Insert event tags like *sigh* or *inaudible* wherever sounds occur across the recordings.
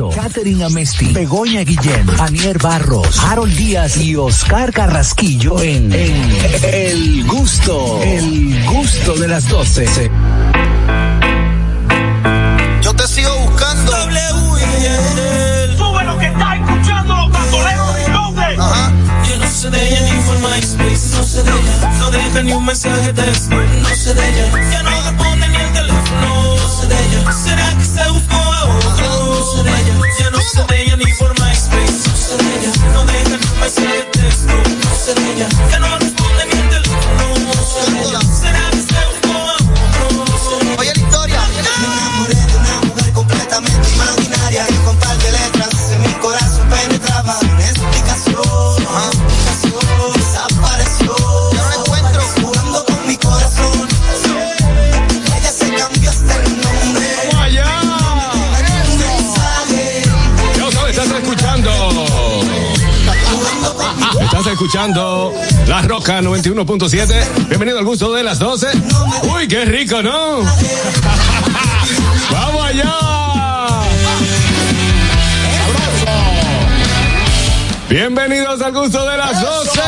91. Catherine Amesti, Begoña Guillén, Anier Barros, Harold Díaz y Oscar Carrasquillo en, en El Gusto, El Gusto de las 12. Yo te sigo buscando. Sube lo que está escuchando los bandoleros de Conde. Ajá. Yo no sé de ella ni por MySpace, no sé de ella. No deja ni un mensaje de texto, no sé de ella. Ya no responde ni el teléfono, no sé de ella. ¿Será que se buscó mensaje de texto, no no escuchando La Roca 91.7. Bienvenido al gusto de las 12. Uy, qué rico, ¿no? *laughs* ¡Vamos allá! Bienvenidos al gusto de las 12.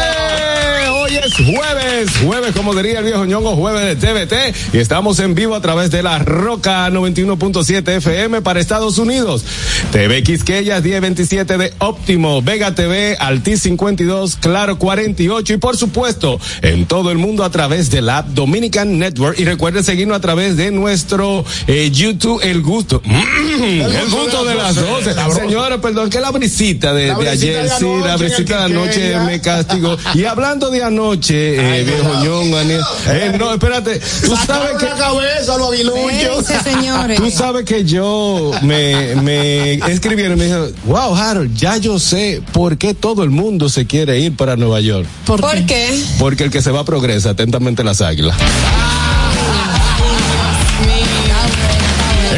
Es jueves, jueves como diría el viejo ñongo, jueves de TVT y estamos en vivo a través de la Roca 91.7 FM para Estados Unidos. TV Quisqueyas 1027 de Óptimo, Vega TV, Altis 52, Claro 48 y por supuesto en todo el mundo a través de la Dominican Network y recuerden seguirnos a través de nuestro eh, YouTube El Gusto. el gusto de las 12. Señora, perdón, que la brisita de, La de brisita ayer, de sí, la brisita de anoche me castigó. Y hablando de anoche, eh, viejo ñongo, Aniel, *laughs* eh, no, espérate, tú sabes que la cabeza. Espérense, señores. Tú sabes que yo me, me escribieron y me dijeron, wow, Harold, ya yo sé por qué todo el mundo se quiere ir para Nueva York. ¿Por, qué? Porque el que se va progresa, atentamente las águilas.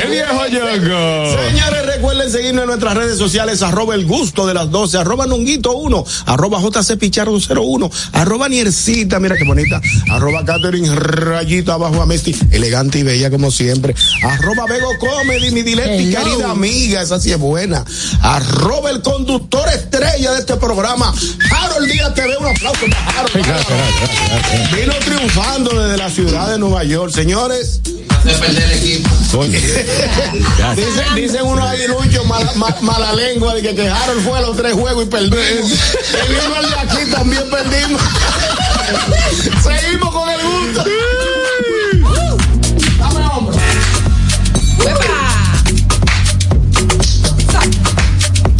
El viejo Yongo. Señores, recuerden seguirnos en nuestras redes sociales, arroba el gusto de las 12, arroba nunguito 1, arroba JC Pichardo 01, arroba Niercita, mira qué bonita, arroba Catherine Rayito abajo a Mesti, elegante y bella como siempre, arroba Bego Comedy, mi dileta y querida amiga, esa sí es buena, arroba el conductor estrella de este programa, Harold Díaz TV, un aplauso para Harold. Vino triunfando desde la ciudad de Nueva York, señores. Dicen, dicen unos aguiluchos mala, ma- mala lengua de que, que Harold fue a los tres juegos y perdimos. *laughs* El de aquí también perdimos. *laughs* Seguimos con el gusto. Dame hombro.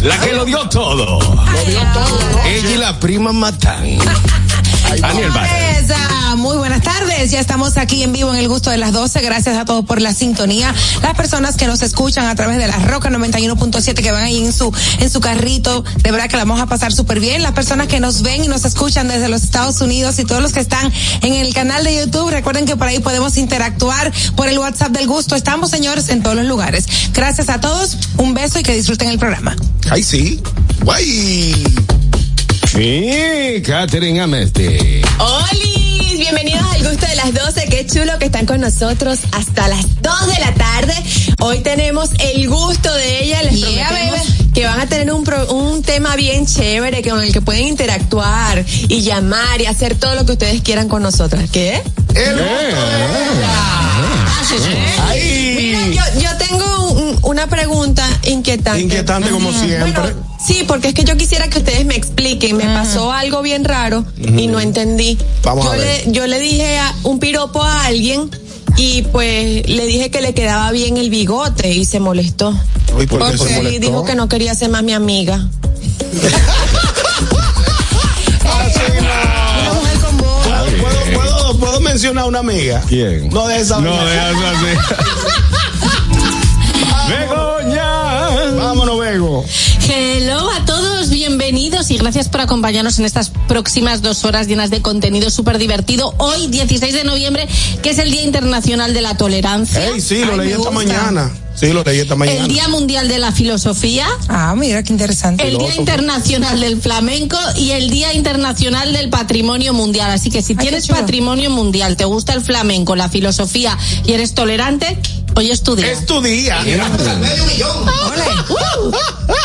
La que lo dio todo. Ella y la prima matan. Daniel Vargas. Muy buenas tardes, ya estamos aquí en vivo en el gusto de las 12. Gracias a todos por la sintonía. Las personas que nos escuchan a través de la Roca 91.7 que van ahí en su en su carrito, de verdad que la vamos a pasar súper bien. Las personas que nos ven y nos escuchan desde los Estados Unidos y todos los que están en el canal de YouTube, recuerden que por ahí podemos interactuar por el WhatsApp del gusto. Estamos, señores, en todos los lugares. Gracias a todos, un beso y que disfruten el programa. Ay, sí. Guay. Sí, Catherine Amesti. Bienvenidos al gusto de las 12. Qué chulo que están con nosotros hasta las 2 de la tarde. Hoy tenemos el gusto de ella. Les Yeah, prometemos baby. que van a tener un, pro- un tema bien chévere con el que pueden interactuar y llamar y hacer todo lo que ustedes quieran con nosotros. ¿Qué? El gusto Ay. Mira, yo, yo tengo una pregunta inquietante. Inquietante como siempre. Bueno, sí, porque es que yo quisiera que ustedes me expliquen. Me pasó algo bien raro y no entendí. Vamos yo, a ver. Le, yo le dije a un piropo a alguien y pues le dije que le quedaba bien el bigote y se molestó. Uy, ¿por qué se y molestó? dijo que no quería ser más mi amiga. ¿Puedo, puedo, puedo mencionar una amiga? ¿Quién? No de esa. No, déjalo así. Begoña. Vámonos, Bego. Hello a todos, bienvenidos y gracias por acompañarnos en estas próximas dos horas llenas de contenido súper divertido. Hoy, 16 de noviembre, que es el Día Internacional de la Tolerancia. Ey, sí, lo Ay, leí esta gusta. mañana. Sí, lo leí esta mañana. El Día Mundial de la Filosofía. Ah, mira qué interesante. El Día Internacional del Flamenco y el Día Internacional del Patrimonio Mundial. Así que si Ay, tienes patrimonio mundial, te gusta el flamenco, la filosofía y eres tolerante, hoy es tu día. Es tu día. *laughs*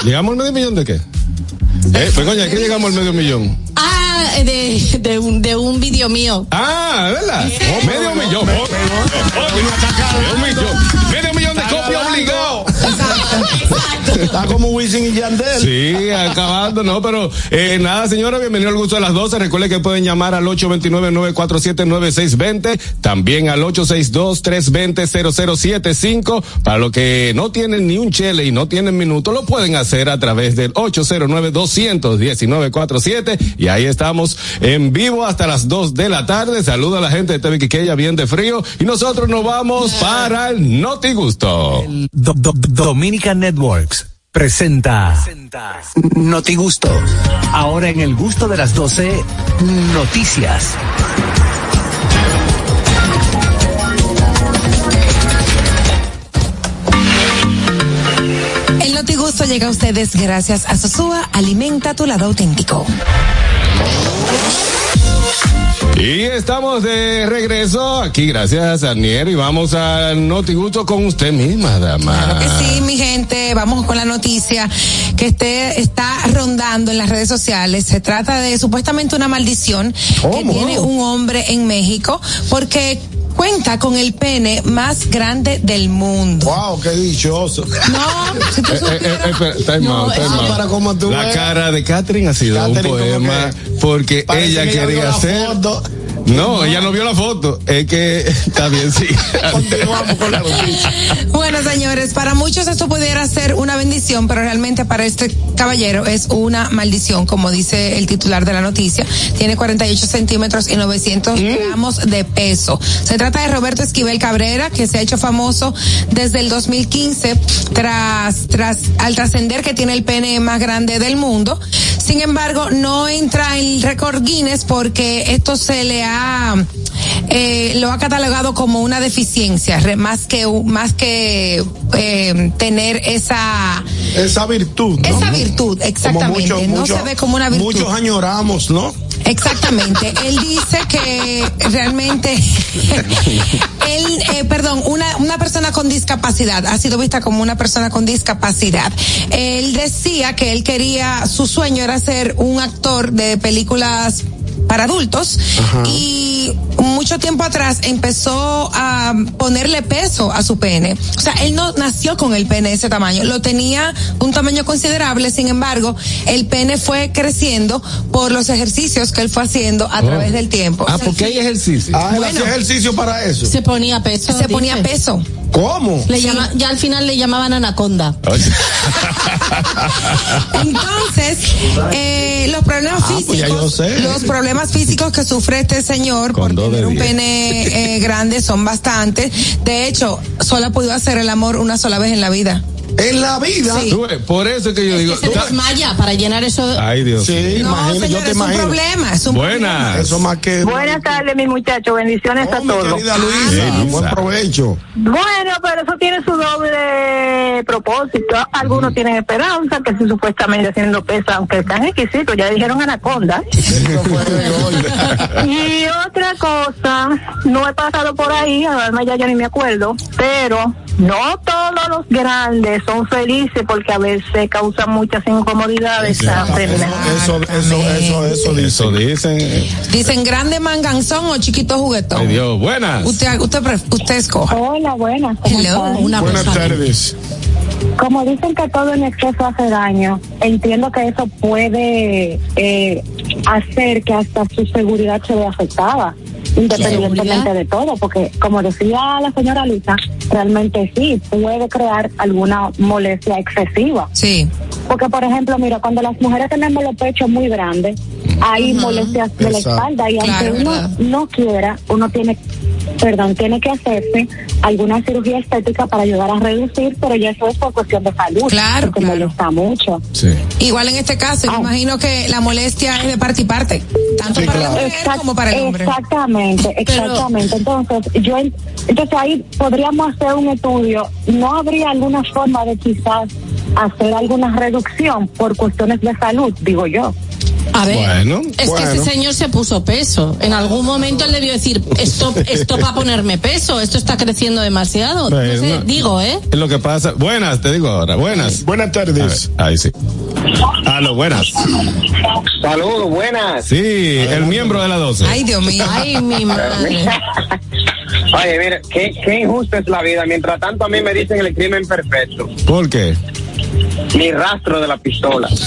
¿Llegamos al medio millón de qué? Eh, pues coño, ¿qué llegamos al medio millón? Ah, de, de un, de un vídeo mío. Ah, ¿verdad? medio millón. Medio millón. Medio millón de copias obligado. Está como Wisin y Yandel. Sí, acabando, no, pero eh, nada, señora, bienvenido al gusto de las 12. Recuerde que pueden llamar al 829-947-9620, también al 862-320-0075. Para los que no tienen ni un chele y no tienen minuto, lo pueden hacer a través del 809-219-47. Y ahí estamos en vivo hasta las 2 de la tarde. Saluda a la gente de TV Quiqueya, bien de frío. Y nosotros nos vamos para el Noti Gusto. Do- Do- Do- Dominican Networks presenta Noti Gusto. Ahora en el gusto de las 12, noticias. El Notigusto llega a ustedes gracias a Sosúa Alimenta tu lado auténtico. Y estamos de regreso aquí, gracias a Nier, y vamos al Noti Gusto con usted misma, dama. Claro que sí, mi gente. Vamos con la noticia que este está rondando en las redes sociales. Se trata de supuestamente una maldición que ¿Cómo? tiene un hombre en México porque cuenta con el pene más grande del mundo. Wow, qué dichoso. No, si tú out. para como tú La cara de Catherine ha sido Catherine un poema que porque ella quería hacer. foto. No, ella no vio la foto. Es que *laughs* está bien, sí. Continuamos con la noticia. Bueno, señores, para muchos esto pudiera ser una bendición, pero realmente para este caballero es una maldición, como dice el titular de la noticia. Tiene 48 centímetros y 900 gramos de peso. Se trata de Roberto Esquivel Cabrera, que se ha hecho famoso desde el 2015 tras, tras, al trascender que tiene el pene más grande del mundo. Sin embargo, no entra en el récord Guinness porque esto se le ha eh, lo ha catalogado como una deficiencia, más que más que eh, tener esa Esa virtud. ¿no? esa virtud, exactamente. mucho- no mucho- se ve como una virtud. Muchos añoramos, ¿no? Exactamente. Él dice que realmente *laughs* él, eh, perdón, una, una persona con discapacidad ha sido vista como una persona con discapacidad. Él decía que él quería, su sueño era ser un actor de películas para adultos y mucho tiempo atrás empezó a ponerle peso a su pene. O sea, él no nació con el pene de ese tamaño, lo tenía un tamaño considerable, sin embargo, el pene fue creciendo por los ejercicios que él fue haciendo a través del tiempo. Ah, O sea, porque hay ejercicio. Ah, él Bueno. hacía ejercicio para eso. Se ponía peso. se ponía peso. ¿Cómo? Le llama, ya al final le llamaban anaconda. *laughs* Entonces, eh, los problemas Ah, pues físicos, ya yo sé. los problemas físicos que sufre este señor Con por tener un diez. pene eh, grande son bastantes. De hecho, solo ha podido hacer el amor una sola vez en la vida. En la vida. Sí. Tú ves, Por eso que yo digo. Se desmaya para llenar eso. Ay, Dios. Sí, No, imagino, señor, yo te es un problema, es un Buenas. Eso más que. Buenas tardes, mi muchacho. Bendiciones Oh, a mi todos. querida Luisa, Ah, buen provecho. Bueno, pero eso tiene su doble propósito. Algunos tienen esperanza, que si supuestamente haciendo pesa, aunque están exquisitos, ya dijeron anaconda. *laughs* Y otra cosa, no he pasado por ahí, además ya, ya ni me acuerdo, pero no todos los grandes son felices porque a veces causan muchas incomodidades. Eso, eso, eso, eso. Eso dicen. Dicen grande manganzón o chiquito juguetón. Ay, Dios. Buenas. Usted, usted, usted escoja. Hola, buenas. Hello. Una Buenas tardes. Como dicen que todo en exceso hace daño, entiendo que eso puede eh, hacer que hasta su seguridad se vea afectada, independientemente de todo, porque como decía la señora Luisa, realmente sí, puede crear alguna molestia excesiva. Sí. Porque, por ejemplo, mira, cuando las mujeres tenemos los pechos muy grandes, hay molestias de la espalda y aunque uno verdad. no quiera, uno tiene perdón, tiene que hacerse alguna cirugía estética para ayudar a reducir, pero ya eso es por cuestión de salud. Claro, Porque claro. molesta mucho. Sí. Igual en este caso, Ah. me imagino que la molestia es de parte y parte, tanto Sí, para claro. la mujer Exact- como para el hombre. Exactamente, exactamente. Entonces, yo en- entonces ahí podríamos hacer un estudio. ¿No habría alguna forma de quizás hacer alguna reducción por cuestiones de salud, digo yo? A ver, Bueno, es que ese señor se puso peso. En algún momento él debió decir, esto, esto para ponerme peso, esto está creciendo demasiado. No sé, digo, ¿eh? Es lo que pasa. Buenas, te digo ahora. Buenas. Buenas A ver, tardes. ahí sí. Aló, buenas. Saludos, buenas. Sí, el miembro de la 12. Ay, Dios mío. Ay, mi *laughs* madre. Oye, mira, qué, qué injusta es la vida. Mientras tanto, a mí me dicen el crimen perfecto. ¿Por qué? Ni rastro de la pistola. *laughs*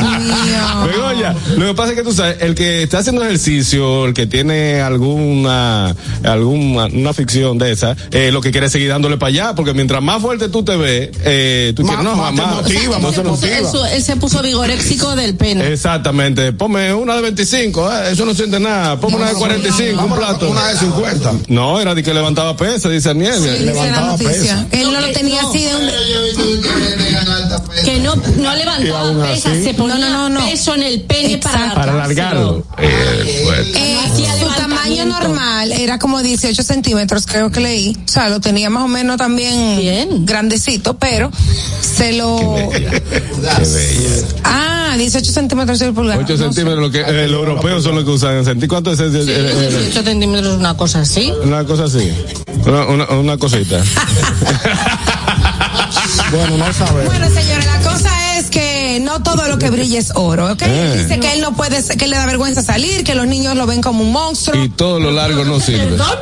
Ay, Dios mío. Begoña, lo que pasa es que tú sabes, el que está haciendo ejercicio, el que tiene alguna alguna una ficción de esa, eh, lo que quiere es seguir dándole para allá, porque mientras más fuerte tú te ves, eh, tú Más- quieres, no, más te más- motiva, más Él te se puso- él se puso vigoréxico del pene. Exactamente, ponme una de 25, eh, eso no siente nada, ponme una de 45, un plato. Una de 50. No, era de que levantaba pesa, dice Aniel. Sí, levantaba noticia. Él no lo tenía Que no, no levantaba pesas, se ponía No, no, no, no. peso en el pene para Exacto. para alargarlo. Eh, pues, Eh, hacía su tamaño normal era como 18 centímetros, creo que leí. O sea, lo tenía más o menos también Bien. grandecito, pero se lo... qué bella. Ah, 18 centímetros de pulgar. 8 No sé. centímetros, lo que eh, los europeos son los que usan. ¿Sentí cuánto es? Eh, eh, 18 centímetros, una cosa así. Una cosa así. Una, una, una cosita. *laughs* Bueno, no sabemos. Bueno, señores, la cosa es que no todo lo que brilla es oro, ¿ok? Eh. Dice que él no puede, que le da vergüenza salir, que los niños lo ven como un monstruo. y todo lo largo no sirve. Perdón,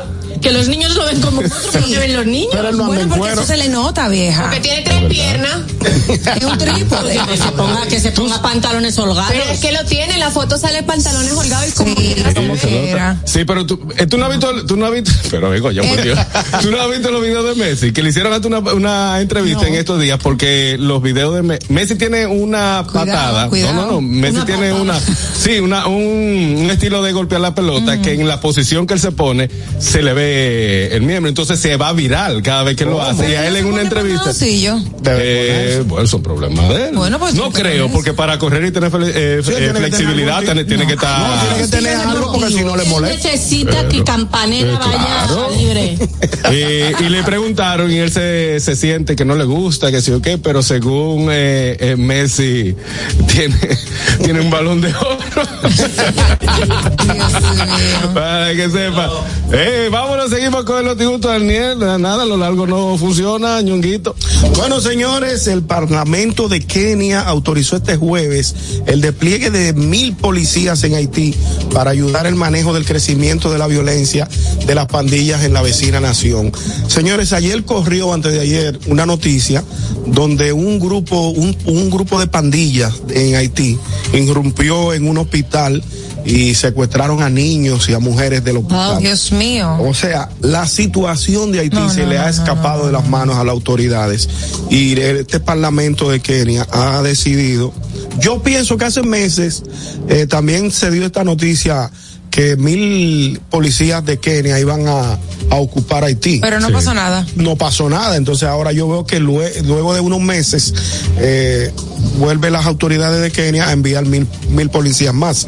que los niños lo ven como monstruos, que ven los niños. Pero no bueno, en porque cuero. eso se le nota, vieja. Que tiene tres piernas. Es un trípode. *laughs* Que se ponga, que se ponga pantalones holgados. Pero es que lo tiene, en la foto sale pantalones holgados y como Sí. Sí, pero tú, eh, tú no has visto, tú no has visto, *laughs* pero digo, ya por Dios, tú no has visto los videos de Messi, que le hicieron hasta una, una entrevista en estos días, porque los videos de Messi, Messi tiene una Cuidado, patada, cuidado. no, no, no, Messi Una tiene patada. una, sí, una, un, un estilo de golpear la pelota, que en la posición que él se pone, se le ve el miembro, entonces se va viral cada vez que lo hace, y a él en una entrevista, Sí, eh, bueno, son problemas de él. Bueno, pues, no ¿qué creo, porque para correr y tener eh, Sí, eh, tiene que tener flexibilidad tiene, que estar. no, tiene que tener algo porque si no le molesta. necesita que Campanera eh, vaya claro. libre. Eh, *laughs* y le preguntaron y él se, se siente que no le gusta, que sí o qué, pero según eh, eh, Messi *laughs* tiene, tiene un balón de oro. *laughs* Para que sepa. Eh, vámonos, seguimos con el notigusto Daniel. Nada, lo largo no funciona, ñonguito. Bueno, señores, el Parlamento de Kenia autorizó este jueves el despliegue de mil policías en Haití para ayudar el manejo del crecimiento de la violencia de las pandillas en la vecina nación. Señores, ayer corrió, antes de ayer, una noticia donde un grupo, un, un grupo de pandillas en Haití irrumpió en un hospital y secuestraron a niños y a mujeres del hospital. Oh, Dios mío. O sea, la situación de Haití No, se no, le ha no, escapado de las manos a las autoridades y este Parlamento de Kenia ha decidido. Yo pienso que hace meses eh, también se dio esta noticia que mil policías de Kenia iban a, a ocupar Haití. Pero no pasó nada. No pasó nada, entonces ahora yo veo que lue- luego de unos meses eh, vuelven las autoridades de Kenia a enviar mil, mil policías más.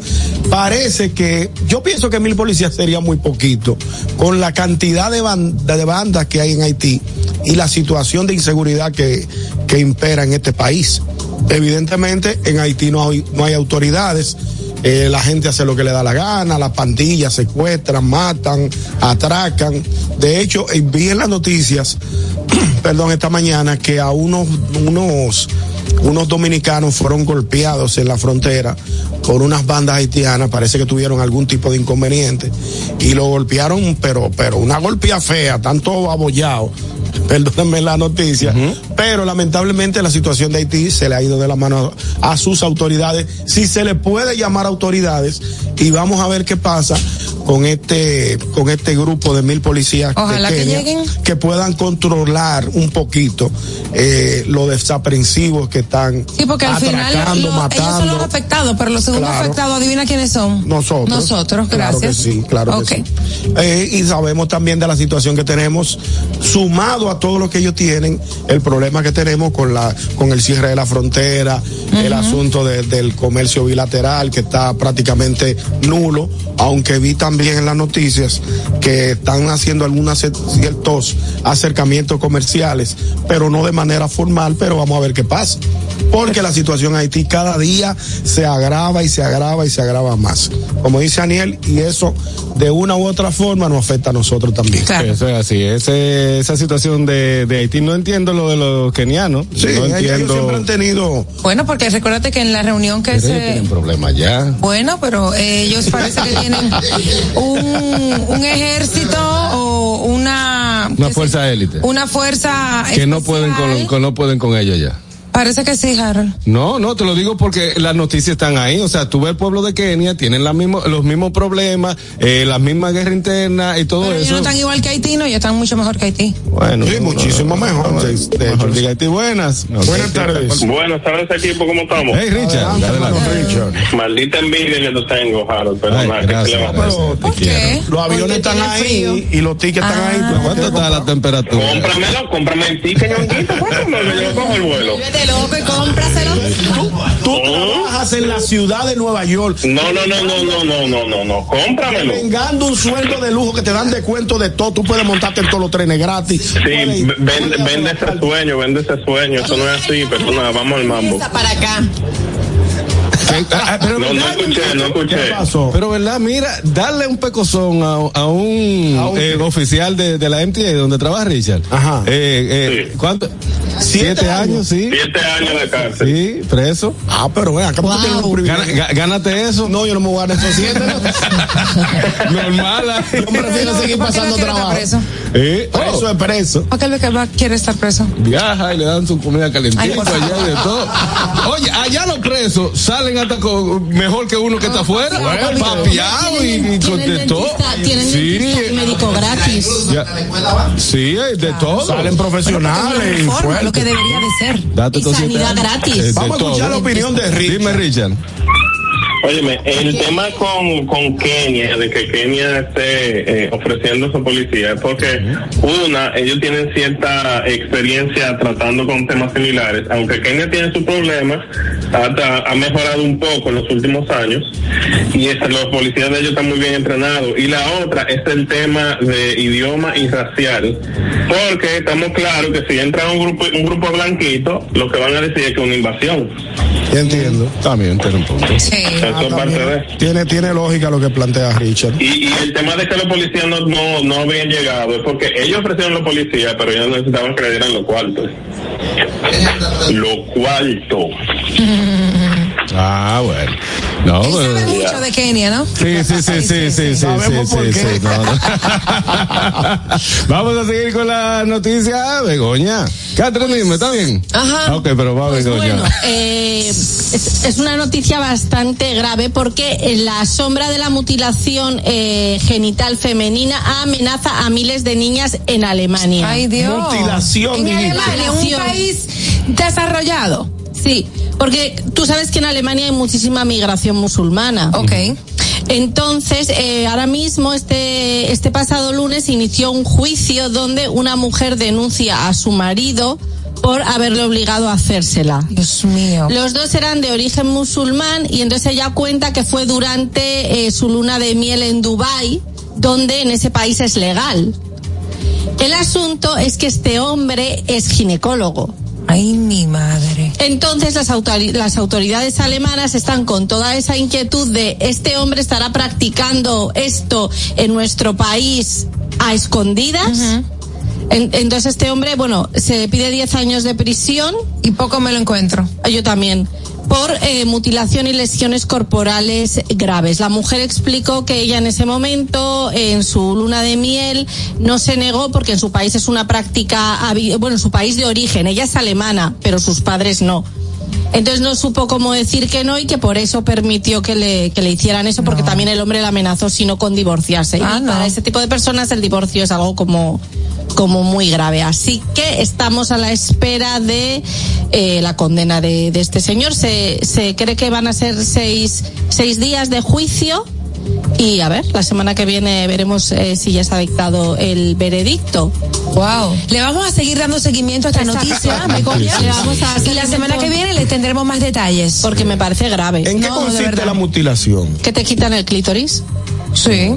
Parece que, yo pienso que mil policías sería muy poquito, con la cantidad de, ban- de bandas que hay en Haití y la situación de inseguridad que, que impera en este país. Evidentemente en Haití no hay, no hay autoridades. Eh, la gente hace lo que le da la gana, las pandillas secuestran, matan, atracan. De hecho, vi en las noticias, *clears throat* perdón, esta mañana que a unos, unos, unos dominicanos fueron golpeados en la frontera por unas bandas haitianas, parece que tuvieron algún tipo de inconveniente y lo golpearon, pero, pero una golpea fea, tanto abollado. *laughs* Perdónenme la noticia, pero lamentablemente la situación de Haití se le ha ido de la mano a sus autoridades. Si se le puede llamar autoridades, y vamos a ver qué pasa con este, con este grupo de mil policías Ojalá de que Kenia, lleguen. que puedan controlar un poquito eh, los desaprensivos que están Sí, porque al final lo- ellos son matando. los afectados, pero los segundos Claro. afectados, adivina quiénes son. Nosotros. Nosotros, Claro que gracias. sí, claro que sí. Eh, y sabemos también de la situación que tenemos, sumado a todo lo que ellos tienen, el problema que tenemos con la, con el cierre de la frontera, el asunto de- del comercio bilateral que está prácticamente nulo, aunque vi también en las noticias que están haciendo algunos ciertos acercamientos comerciales, pero no de manera formal, pero vamos a ver qué pasa. Porque la situación en Haití cada día se agrava y se agrava y se agrava más. Como dice Daniel, y eso de una u otra forma nos afecta a nosotros también. Eso es así. Ese, esa situación de, de Haití, no entiendo lo de los kenianos. Sí, no ellos entiendo. siempre han tenido. Bueno, porque recuérdate que en la reunión que Pero ellos se... tienen problemas ya. Bueno, pero eh, ellos parece que tienen *laughs* un, un ejército o una... Una fuerza élite. Una fuerza... Que no pueden con, especial. con- no pueden con ellos ya. Parece que sí, Harold. No, no, te lo digo porque las noticias están ahí. O sea, tú ves el pueblo de Kenia, tienen las mismos, los mismos problemas, eh, las mismas guerras internas y todo Pero ellos eso. no están igual que Haití, no, ellos están mucho mejor que Haití. Bueno, Sí, muchísimo mejor. de- de mejor hecho. diga Haití, buenas. Buenas tardes. Bueno, ¿sabes ese equipo cómo estamos? Hey, Richard, Adelante, adelante. Richard. Maldita envidia que te tengo, Harold, Ay, perdona. ¿qué gracias, le va a gracias, te ¿Por quiero. qué? Los aviones están frío. ahí y los tickets están ahí. Ah. ¿Cuánto está la temperatura? Cómpramelo, cómprame el ticket, ñonguito, cómpramelo, que yo cojo el vuelo. Loco y cómpraselo. Tú trabajas en la ciudad de Nueva York. No, no, no, no, no, no, no, no, no, cómpramelo. Vengando un sueldo de lujo que te dan descuento de todo. Tú puedes montarte en todos los trenes gratis. Sí, Puedes- vende, vende ese sueño, vende ese sueño, eso no es así, pero nada, vamos al mambo. Para acá. Ah, pero, No, no escuché, no escuché. ¿Qué pasó? pero verdad, mira, darle un pecozón a, a un, ¿A un eh, oficial de, de la MTA donde trabaja Richard. Ajá. Eh, eh, Sí. ¿Cuánto? Siete Siete, años. años, sí. Siete años de cárcel. Sí, preso. Ah, pero ven, acá tú tienes un Gana- gánate eso. No, yo no me voy a dar esos siete. ¿no? *laughs* Normal. Yo prefiero seguir ¿Por qué no pasando trabajo. preso? Eh, oh, es preso. ¿Por qué el que va quiere estar preso? viaja y le dan su comida calentita allá y de todo. Oye, allá los presos salen hasta con, mejor que uno que está afuera, Bueno, papiado y, y con Tienen de todo. dentista, tienen Sí, y médico gratis. ya. sí, hay de todo. Salen profesionales lo que debería de ser. Date Y sanidad gratis. Eh, Vamos a escuchar todo. la opinión de Richard. Dime, Richard. Óyeme, el tema con, con Kenia, de que Kenia esté eh, ofreciendo a su policía, es porque una, ellos tienen cierta experiencia tratando con temas similares, aunque Kenia tiene sus problemas, hasta ha mejorado un poco en los últimos años, y este, los policías de ellos están muy bien entrenados. Y la otra es el tema de idioma y racial, porque estamos claros que si entra un grupo, un grupo blanquito, lo que van a decir es que es una invasión. Entiendo. También tiene un punto. Sí. Eso es parte de... Tiene, tiene lógica lo que plantea Richard. Y, y el tema de que los policías no, no, no habían llegado es porque ellos ofrecieron los policías, pero ellos necesitaban que le dieran los cuartos. Los cuartos. *laughs* Ah, bueno. No, Él pero. sabe mucho de Kenia, ¿no? Sí, sí, sí, sí, *laughs* sí, sí, sí, Sabemos sí, por sí, qué. no, no. *laughs* Vamos a seguir con la noticia, Begoña. Catherine, ¿está bien? Ajá. Ok, pero va, Pues Begoña. bueno, eh, es, es una noticia bastante grave porque eh, la sombra de la mutilación eh, genital femenina amenaza a miles de niñas en Alemania. Ay, Dios. Mutilación En. Alemania, un país desarrollado. Sí, porque tú sabes que en Alemania hay muchísima migración musulmana. Ok. Entonces, eh, ahora mismo, este, este pasado lunes, inició un juicio donde una mujer denuncia a su marido por haberle obligado a hacérsela. Dios mío. Los dos eran de origen musulmán y entonces ella cuenta que fue durante eh, su luna de miel en Dubái, donde en ese país es legal. El asunto es que este hombre es ginecólogo. Ay, mi madre. Entonces las, autori- las autoridades alemanas están con toda esa inquietud de este hombre estará practicando esto en nuestro país a escondidas. En- entonces este hombre, bueno, se pide 10 años de prisión. Y poco me lo encuentro. Yo también. Por eh, mutilación y lesiones corporales graves. La mujer explicó que ella en ese momento, en su luna de miel, no se negó porque en su país es una práctica, bueno, en su país de origen. Ella es alemana, pero sus padres no. Entonces no supo cómo decir que no y que por eso permitió que le, que le hicieran eso, porque también el hombre le amenazó sino con divorciarse. Ah, y no. para ese tipo de personas el divorcio es algo como como muy grave. Así que estamos a la espera de eh, la condena de, de este señor. Se, se cree que van a ser seis, seis días de juicio. Y a ver, la semana que viene veremos eh, si ya se ha dictado el veredicto. Wow. Le vamos a seguir dando seguimiento a esta noticia, Begoña. Le vamos a y la semana que viene le tendremos más detalles. Porque me parece grave. ¿En qué No, consiste la mutilación? ¿Que te quitan el clítoris? Sí.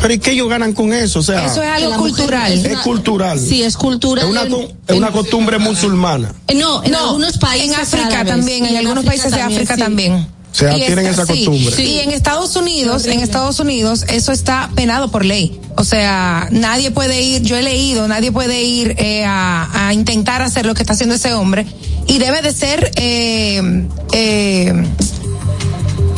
Pero ¿y qué ellos ganan con eso? O sea, Eso es algo cultural. es es cultural. Sí, es cultura. Es una, en- co- es una costumbre musulmana. No, en No, algunos países. En África árabes. también, Y en, algunos África países de África sí. también. O sea, Y tienen está- esa sí, costumbre. sí. Y en Estados Unidos, en Estados Unidos, eso está penado por ley. O sea, nadie puede ir, yo he leído, nadie puede ir eh, a, a intentar hacer lo que está haciendo ese hombre. Y debe de ser, eh, eh,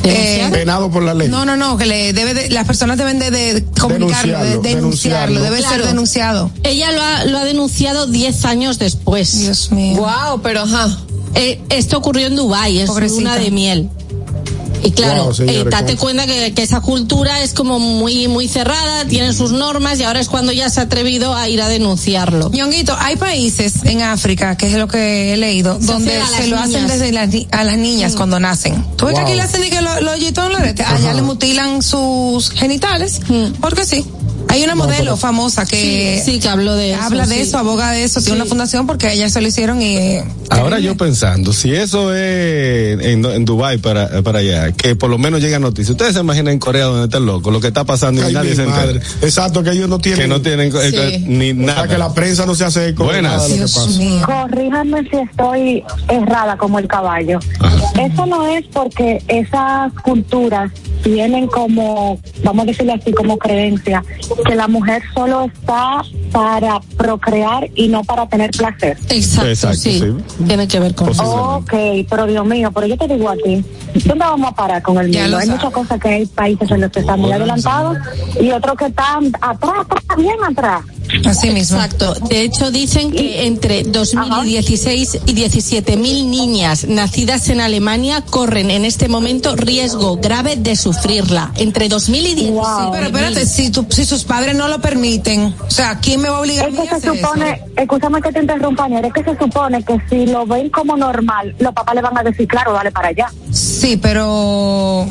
¿Denunciado? Penado por la ley. no, no, no, que le debe de, las personas deben de, de comunicarlo, de Denunciarlo, denunciarlo, denunciarlo. debe ser Claro. denunciado. Ella lo ha, lo ha denunciado 10 años después. Dios mío. Wow, pero ajá. Eh, esto ocurrió en Dubái, es Pobrecita. una de miel. Y claro, Wow, eh, date ¿cómo? cuenta que, que esa cultura es como muy muy cerrada, tienen sus normas y ahora es cuando ya se ha atrevido a ir a denunciarlo. Ñonguito, hay países en África, que es lo que he leído, Se donde se lo hacen desde las a las niñas cuando nacen. ¿Tú ves que aquí le hacen de que lo, lo lo allá le mutilan sus genitales? Porque sí. Hay una modelo famosa que Sí, sí, que habló de eso, habla de sí. eso, aboga de eso, tiene una fundación porque a ella se lo hicieron y... eh, Ahora yo pensando, si eso es en, en Dubai para, para allá, que por lo menos llega noticia. Ustedes se imaginan en Corea donde está el loco, lo que está pasando y nadie se entera. Exacto, que ellos no tienen. Que no tienen eh, ni O nada. sea, que la prensa no se hace eco de Buenas. nada de lo que Dios pasa. mío. Corríjanme si estoy errada como el caballo. Eso no es porque esas culturas tienen como, vamos a decirlo así, como creencia, que la mujer solo está para procrear y no para tener placer. Exacto, Exacto, sí. sí. Tiene que ver con eso. Ok, pero Dios mío, pero yo te digo a ti, ¿dónde vamos a parar con el mundo? Hay sabes. muchas cosas que hay países en los que están muy adelantados y otros que están atrás, atrás, bien atrás. Así mismo. Exacto. De hecho, dicen que entre 2016 y 17 mil niñas nacidas en Alemania corren en este momento riesgo grave de sufrirla. Entre 2000 y 16. Sí, pero espérate, si, tu- si sus padres no lo permiten, o sea, ¿quién me va a obligar a Es que a se hacer supone, escúchame que te interrumpa, es que se supone que si lo ven como normal, los papás le van a decir, claro, dale para allá. Sí, pero.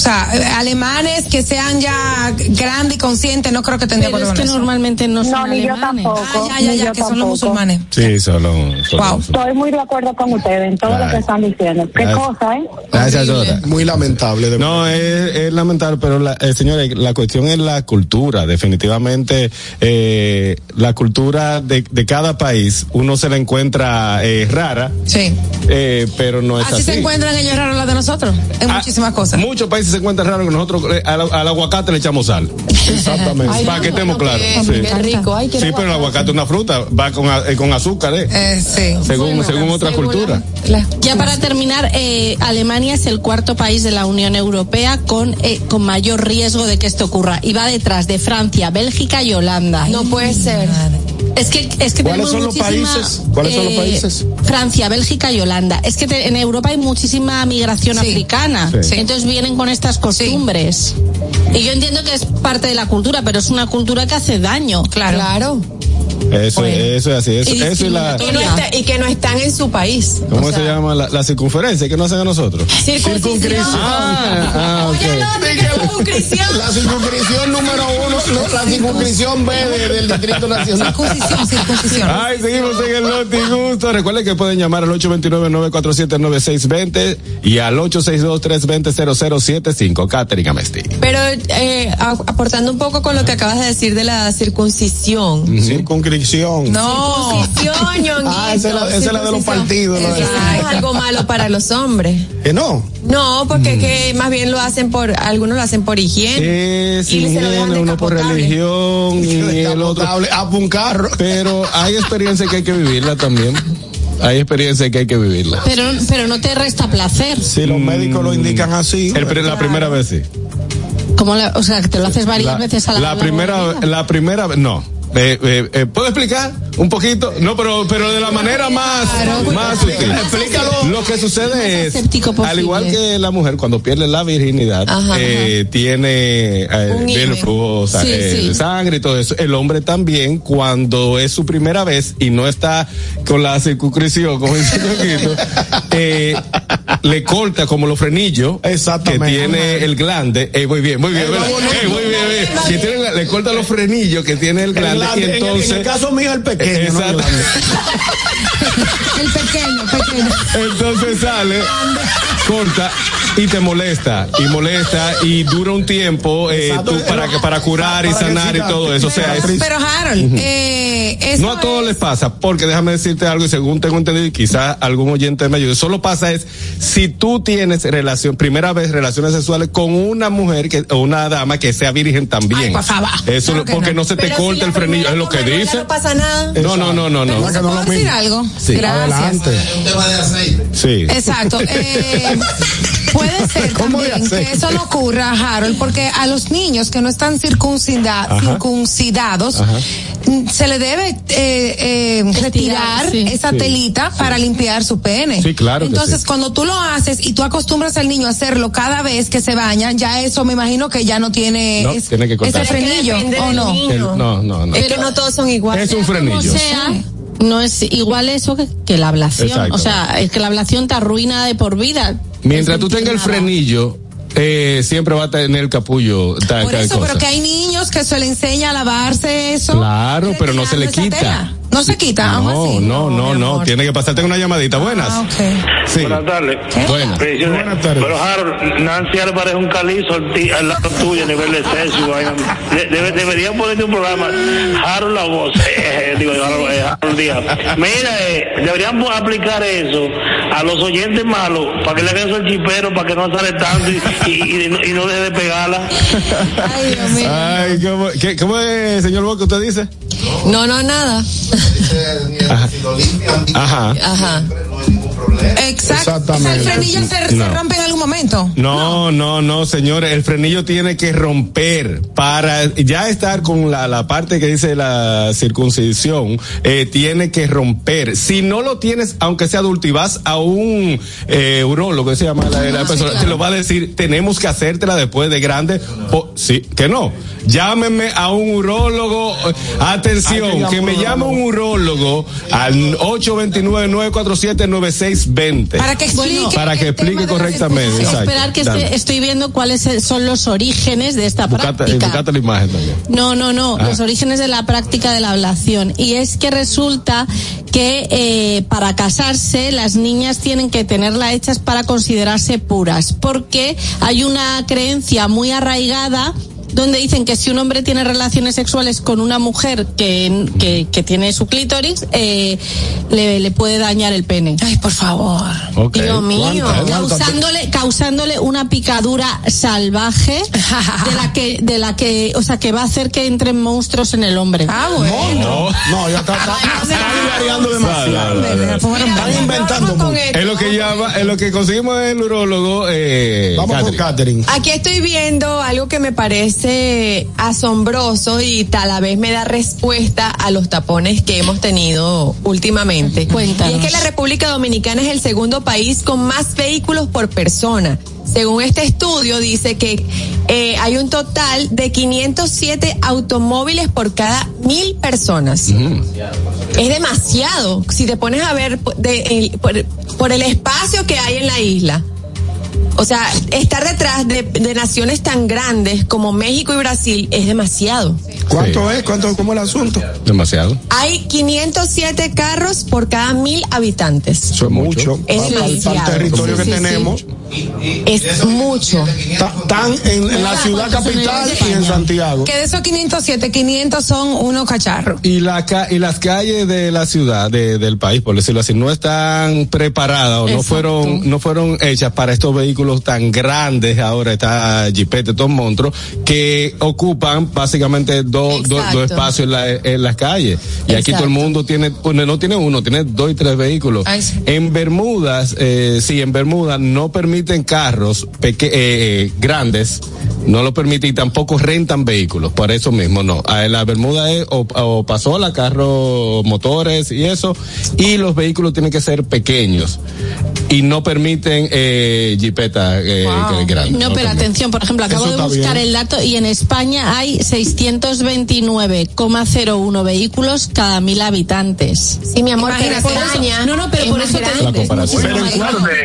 O sea, alemanes que sean ya grandes y conscientes, no creo que de Pero es que eso. normalmente no son No, ni yo alemanes. tampoco. Ah, ya, ya, ni ya, yo que son los musulmanes. Sí, solo. solo Wow. Estoy muy de acuerdo con ustedes en todo lo que están diciendo. Qué cosa, ¿eh? Gracias, Dora. Muy lamentable. De No, es, es lamentable, pero la, eh, señores, la cuestión es la cultura. Definitivamente, eh, la cultura de, de cada país, uno se la encuentra eh, rara, Sí. eh, pero no es Así, así. se encuentran ellos raros las de nosotros, en Ah, muchísimas cosas. Muchos países se encuentran raros que nosotros eh, al, al aguacate le echamos sal. Exactamente. Para que estemos claros. Qué, Sí. qué rico. Ay, qué Sí, pero el aguacate es una fruta, va con, eh, con azúcar, ¿eh? Eh, sí. según, según otra según cultura. La- Ya para terminar, eh, Alemania es el cuarto país de la Unión Europea con, eh, con mayor riesgo de que esto ocurra. Y va detrás de Francia, Bélgica y Holanda. No puede ser. Es que, es que ¿Cuáles tenemos son los países? ¿Cuáles son los eh, países? Francia, Bélgica y Holanda. Es que te- en Europa hay muchísima migración Sí. africana. Sí. Entonces vienen con estas costumbres. Y yo entiendo que es parte de la cultura, pero es una cultura que hace daño. Claro. Claro. Eso, eso es así. Eso, Y eso y la. Y, no está- y que no están en su país. ¿Cómo O se llama? La, la circunferencia que no hacen a nosotros. Circuncisión. Ah, ah, ok. Circuncisión. La circunscripción número uno, no, la circunscripción B de- del Distrito Nacional. Circuncisión, circuncisión. Ay, seguimos en el Noti Gusto. Recuerden que pueden llamar al 829-947-9620 y al 862-320-0075. Catherine Amesti. Pero eh, aportando un poco con lo que acabas de decir de la circuncisión. Circunscripción. No. Ah, esa es la- esa es la de los partidos, ¿no? Eso es algo malo para los hombres. Que no. No, porque que más bien lo hacen por, algunos lo hacen por higiene. Es Y se lo dejan higiene, uno por religión *laughs* y el otro. A un carro. Pero hay experiencia que hay que vivirla también. Hay experiencia que hay que vivirla. Pero, pero no te resta placer. Si los médicos lo indican así. El la primera vez sí. Como la, o sea, que te lo haces varias La, veces a la la primera, la primera vez, no. Eh, eh, eh, ¿Puedo explicar un poquito? No, pero, pero de la manera más, más sutil. Explícalo. Lo que sucede es, al igual que la mujer cuando pierde la virginidad, Ajá, eh, tiene eh, el flujo Sí, eh, sí. sangre y todo eso. El hombre también, cuando es su primera vez y no está con la circunscripción, como dice *laughs* eh, le corta como los frenillos Exactamente. que tiene el glande. Eh, muy bien, muy muy bien, muy bien. Le corta los frenillos que tiene el glande, Grande. y En el- entonces en el caso mío, el pequeño. ¿no? Exacto. El pequeño, pequeño. Entonces sale, corta y te molesta, y molesta, y dura un tiempo eh, tú para, que- para curar y Para sanar y todo eso. O sea, es- Pero Harold, eh, eso no a todos es- les pasa, porque déjame decirte algo, y según tengo entendido, y quizás algún oyente me ayude, solo pasa es si tú tienes relación, primera vez relaciones sexuales con una mujer que, o una dama que sea virgen también. Ay, por favor. Eso, Claro que porque no, no. se te Pero corta el frenillo, es lo que dice. No pasa nada. No, no, no, no, no. Pero ¿se puedo decir algo? Sí. Gracias. Adelante. Sí. Exacto. Eh, *laughs* puede *laughs* ser ¿Cómo de también que eso no ocurra, Harold, porque a los niños que no están circuncida- Ajá. circuncidados Ajá. se le debe eh, eh, retirar sí. esa Sí. telita para limpiar su pene. Sí, claro Entonces, sí. cuando tú lo haces y tú acostumbras al niño a hacerlo cada vez que se baña, ya eso me imagino que ya no tiene, No, es- tiene que cortar. ese frenillo, ¿o no? El- no, no, no. Es que no todos son iguales. Es un frenillo. Sea, no es igual eso que, que la ablación. Exacto. O sea, es que la ablación te arruina de por vida. Mientras tú tengas el frenillo, eh, siempre va a tener el capullo. tal- Por eso, pero que hay niños que se le enseña a lavarse eso. Claro, pero no se le quita. tela. No se quita, No, así. no, no, no. amor. Tiene que pasarte una llamadita. Buenas. Ah. Sí. Buenas tardes. ¿Qué? Buenas. Buenas tardes. Pero Harold, Nancy le parece un calizo al, lado tuyo a nivel de sexo. debe- deberían ponerte un programa, Harold la voz, eh, digo, Harold, eh, Harold Díaz. Mira, eh, deberían aplicar eso a los oyentes malos, para que le hagan eso al chipero, para que no sale tanto y, y- y no- y no deje de pegarla. Ay, Dios mío. Ay, ¿cómo, qué- cómo es, señor Boca, usted dice? No, no, nada. Ajá. Ajá. Exacto. O sea, el Exactamente. frenillo se, rompe en algún momento. No, no, no, señores, el frenillo tiene que romper para ya estar con la, la parte que dice la circuncisión, eh, tiene que romper. Si no lo tienes, aunque sea adulto y vas a un eh, urólogo, que se llama la, la persona, te lo va a decir, tenemos que hacértela después de grande. O, sí, que no. Llámeme a un urólogo. Hay Atención, que que me llame un urólogo al 829-947-9620. Para que explique. Bueno, para que explique correctamente, exacto. Esperar que esté- estoy viendo cuáles son los orígenes de esta Buscate, práctica. buscate la imagen también. No, no, no, Ah. los orígenes de la práctica de la ablación. Y es que resulta que eh, para casarse las niñas tienen que tenerla hechas para considerarse puras, porque hay una creencia muy arraigada donde dicen que si un hombre tiene relaciones sexuales con una mujer que, que, que tiene su clítoris, eh, le, le puede dañar el pene. Ay, por favor. Ok. Dios mío. Causándole, causándole una picadura salvaje de la que, de la que, o sea, que va a hacer que entren monstruos en el hombre. Ah, bueno. No, ya está, está, está variando demasiado. No, no, no, no. Están inventando Con mucho. esto. Es lo que llama, es lo que conseguimos en el urólogo. Eh, Vamos con Catherine. Catherine. Aquí estoy viendo algo que me parece asombroso y tal vez me da respuesta a los tapones que hemos tenido últimamente. Cuéntanos. Y es que la República Dominicana es el segundo país con más vehículos por persona. Según este estudio dice que eh, hay un total de 507 automóviles por cada mil personas. Es demasiado. Si te pones a ver por- de- el- por, por el espacio que hay en la isla. O sea, estar detrás de, de naciones tan grandes como México y Brasil es demasiado. ¿Cuánto es? ¿Cuánto, ¿Cómo es el asunto? Demasiado. Hay 507 carros por cada mil habitantes. Eso es mucho. Es Para, para el demasiado. territorio Sí, que sí, tenemos. Es mucho. Están en, en la ciudad capital y en Santiago. Que de esos 507, 500 son unos cacharros. Y, la, ca- y las calles de la ciudad, de- del país, por decirlo así, no están preparadas o no fueron, no fueron hechas para estos vehículos tan grandes. Ahora está Jeepete, estos monstruos, que ocupan básicamente dos, dos espacios en, la- en las calles. Y aquí todo el mundo tiene, no tiene uno, tiene dos y tres vehículos. Ay, sí. En Bermudas, eh, sí, en Bermudas no permiten permiten carros peque- eh, eh, grandes, no lo permite y tampoco rentan vehículos, por eso mismo no. A la Bermuda es o, o pasola, carros, motores y eso, y los vehículos tienen que ser pequeños y no permiten eh, eh, que- grandes. No, pero atención, por ejemplo, acabo Eso de buscar bien. el dato y en España hay 629,01 vehículos cada mil habitantes. Sí, mi amor, pero España no, no, pero es por eso te digo que-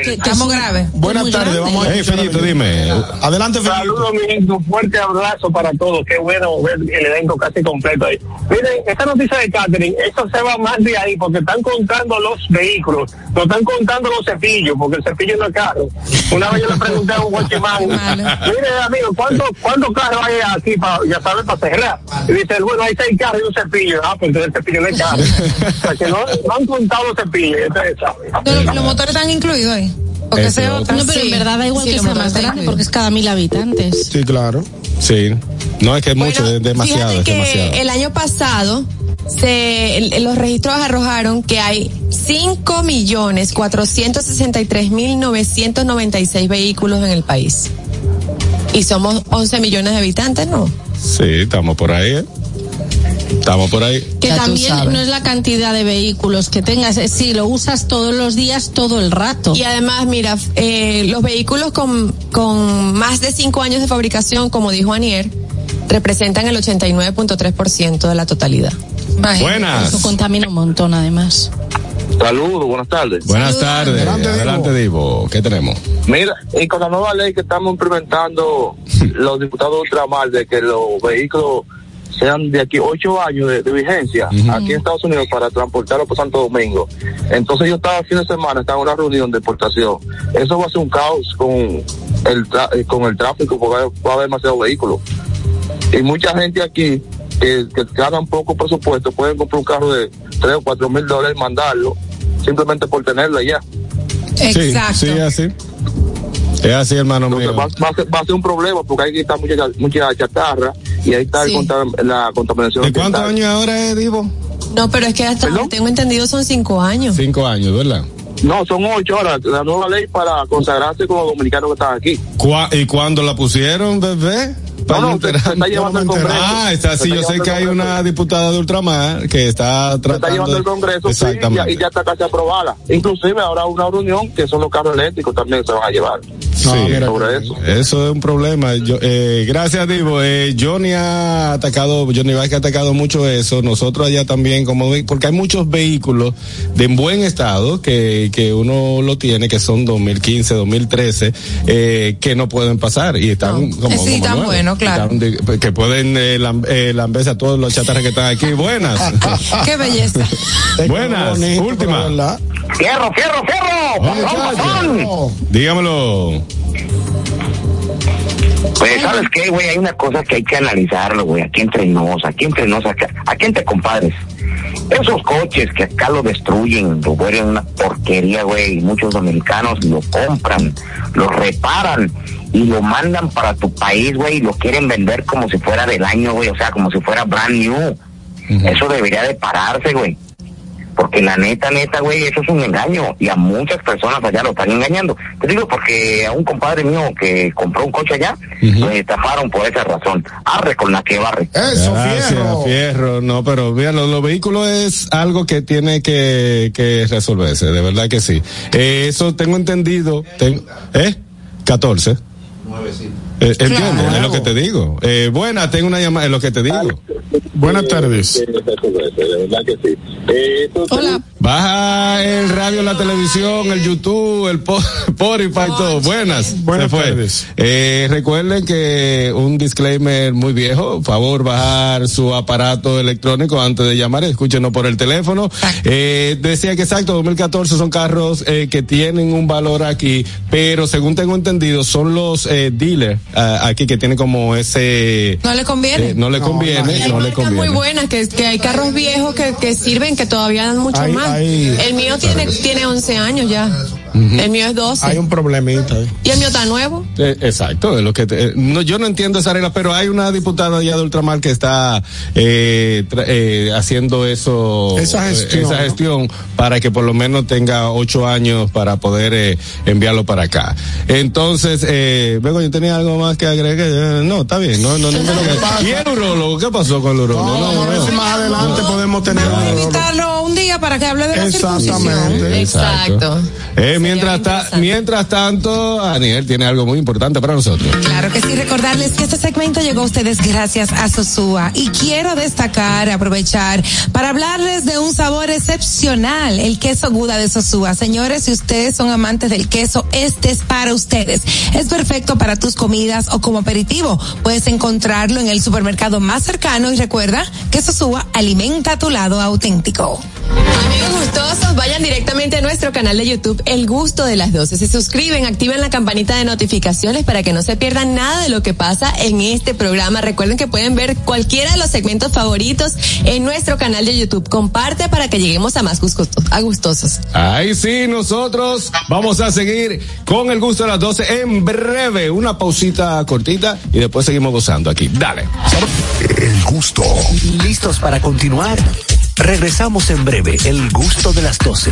que Estamos es- graves. Buenas tardes, vamos a Hey, Fellito, dime. Adelante, Fellito. Saludos, mi fuerte abrazo para todos. Qué bueno ver el elenco casi completo ahí. Miren, esta noticia de Catherine, eso se va más de ahí porque están contando los vehículos, no están contando los cepillos, porque el cepillo no es caro. Una vez yo le pregunté a un guachimán, mire, amigo, ¿cuántos cuántos carros hay aquí para, ya sabes, para cerrar? Y dice, bueno, hay seis carros y un cepillo. Ah, pues entonces el cepillo no es caro. o sea, que no, no han contado los cepillos. No, los, los motores están incluidos ahí. Porque Ese sea otra. No, pero en verdad da igual Sí, que los sea más grande porque es cada mil habitantes. Sí, claro. Sí. No, es que es mucho, es demasiado, Fíjate es que demasiado. el año pasado se, el- los registros arrojaron que hay 5 millones 463 mil 996 vehículos en el país. Y somos 11 millones de habitantes, ¿no? Sí, estamos por ahí, ¿eh? Estamos por ahí. Que Ya también no es la cantidad de vehículos que tengas, es si lo usas todos los días, todo el rato. Y además, mira, eh, los vehículos con, con más de 5 años de fabricación, como dijo Anier, representan el 89.3% de la totalidad. Buenas. Eso contamina un montón, además. Saludos, buenas tardes. Buenas tardes. Adelante, Adelante, Divo. ¿Qué tenemos? Mira, y con la nueva ley que estamos implementando *laughs* los diputados ultramar de que los vehículos sean de aquí ocho años de, de vigencia aquí en Estados Unidos para transportarlos por Santo Domingo. Entonces yo estaba el fin de semana, estaba en una reunión de exportación. Eso va a ser un caos con el tra- eh, con el tráfico porque va- a haber demasiados vehículos. Y mucha gente aquí que, que ganan poco presupuesto pueden comprar un carro de tres o cuatro mil dólares y mandarlo simplemente por tenerlo allá. Exacto. Sí, sí, es así. Es así, hermano mío. Va, va a ser, va a ser un problema porque ahí está mucha, mucha chatarra y ahí está Sí. la contaminación. ¿De cuántos años ahora es, Divo? No, pero es que hasta donde tengo entendido son 5 años. Cinco años, ¿verdad? No, son ocho horas. La nueva ley para consagrarse con los dominicanos que están aquí. ¿Cuá- ¿Y cuándo la pusieron, bebé? Para No, no, se- se está llevando el Congreso. Ah, está, sí, Se está yo sé que hay una diputada de ultramar que está Se tratando. está llevando el Congreso sí, y, ya, Exactamente. y ya está casi aprobada. Inclusive ahora una reunión que son los carros eléctricos también se van a llevar. Sí, sobre eso. Eso es un problema. Yo, eh, gracias, Divo. Eh, Johnny ha atacado, Johnny Vázquez ha atacado mucho eso. Nosotros allá también, como porque hay muchos vehículos de en buen estado que, que uno lo tiene, que son 2015, 2013, eh, que no pueden pasar y están como, Eh, sí, como tan nuevos. bueno, claro. De- que pueden eh, lam- eh, lamberse a todos los chatarras que están aquí. Buenas. *laughs* Qué belleza. Buenas. Última. ¡Fierro, fierro, fierro! Dígamelo. Pues, ¿sabes qué, güey? Hay una cosa que hay que analizarlo, güey. Aquí entre nos, aquí entre nos, aquí entre compadres. Esos coches que acá lo destruyen, lo vuelven una porquería, güey. y Muchos dominicanos lo compran, lo reparan y lo mandan para tu país, güey. Y lo quieren vender como si fuera del año, güey. O sea, como si fuera brand new. Eso debería de pararse, güey. Porque la neta, neta, güey, eso es un engaño. Y a muchas personas allá lo están engañando. Te digo porque a un compadre mío que compró un coche allá, lo estafaron por esa razón. Arre con la que barre. Gracias, fierro. No, pero mira, los, los vehículos es algo que tiene que, que resolverse, de verdad que sí. Eh, eso tengo entendido. ten- ¿Eh? 14. Eh, ¿Entiendes? Es lo que te digo. Eh, buena, tengo una llamada, es lo que te digo. Buenas tardes. Hola. Baja el radio, la televisión, el YouTube, el po- *laughs* Spotify, todo. Buenas. Buenas tardes. Eh, recuerden que un disclaimer muy viejo. Favor bajar su aparato electrónico antes de llamar. Escúchenos por el teléfono. Eh, decía que exacto, 2014 son carros eh, que tienen un valor aquí, pero según tengo entendido son los eh, dealers ah, aquí que tienen como ese. No le conviene. eh, no le conviene, no le marcas muy conviene. buenas, que, que hay carros viejos que, que sirven, que todavía dan mucho Hay- más. hay- El mío tiene, tiene 11 años ya. El mío es 12. Hay un problemita. ¿Y el mío está nuevo? Eh, exacto, es lo que te- eh, no, yo no entiendo esa regla, pero hay una diputada ya de ultramar que está eh, eh, haciendo eso, Esa gestión, para que por lo menos tenga ocho años para poder eh, enviarlo para acá. Entonces, eh, luego yo tenía algo más que agregar. Eh, no, está bien, no, no, no. ¿Y el urólogo? ¿Qué pasó con el urólogo? No, No, más adelante podemos tener Vamos a invitarlo un día para que hable de la. Exactamente. Exacto. Eh, mientras, ta- mientras tanto, Aniel tiene algo muy importante para nosotros. Claro que sí, recordarles que este segmento llegó a ustedes gracias a Sosúa y quiero destacar, aprovechar para hablarles de un sabor excepcional, el queso Guda de Sosúa. Señores, si ustedes son amantes del queso, este es para ustedes. Es perfecto para tus comidas o como aperitivo. Puedes encontrarlo en el supermercado más cercano y recuerda que Sosúa alimenta tu lado auténtico. Amigos gustosos, vayan directamente a nuestro canal de YouTube El Gusto de las 12. Se suscriben, activen la campanita de notificaciones para que no se pierdan nada de lo que pasa en este programa. Recuerden que pueden ver cualquiera de los segmentos favoritos en nuestro canal de YouTube. Comparte para que lleguemos a más a gustosos. Ahí sí, nosotros vamos a seguir con el gusto de las 12 en breve. Una pausita cortita y después seguimos gozando aquí. Dale. El gusto. ¿Listos para continuar? Regresamos en breve. El gusto de las 12.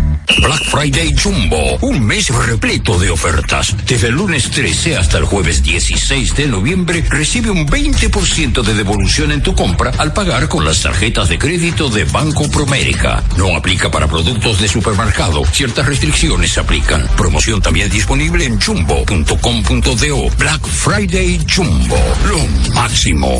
Black Friday Jumbo, un mes repleto de ofertas. Desde el lunes 13 hasta el jueves 16 de noviembre recibe un 20% de devolución en tu compra al pagar con las tarjetas de crédito de Banco Promérica. No aplica para productos de supermercado. Ciertas restricciones se aplican. Promoción también disponible en jumbo.com.do. Black Friday Jumbo, lo máximo.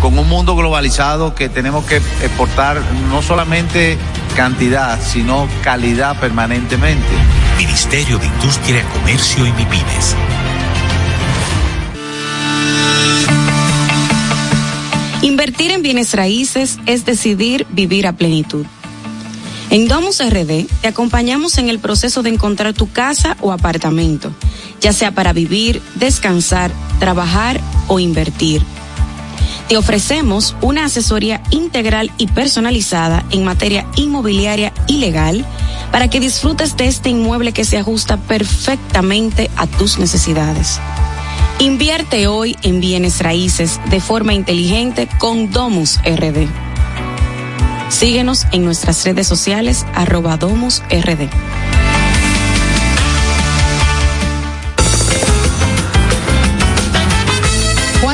con un mundo globalizado que tenemos que exportar no solamente cantidad, sino calidad permanentemente. Ministerio de Industria, Comercio y MIPIMES. Invertir en bienes raíces es decidir vivir a plenitud. En Domus RD te acompañamos en el proceso de encontrar tu casa o apartamento, ya sea para vivir, descansar, trabajar o invertir. Te ofrecemos una asesoría integral y personalizada en materia inmobiliaria y legal para que disfrutes de este inmueble que se ajusta perfectamente a tus necesidades. Invierte hoy en bienes raíces de forma inteligente con Domus RD. Síguenos en nuestras redes sociales arroba Domus RD.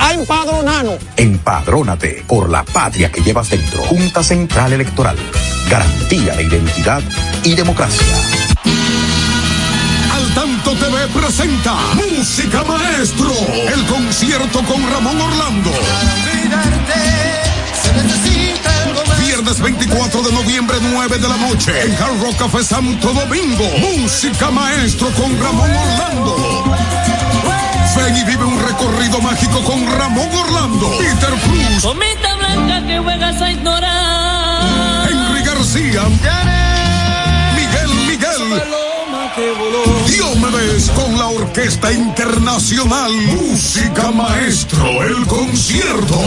a empadronarnos. Empadrónate por la patria que llevas dentro. Junta Central Electoral. Garantía de identidad y democracia. Al Tanto TV presenta Música Maestro, el concierto con Ramón Orlando. Viernes 24 de noviembre, 9 de la noche, en Hard Rock Café Santo Domingo. Música Maestro con Ramón Orlando. Con Ramón Orlando, Peter Cruz, Comita blanca que juegas a ignorar. Henry García, Miguel Miguel. Diomedes con la Orquesta Internacional Música Maestro, el concierto.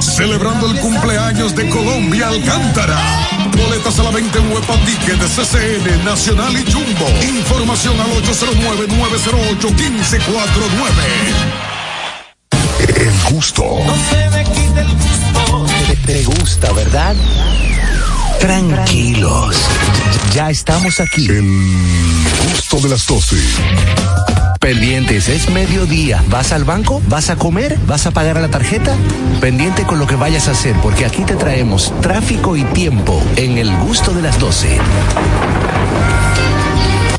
Celebrando el cumpleaños de Colombia Alcántara. Boletas a la venta en Huepa Ticket de CCN, Nacional y Jumbo. Información al 809-908-1549. El gusto. Te, te gusta, ¿verdad? Tranquilos. Ya estamos aquí. El gusto de las 12. Pendientes, es mediodía. ¿Vas al banco? ¿Vas a comer? ¿Vas a pagar a la tarjeta? Pendiente con lo que vayas a hacer, porque aquí te traemos tráfico y tiempo en el gusto de las 12.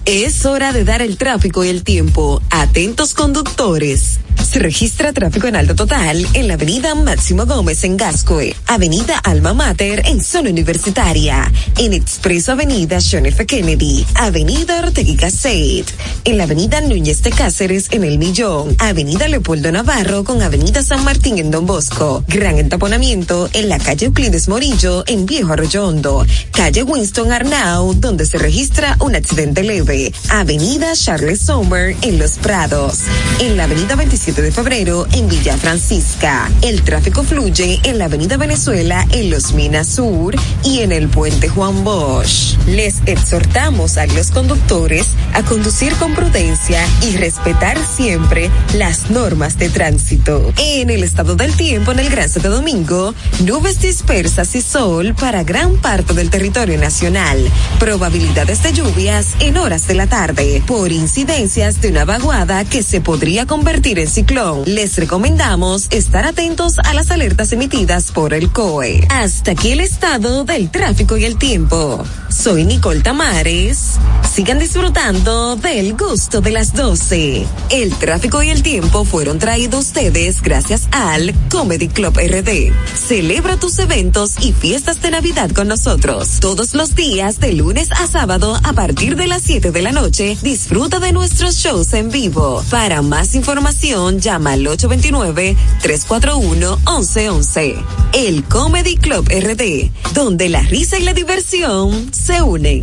Es hora de dar el tráfico y el tiempo. Atentos conductores. Se registra tráfico en alto total en la avenida Máximo Gómez en Gascoe, avenida Alma Mater en zona universitaria, en Expreso Avenida John F. Kennedy, avenida Ortega Gasset, en la avenida Núñez de Cáceres en El Millón, avenida Leopoldo Navarro con avenida San Martín en Don Bosco, gran entaponamiento en la calle Euclides Morillo en Viejo Arroyondo, calle Winston Arnau donde se registra un accidente leve, avenida Charles Sommer en Los Prados, en la avenida 27 de febrero en Villa Francisca. El tráfico fluye en la avenida Venezuela en Los Minas Sur y en el puente Juan Bosch. Les exhortamos a los conductores a conducir con prudencia y respetar siempre las normas de tránsito. En el estado del tiempo en el Gran Santo Domingo, nubes dispersas y sol para gran parte del territorio nacional. Probabilidades de lluvias en horas de la tarde por incidencias de una vaguada que se podría convertir en ciclón. Les recomendamos estar atentos a las alertas emitidas por el COE. Hasta aquí el estado del tráfico y el tiempo. Soy Nicole Tamares. Sigan disfrutando del gusto de las 12. El tráfico y el tiempo fueron traídos ustedes gracias al Comedy Club RD. Celebra tus eventos y fiestas de Navidad con nosotros. Todos los días de lunes a sábado a partir de las 7 de la noche disfruta de nuestros shows en vivo. Para más información llama al 829-341-1111. El Comedy Club RD, donde la risa y la diversión se unen.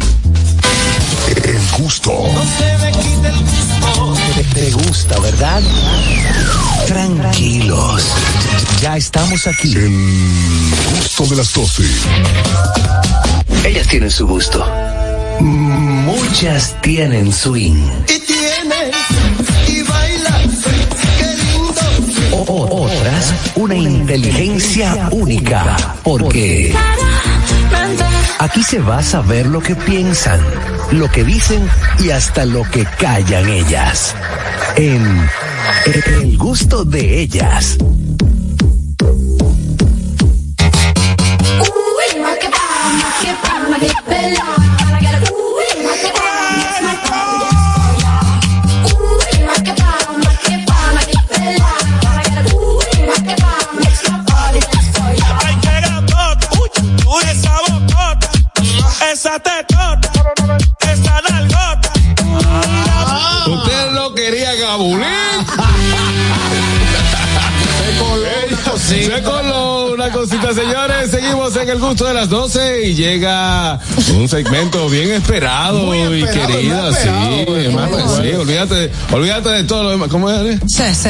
El gusto. Te, te gusta, ¿verdad? Tranquilos. Ya estamos aquí. El gusto de las 12. Ellas tienen su gusto. Muchas tienen swing. Y tienes y bailas, qué lindo. O- o- otras, una inteligencia única. Porque aquí se va a saber lo que piensan, lo que dicen y hasta lo que callan ellas. En El gusto de ellas. *laughs* Se coló una cosita, señores. Seguimos en el gusto de las 12 y llega un segmento bien esperado, y querido. sí, más- sí, olvídate, olvídate de todo lo demás. ¿Cómo es? Sí, sí.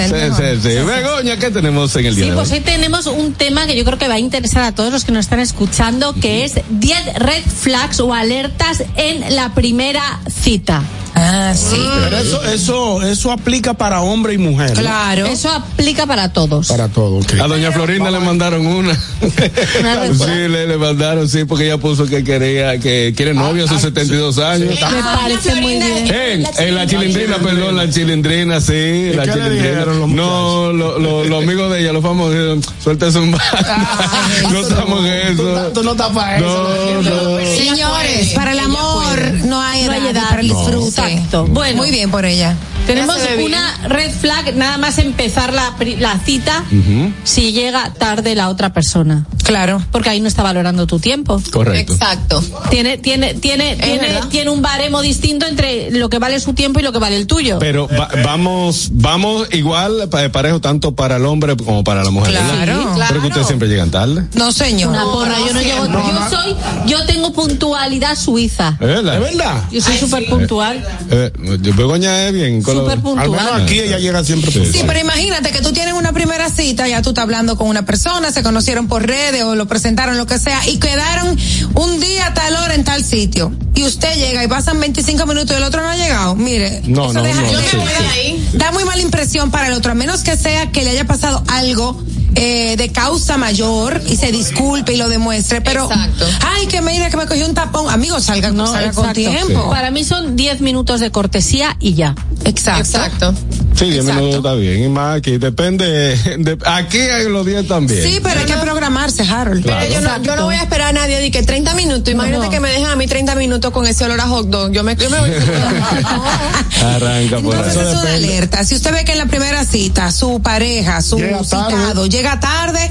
Begoña, ¿qué tenemos en el día Sí, de pues hoy tenemos un tema que yo creo que va a interesar a todos los que nos están escuchando, que es 10 red flags o alertas en la primera cita. Ah, sí. Pero eso, eso, eso aplica para hombre y mujer. ¿no? Claro. Eso aplica para todos. Para todo, ok. A doña Florinda le mandaron una. *laughs* sí, le, le mandaron, sí, porque ella puso que quería, que quiere novio a sus 72 años. Me parece muy bien. En, en la chilindrina, perdón, la chilindrina, sí, la chilindrina. dijeron los no, lo- lo- los amigos de ella, los famosos, dijeron, suéltese *laughs* un no estamos en eso. Tú no estás para eso. No, no. Señores, para el amor no edad, No hay edad. Exacto. Bueno. Muy bien por ella. Tenemos una red flag nada más empezar la, pri- la cita si llega tarde la otra persona. Claro. Porque ahí no está valorando tu tiempo. Correcto. Exacto. Tiene, tiene, tiene, tiene, verdad. tiene un baremo distinto entre lo que vale su tiempo y lo que vale el tuyo. Pero va- vamos, vamos igual pa- parejo tanto para el hombre como para la mujer. ¿verdad? Claro. Pero que ustedes siempre llegan tarde. No, señor. Una porra, yo no llego, yo soy, yo tengo puntualidad suiza. ¿Es verdad? ¿Es verdad? Yo soy súper puntual. Eh, yo Begoña es bien. Súper Al puntual. menos aquí ella llega siempre Sí, puntual. Sí, pero imagínate que tú tienes una primera cita, ya tú estás hablando con una persona, se conocieron por redes o lo presentaron, lo que sea, y quedaron un día a tal hora en tal sitio. Y usted llega y pasan 25 minutos y el otro no ha llegado. Mire, No, eso no, deja- no, yo sí, me voy sí. ahí. Da muy mala impresión para el otro, a menos que sea que le haya pasado algo eh, de causa mayor y se disculpe y lo demuestre, pero Exacto. ay que mira que me cogió un tapón, amigo, salga, No, salga con tiempo. Para mí son 10 minutos de cortesía y ya. Exacto. Exacto. Sí, 10 Exacto. minutos está bien. Y más aquí, depende. *laughs* De, aquí hay los 10 también. Sí, pero hay que programarse, Harold. Claro. Yo no, yo no voy a esperar a nadie de que 30 minutos. Imagínate No. que me dejan a mí 30 minutos con ese olor a hot dog. Yo me, yo me voy. *laughs* Arranca por Entonces ahí. es una alerta. Si usted ve que en la primera cita su pareja, su Llega tarde. citado llega tarde,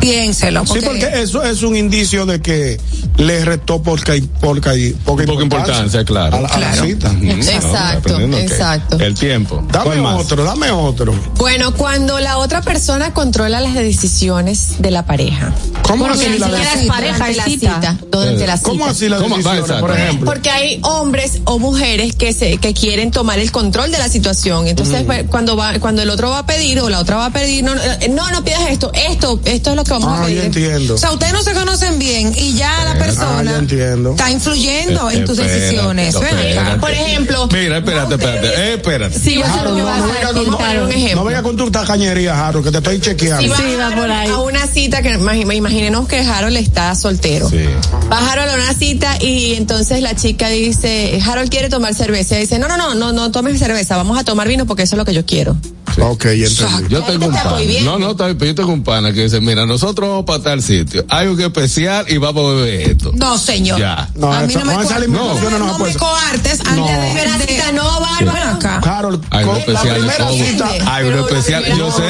piénselo. Sí, porque eso es un indicio de que le restó poca, poca, poca, Poca importancia, claro. A la, a la Claro. cita. Exacto, exacto. El tiempo. Dame otro, dame otro. Bueno, cuando la otra persona controla las decisiones de la pareja. ¿Cómo Porque así ni la siquiera es cita? pareja, la cita. cita. Durante la cita. ¿Cómo así las decisiones, por ejemplo? Porque hay hombres o mujeres que se que quieren tomar el control de la situación. Entonces, pues, cuando va cuando el otro va a pedir o la otra va a pedir, no, eh, no, no pidas esto, esto, esto es lo que vamos a Ah, pedir. yo entiendo. O sea, ustedes no se conocen bien y ya la Ah, persona entiendo. está influyendo en tus Espérate, decisiones. Espérate. Por ejemplo, Mira, espérate, espérate. Eh, espérate. si a, Harold, no, no venga con- poner un ejemplo. No venga con tu tacañería, Harold, que te estoy chequeando. Si va Sí, va por ahí. a una cita que imagi- imaginemos que Harold está soltero. Sí. Va Harold a una cita y entonces la chica dice, Harold quiere tomar cerveza. Y dice, no, no, no, no, no tomes cerveza, vamos a tomar vino porque eso es lo que yo quiero. Ok, ya entendí. Yo tengo un pana. No, no, está bien, yo tengo un pana que dice, mira, nosotros vamos para tal sitio. Hay un especial y vamos a beber esto. No, señor. Ya. No, a mí no me, con esa co- limitación no, no no me coartes No. antes de, cita, no, Bárbara. acá. Harold, Hay uno especial cita. Hay la especial. Yo sé,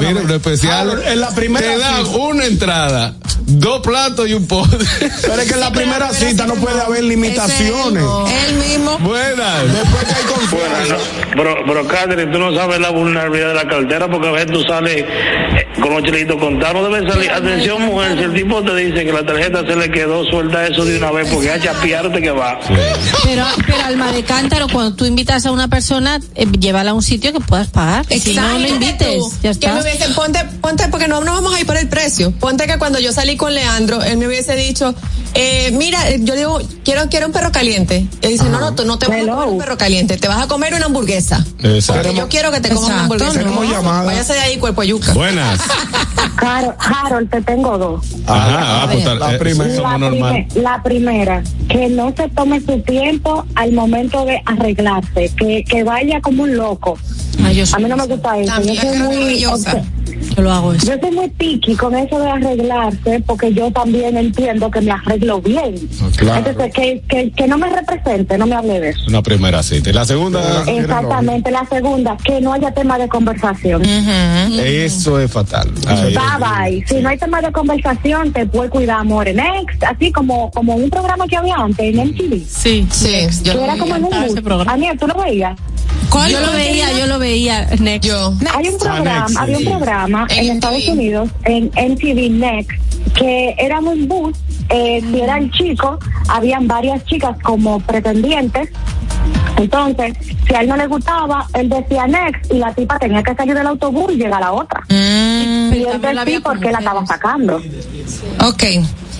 mira, uno especial. En la primera Te dan cita. una entrada, dos platos y un postre. Pero es que en la primera cita no puede haber limitaciones. Él mismo. Buenas. Después que hay confianza. Bueno, pero, pero Catherine, tú no sabes la vulnerabilidad de la cartera porque a veces tú sales eh, con los chelitos contados. No debes salir. Atención, mujer, si el tipo te dice que la tarjeta se le quedó, suelta eso de una vez porque a chapearte que va. Pero, pero alma de cántaro, cuando tú invitas a una persona, eh, llévala a un sitio que puedas pagar. Si no, no Imagínate invites. tú, Ya que me está. hubiese, ponte, ponte, porque no, no vamos a ir por el precio. Ponte que cuando yo salí con Leandro, él me hubiese dicho, eh, mira, eh, yo digo, quiero, quiero un perro caliente. Él dice, no, no, tú no te vas a comer un perro caliente, te vas a comer una hamburguesa. Exacto. Porque yo quiero que te comas una Exacto, hamburguesa. no. Llamada. Váyase de ahí, cuerpo yuca. Buenas. Harold, Harold, te tengo dos. Ajá, ah, pues, la eh, primera. somos La, normal. prime- la primera, que no se tome su tiempo al momento de arreglarse, que, que vaya como un loco. Ay, yo, A mí no me gusta eso. También Yo soy muy, yo lo hago eso. yo soy muy piqui con eso de arreglarse, porque yo también entiendo que me arreglo bien. Claro. Entonces, que, que, que no me represente, no me hable de eso. Una primera cita. Y la segunda, Exactamente. La segunda, que no haya tema de conversación. eso es fatal. Ahí. Bye bye. Si no hay tema de conversación, te puedes cuidar, amor. Next, así como, como un programa que había antes en MTV. Sí, Sí, yo que era como en un ese programa. Aniel, ¿tú lo veías? ¿Cuál Yo lo veía, yo lo veía. Next. Yo. Hay un programa, Next, había un programa en, En Estados. Unidos, en MTV Next, que era un bus, eh, si eran chicos, habían varias chicas como pretendientes. Entonces, si a él no le gustaba, él decía next y la tipa tenía que salir del autobús y llegar a la otra. Mm, y él decía porque la estaba sacando. ok.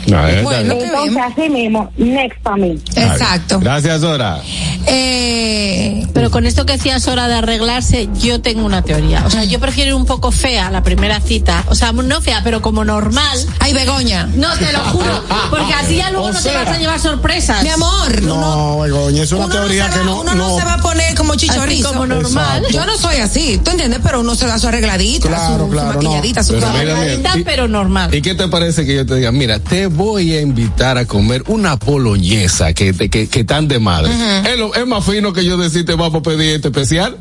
No, Bueno. Entonces, así mismo, next para mí. Exacto. Gracias, Dora. Eh, Pero con esto que decías hora de arreglarse, yo tengo una teoría. O sea, yo prefiero ir un poco fea la primera cita. O sea, no fea, pero como normal. ay, Begoña. No, te lo juro. Porque así ya luego O no sea- te vas a llevar sorpresas. Mi amor, uno, No, Begoña, es una uno no teoría que no. uno no, se va a poner como chichorrizo. Así como normal. Exacto. Yo no soy así, ¿tú entiendes? Pero uno se da su arregladita, Claro, su, claro, su maquilladita, su Pero cosa. mira, mira, Linda, y- pero normal. ¿Y qué te parece que yo te diga? Mira, te voy a invitar a comer una boloñesa que, que, que tan de madre. es, lo- es más fino que yo decirte vamos a pedir este especial.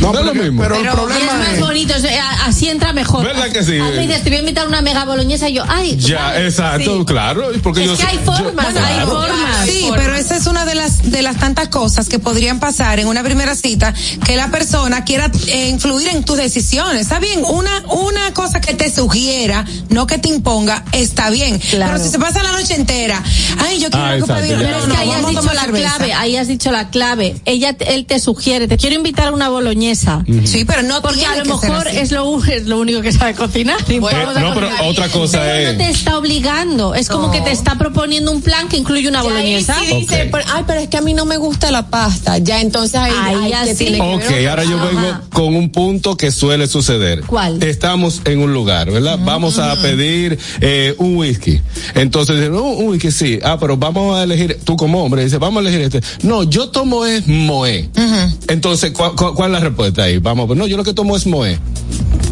No, No lo mismo. pero el Pero problema es más es. bonito, o sea, así sí entra mejor. ¿Verdad que sí? A mí dices, te voy a invitar una mega boloñesa y yo, ay. Ya, ¿sabes? exacto, Sí. claro. Porque Es yo que hay yo- formas, hay claro. formas. Sí, formas. pero esa es una de las de las tantas cosas que podrían pasar en una primera cita que la persona quiera eh, influir en tus decisiones. Está bien, una una cosa que te sugiera, no que te imponga, está bien. Pero si se pasa la noche entera, ay, yo quiero Ah, una copa de exacto, vino, ya. Pero es no, que ahí has dicho la cerveza. clave, ahí has dicho la clave. Ella, te- él te sugiere, te quiero invitar a una boloñesa. Sí, pero no Porque a lo mejor es lo, u- es lo único que sabe cocinar. Eh, no, pero otra cosa Pero es. no te está obligando, es como que te está proponiendo un plan que incluye una boloñesa. sí dice, ay, pero es que a mí no me gusta la pasta. Ya, entonces ahí, ya sí. tiene que Ok, ahora yo vengo con un punto que suele suceder. ¿Cuál? Estamos en un lugar, ¿verdad? Vamos a pedir eh, un whisky. Entonces dicen, "Oh, un whisky sí. Ah, pero vamos a elegir, tú como hombre, dice, vamos a elegir este. No, yo tomo es Moe. Entonces, ¿cuál, cuál- cuál es la respuesta ahí? Vamos, pues no, yo lo que tomo es Moe.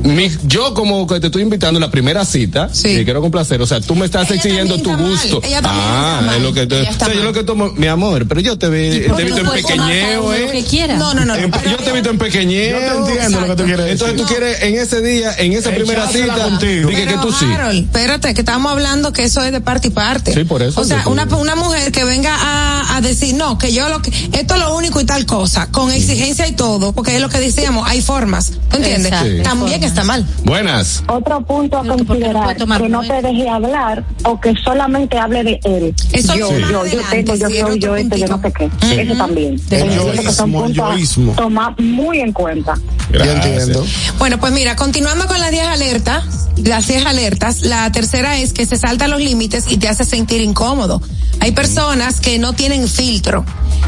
Mi- yo como que te estoy invitando a la primera cita, y quiero complacer, o sea, tú me estás exigiendo tu gusto. ella ah, está mal. es lo que te, Ella está o sea, yo lo que tomo, mi amor, pero yo te vi, te he visto en pequeñeo, eh. No, no, no. no. En- yo te he visto en pequeñeo. Yo te entiendo lo que tú quieres decir. Entonces tú quieres en ese día, en esa primera cita, contigo. dije que tú sí. Harold, espérate, que estamos hablando que eso es de parte y parte. Sí, por eso O sea, una, una mujer que venga a, a decir, no, que yo lo que, esto es lo único y tal cosa, con exigencia y todo, porque es lo que decíamos, hay formas, ¿tú entiendes? Sí. También formas. está mal. Buenas. Otro punto a Pero que ¿por qué no considerar, tomar que no te deje hablar o que solamente hable de él. Eso yo, sí. yo, yo tengo, yo sí, soy, yo esto, yo no sé qué. Eso también. El Entiendo que son yoísmo, el puntos a yoísmo. tomar muy en cuenta. Yo entiendo. Bueno, pues mira, continuando con las 10 alertas, las 10 alertas, la tercera es que se salta los límites y te hace sentir incómodo. Hay personas que no tienen filtro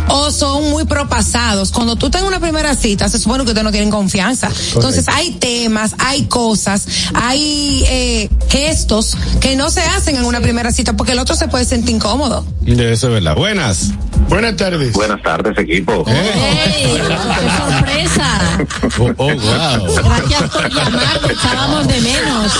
o son muy propasados. Cuando tú estás en una primera cita, se supone que ustedes no tienen confianza. Entonces hay temas, hay cosas, hay eh, gestos que no se hacen en una primera cita porque el otro se puede sentir incómodo. Eso es verdad. Buenas. Buenas tardes. Buenas tardes, equipo. ¡Ey! ¡Qué sorpresa! Oh, oh, wow. Gracias por llamar, te echábamos de menos.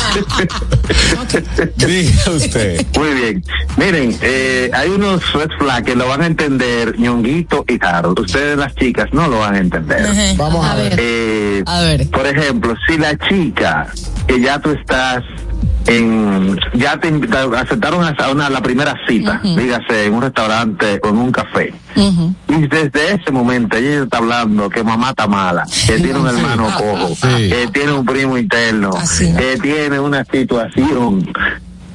Diga usted. Muy bien. Miren, eh, hay unos red flags que lo van a entender Ñonguito y Harold. Ustedes, las chicas, no lo van a entender. Vamos a ver. Eh, A ver. Por ejemplo, si la chica que ya tú estás en, ya te aceptaron a una, la primera cita, dígase en un restaurante o en un café. Y desde ese momento ella está hablando que mamá está mala, que tiene un hermano cojo, Sí. que tiene un primo interno, Así. que tiene una situación.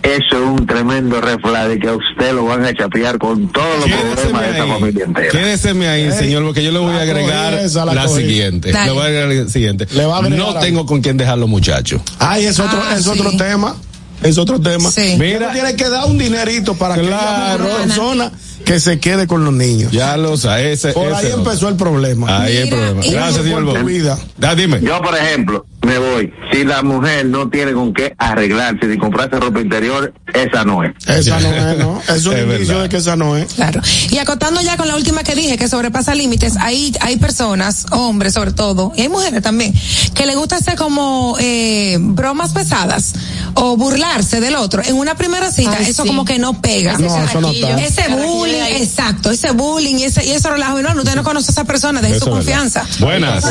Eso es un tremendo refla de que a usted lo van a chapear con todos los Quédeseme problemas de esa ahí. familia entera. Quédeseme ahí, señor, porque yo le voy a la agregar esa, la la siguiente. Dale. Le voy a agregar la siguiente. Le va a agregar no algo. tengo con quién dejar los muchachos. Ay, es otro, Ah, es sí. otro tema. Es otro tema. Sí. Mira, tiene que dar un dinerito para que Claro. haya una persona que se quede con los niños. Ya lo sabes. Ese, Por ese ahí empezó el problema. Ahí Mira, problema. Gracias, señor vida. Da, dime. Yo, por ejemplo, me voy. Si la mujer no tiene con qué arreglarse ni comprarse ropa interior, esa no es. Esa no es, ¿no? Es un *laughs* Es indicio verdad. de que esa no es. Claro. Y acotando ya con la última que dije, que sobrepasa límites, hay, hay personas, hombres sobre todo, y hay mujeres también, que le gusta hacer como eh, bromas pesadas o burlarse del otro. En una primera cita, Ay, eso sí. como que no pega. No, eso no está. Ese bullying, exacto, ese bullying y ese, y ese relajo. Y no, usted no conoce a esa persona, de Eso su confianza. Buenas.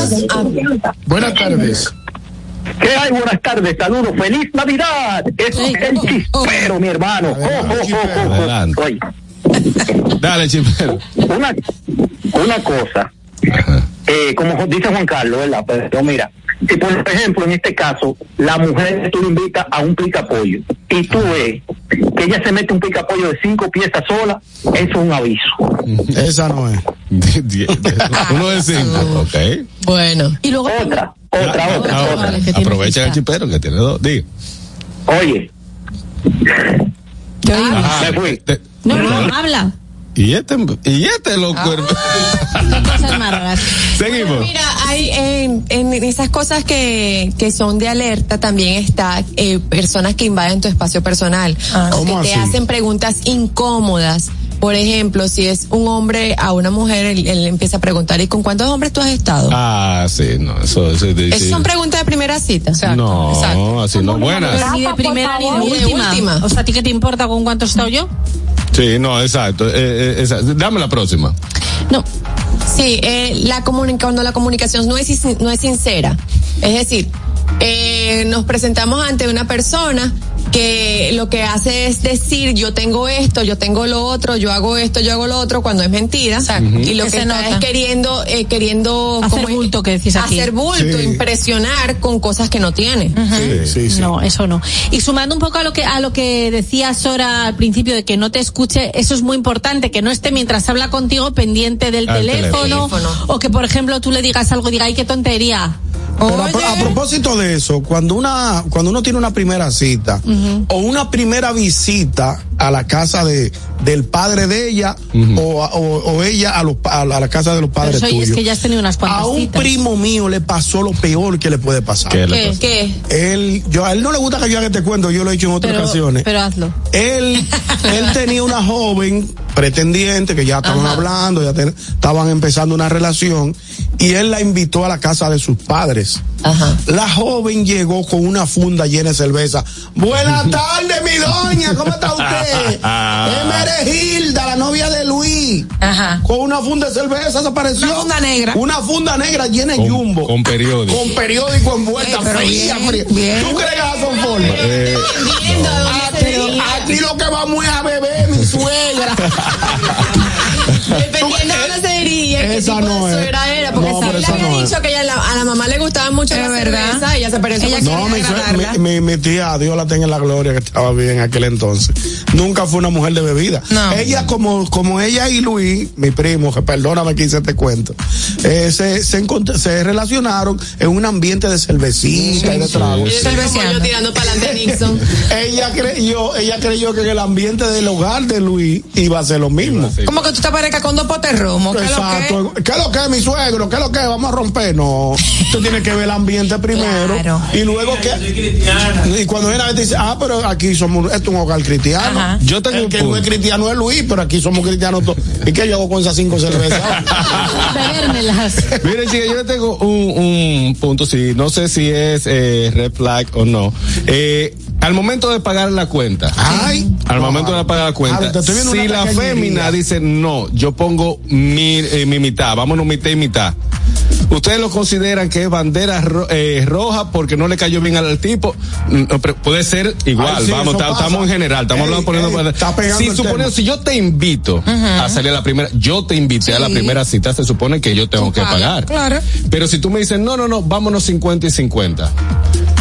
Buenas tardes. ¿Qué hay? Buenas tardes, saludos, feliz Navidad. Es el chispero, mi hermano. Oh, oh, Dale, chipero. una, una cosa, eh, como dice Juan Carlos, ¿verdad? Pero mira, si por ejemplo en este caso la mujer tú le invitas a un picapollo y tú ves que ella se mete un picapollo de cinco piezas sola, eso es un aviso. Esa no es. *laughs* Uno de cinco, ok. Bueno. Y luego Otra, otra, Ah, otra, ah, otra. Vale, Aprovecha el chipero que tiene dos. Diga. Oye, Ah, me fui. te- No, no, habla. Y este, y este loco. Qué cosas más raras. Seguimos. Mira, hay en, en esas cosas que, que son de alerta también está eh, personas que invaden tu espacio personal Ah. o que ¿Cómo te así? hacen preguntas incómodas. Por ejemplo, si es un hombre a una mujer, él, él empieza a preguntar, ¿y con cuántos hombres tú has estado? Ah, sí, no, eso, eso, sí. Esas son preguntas de primera cita. No, Exacto. así no. Buenas. Pero ni de primera ni de última. O sea, ¿a ti qué te importa con cuánto he estado yo? Sí, no, exacto. Eh, eh, exacto. Dame la próxima. No. Sí, eh, la cuando la comunicación no es, no es sincera. Es decir, eh, nos presentamos ante una persona que lo que hace es decir yo tengo esto, yo tengo lo otro, yo hago esto, yo hago lo otro cuando es mentira y lo Que que, se está nota. es queriendo eh, queriendo Hacer como- bulto, que decís aquí. hacer bulto, Sí. impresionar con cosas que no tiene. No, eso no. Y sumando un poco a lo que a lo que decía Sora al principio de que no te escuche, eso es muy importante, que no esté mientras habla contigo pendiente del teléfono, teléfono. o que por ejemplo tú le digas algo y diga, ay, qué tontería. Pero a, pro- a propósito de eso, cuando una cuando uno tiene una primera cita o una primera visita a la casa de del padre de ella o, o, o ella a, los, a la a la casa de los padres es tuyos. que ya has tenido unas cuantas a un citas. primo mío le pasó lo peor que le puede pasar. ¿Qué le ¿Qué? pasó? ¿Qué? Él, yo, a él no le gusta que yo haga este cuento, yo lo he hecho en otras Pero, ocasiones. pero hazlo. Él, *laughs* él tenía una joven pretendiente que ya estaban Ajá. hablando, ya ten- estaban empezando una relación y él la invitó a la casa de sus padres. La joven llegó con una funda llena de cerveza. Buenas *laughs* tardes, mi doña, ¿cómo está usted? Es Meregilda, la novia de Luis. Con una funda de cerveza se apareció. Una funda negra. Una funda negra llena de jumbo. Con periódico. Con periódico envuelta, fría, fría. ¿Tú crees que son formas? Eh, Aquí, aquí lo que vamos es a beber, mi suegra. *laughs* Dependiendo de dónde se diría Esa tipo no de es. suegra era, porque No, le había no es. dicho que ella, la- a la mamá le gustaba mucho la cerveza, ella se pareció No, mi, mi, mi- tía, Dios la tenga en la gloria, que estaba bien en aquel entonces. Nunca fue una mujer de bebida. Ella, como, como ella y Luis, mi primo, que perdóname que hice este cuento, eh, se, se, relacionaron en un ambiente de cervecita y de trago. Y yo como yo tirando para adelante Nixon. *laughs* ella creyó, ella creyó que en el ambiente del hogar de Luis iba a ser lo mismo. Como que tú te parezcas con dos potes romo. ¿Qué es lo que? Exacto. ¿Qué es lo que es mi suegro? ¿Qué es lo que es? Vamos a romper. No. Tú tienes que ver el ambiente primero. Y luego que. Y cuando viene a ver, te dice, ah, pero aquí somos. Esto es un hogar cristiano. Yo tengo el un que no es cristiano es Luis, pero aquí somos cristianos todos. ¿Y qué yo hago con esas cinco cervezas? *laughs* Miren, chicas, yo tengo un, un punto, si no sé si es eh, red flag o no. Eh, al momento de pagar la cuenta, al momento de pagar la cuenta, Ah, si la fémina dice no, yo pongo mi, eh, mi mitad, vámonos mitad y mitad. ¿Ustedes lo consideran que es bandera ro- eh, roja porque no le cayó bien al tipo? Mm, no, pero puede ser igual, Ay, sí, vamos, estamos en general, estamos hablando poniendo. ey, está si supone- si yo te invito a salir a la primera, yo te invité a la primera cita, se supone que yo tengo que pagar. claro. Pero si tú me dices, no, no, no, vámonos 50 y 50.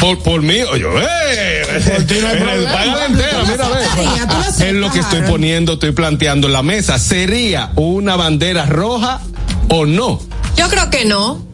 Por, por mí, oye, ¡eh! Págala *laughs* entera, mira, a ver. Es lo que estoy poniendo, estoy planteando en la mesa. ¿Sería una bandera roja o no? Yo creo que no.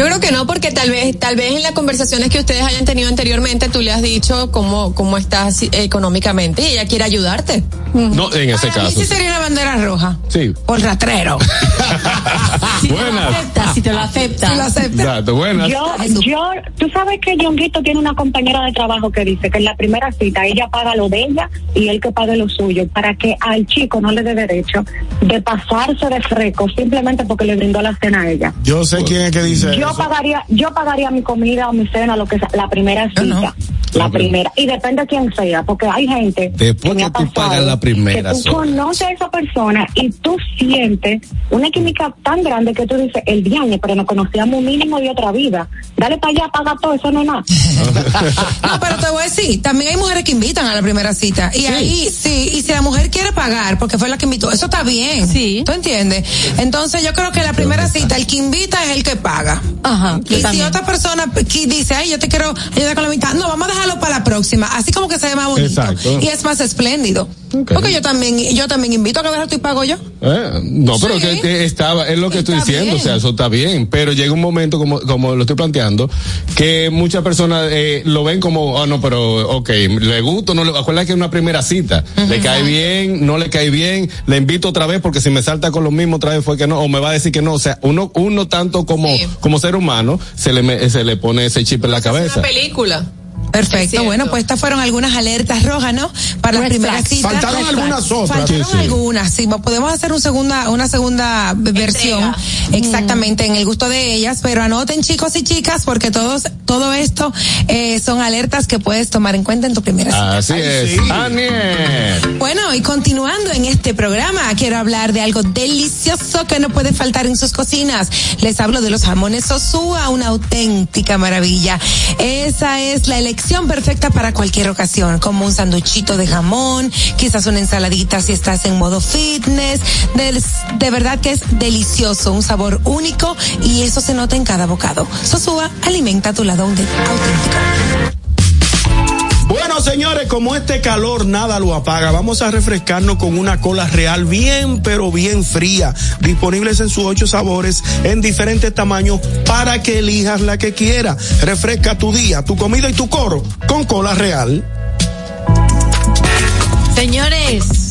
Yo creo que no, porque tal vez, tal vez en las conversaciones que ustedes hayan tenido anteriormente, tú le has dicho cómo, cómo estás económicamente y ella quiere ayudarte. No, en ese A mí caso. sí sería una bandera roja. Sí. Por ratrero. *laughs* Buenas. Si te lo acepta. Si lo acepta. Exacto, buenas. Yo, yo, tú sabes que Yonguito tiene una compañera de trabajo que dice que en la primera cita ella paga lo de ella y él que pague lo suyo para que al chico no le dé derecho de pasarse de freco simplemente porque le brindó la cena a ella. Yo sé quién es que dice Yo eso. pagaría, yo pagaría mi comida o mi cena, lo que sea, la primera cita. La primera. Y depende de quién sea, porque hay gente. Después me que ha tú pagas la primera, Que tú conoces a esa persona y tú sientes una química tan grande que tú dices, el viaje, pero nos conocíamos mínimo de otra vida. Dale para allá, paga todo, eso no es nada. *laughs* No, pero te voy a decir, también hay mujeres que invitan a la primera cita. Y ahí, sí, y si la mujer quiere pagar, porque fue la que invitó, eso está bien. Sí. ¿Tú entiendes? Entonces yo creo que la primera cita, el que invita es el que paga. Ajá. Y si otra persona que dice, ay, yo te quiero ayudar con la mitad, no, vamos a dejarlo para la próxima. Así como que se ve más bonito. Exacto. Y es más espléndido. Porque yo también, yo también invito a que veas y pago yo. Eh, no, pero que, que estaba, es lo que estoy diciendo, o sea, eso está bien, pero llega un momento, como, como lo estoy planteando, que muchas personas eh, lo ven como, oh no, pero, ok, le gusta, no le, acuérdate que es una primera cita, le cae bien, no le cae bien, le invito otra vez porque si me salta con lo mismo otra vez fue que no, o me va a decir que no, o sea, uno, uno tanto como, como ser humano, se le, se le pone ese chip en la cabeza. Una película. Perfecto, bueno, pues estas fueron algunas alertas rojas, ¿no? Para las primeras citas. Faltaron Red algunas otras. Faltaron Sí, sí. algunas, sí. Podemos hacer un segunda, una segunda versión, exactamente, en el gusto de ellas, pero anoten chicos y chicas, porque todos, todo esto eh, son alertas que puedes tomar en cuenta en tu primera cita. Así es. Aniel. Bueno, y continuando en este programa, quiero hablar de algo delicioso que no puede faltar en sus cocinas. Les hablo de los jamones Sosúa, una auténtica maravilla. Esa es la elección perfecta para cualquier ocasión, como un sanduchito de jamón, quizás una ensaladita si estás en modo fitness. De, de verdad que es delicioso, un sabor único y eso se nota en cada bocado. Sosúa alimenta tu lado auténtico. Bueno, señores, como este calor nada lo apaga, vamos a refrescarnos con una cola real bien, pero bien fría. Disponibles en sus ocho sabores, en diferentes tamaños, para que elijas la que quiera. Refresca tu día, tu comida y tu coro con cola real. Señores,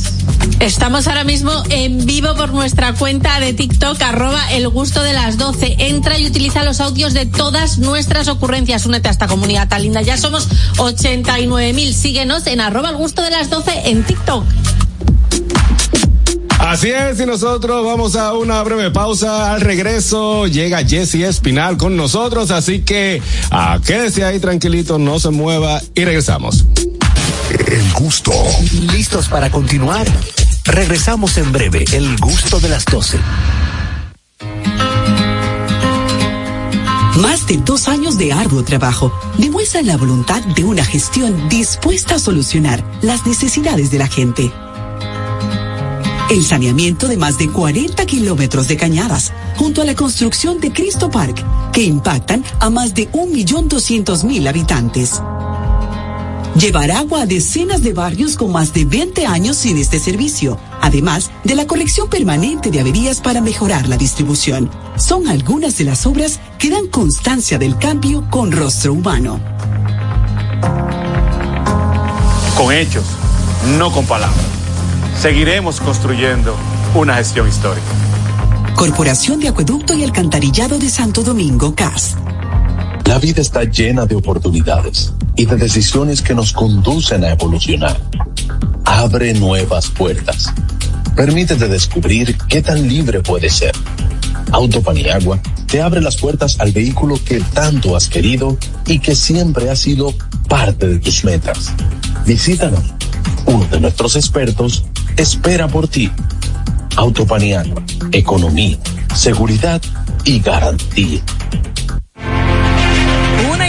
estamos ahora mismo en vivo por nuestra cuenta de TikTok, arroba el gusto de las 12. Entra y utiliza los audios de todas nuestras ocurrencias. Únete a esta comunidad tan linda. Ya somos 89 mil. Síguenos en arroba el gusto de las 12 en TikTok. Así es, y nosotros vamos a una breve pausa. Al regreso llega Jesse Espinal con nosotros, así que ah, quédese ahí tranquilito, no se mueva y regresamos. El gusto. ¿Listos para continuar? Regresamos en breve, el gusto de las 12. Más de dos años de arduo trabajo demuestran la voluntad de una gestión dispuesta a solucionar las necesidades de la gente. El saneamiento de más de 40 kilómetros de cañadas, junto a la construcción de Cristo Park, que impactan a más de 1.200.000 habitantes. Llevar agua a decenas de barrios con más de 20 años sin este servicio, además de la corrección permanente de averías para mejorar la distribución. Son algunas de las obras que dan constancia del cambio con rostro humano. Con hechos, no con palabras. Seguiremos construyendo una gestión histórica. Corporación de Acueducto y Alcantarillado de Santo Domingo, CAS. La vida está llena de oportunidades y de decisiones que nos conducen a evolucionar. Abre nuevas puertas. Permítete descubrir qué tan libre puedes ser. Autopaniagua te abre las puertas al vehículo que tanto has querido y que siempre ha sido parte de tus metas. Visítanos. Uno de nuestros expertos espera por ti. Autopaniagua, economía, seguridad y garantía.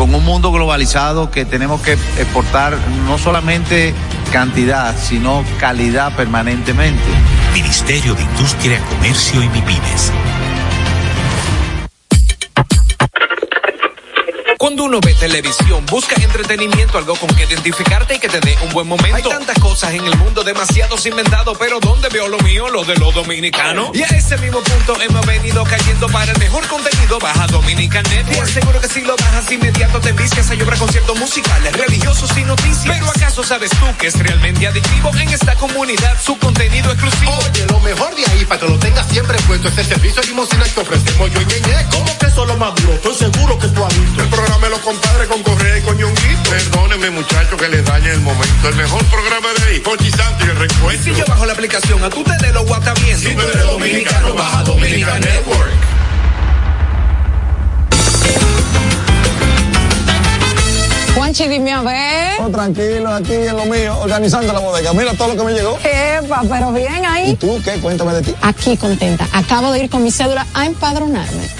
con un mundo globalizado que tenemos que exportar no solamente cantidad, sino calidad permanentemente. Ministerio de Industria, Comercio y MIPIMES. Cuando uno ve televisión, busca entretenimiento, algo con que identificarte y que te dé un buen momento. Hay tantas cosas en el mundo, demasiados inventados, pero ¿dónde veo lo mío? Lo de los dominicanos. Y a ese mismo punto hemos venido cayendo para el mejor contenido. Baja Dominican Network. Te aseguro que si lo bajas inmediato te envicias. Hay obra conciertos musicales, religiosos y noticias. Pero ¿acaso sabes tú que es realmente adictivo en esta comunidad su contenido exclusivo? Oye, lo mejor de ahí para que lo tengas siempre puesto es el servicio de limosina que ofrecemos yo y Ñeñe. ¿Cómo que eso es lo más duro? Estoy compadres con Correa y con Ñonguito. Perdónenme, muchachos, que les dañe el momento. El mejor programa de ahí, Pochi Santo y el recuento. Si yo bajo la aplicación, a tú te de lo guata bien. Si tú eres dominicano, baja Dominican Network. Juanchi, dime a ver. Oh, tranquilo, aquí en lo mío, organizando la bodega. Mira todo lo que me llegó. Epa, pero bien ahí. ¿Y tú qué? Cuéntame de ti. Aquí contenta. Acabo de ir con mi cédula a empadronarme.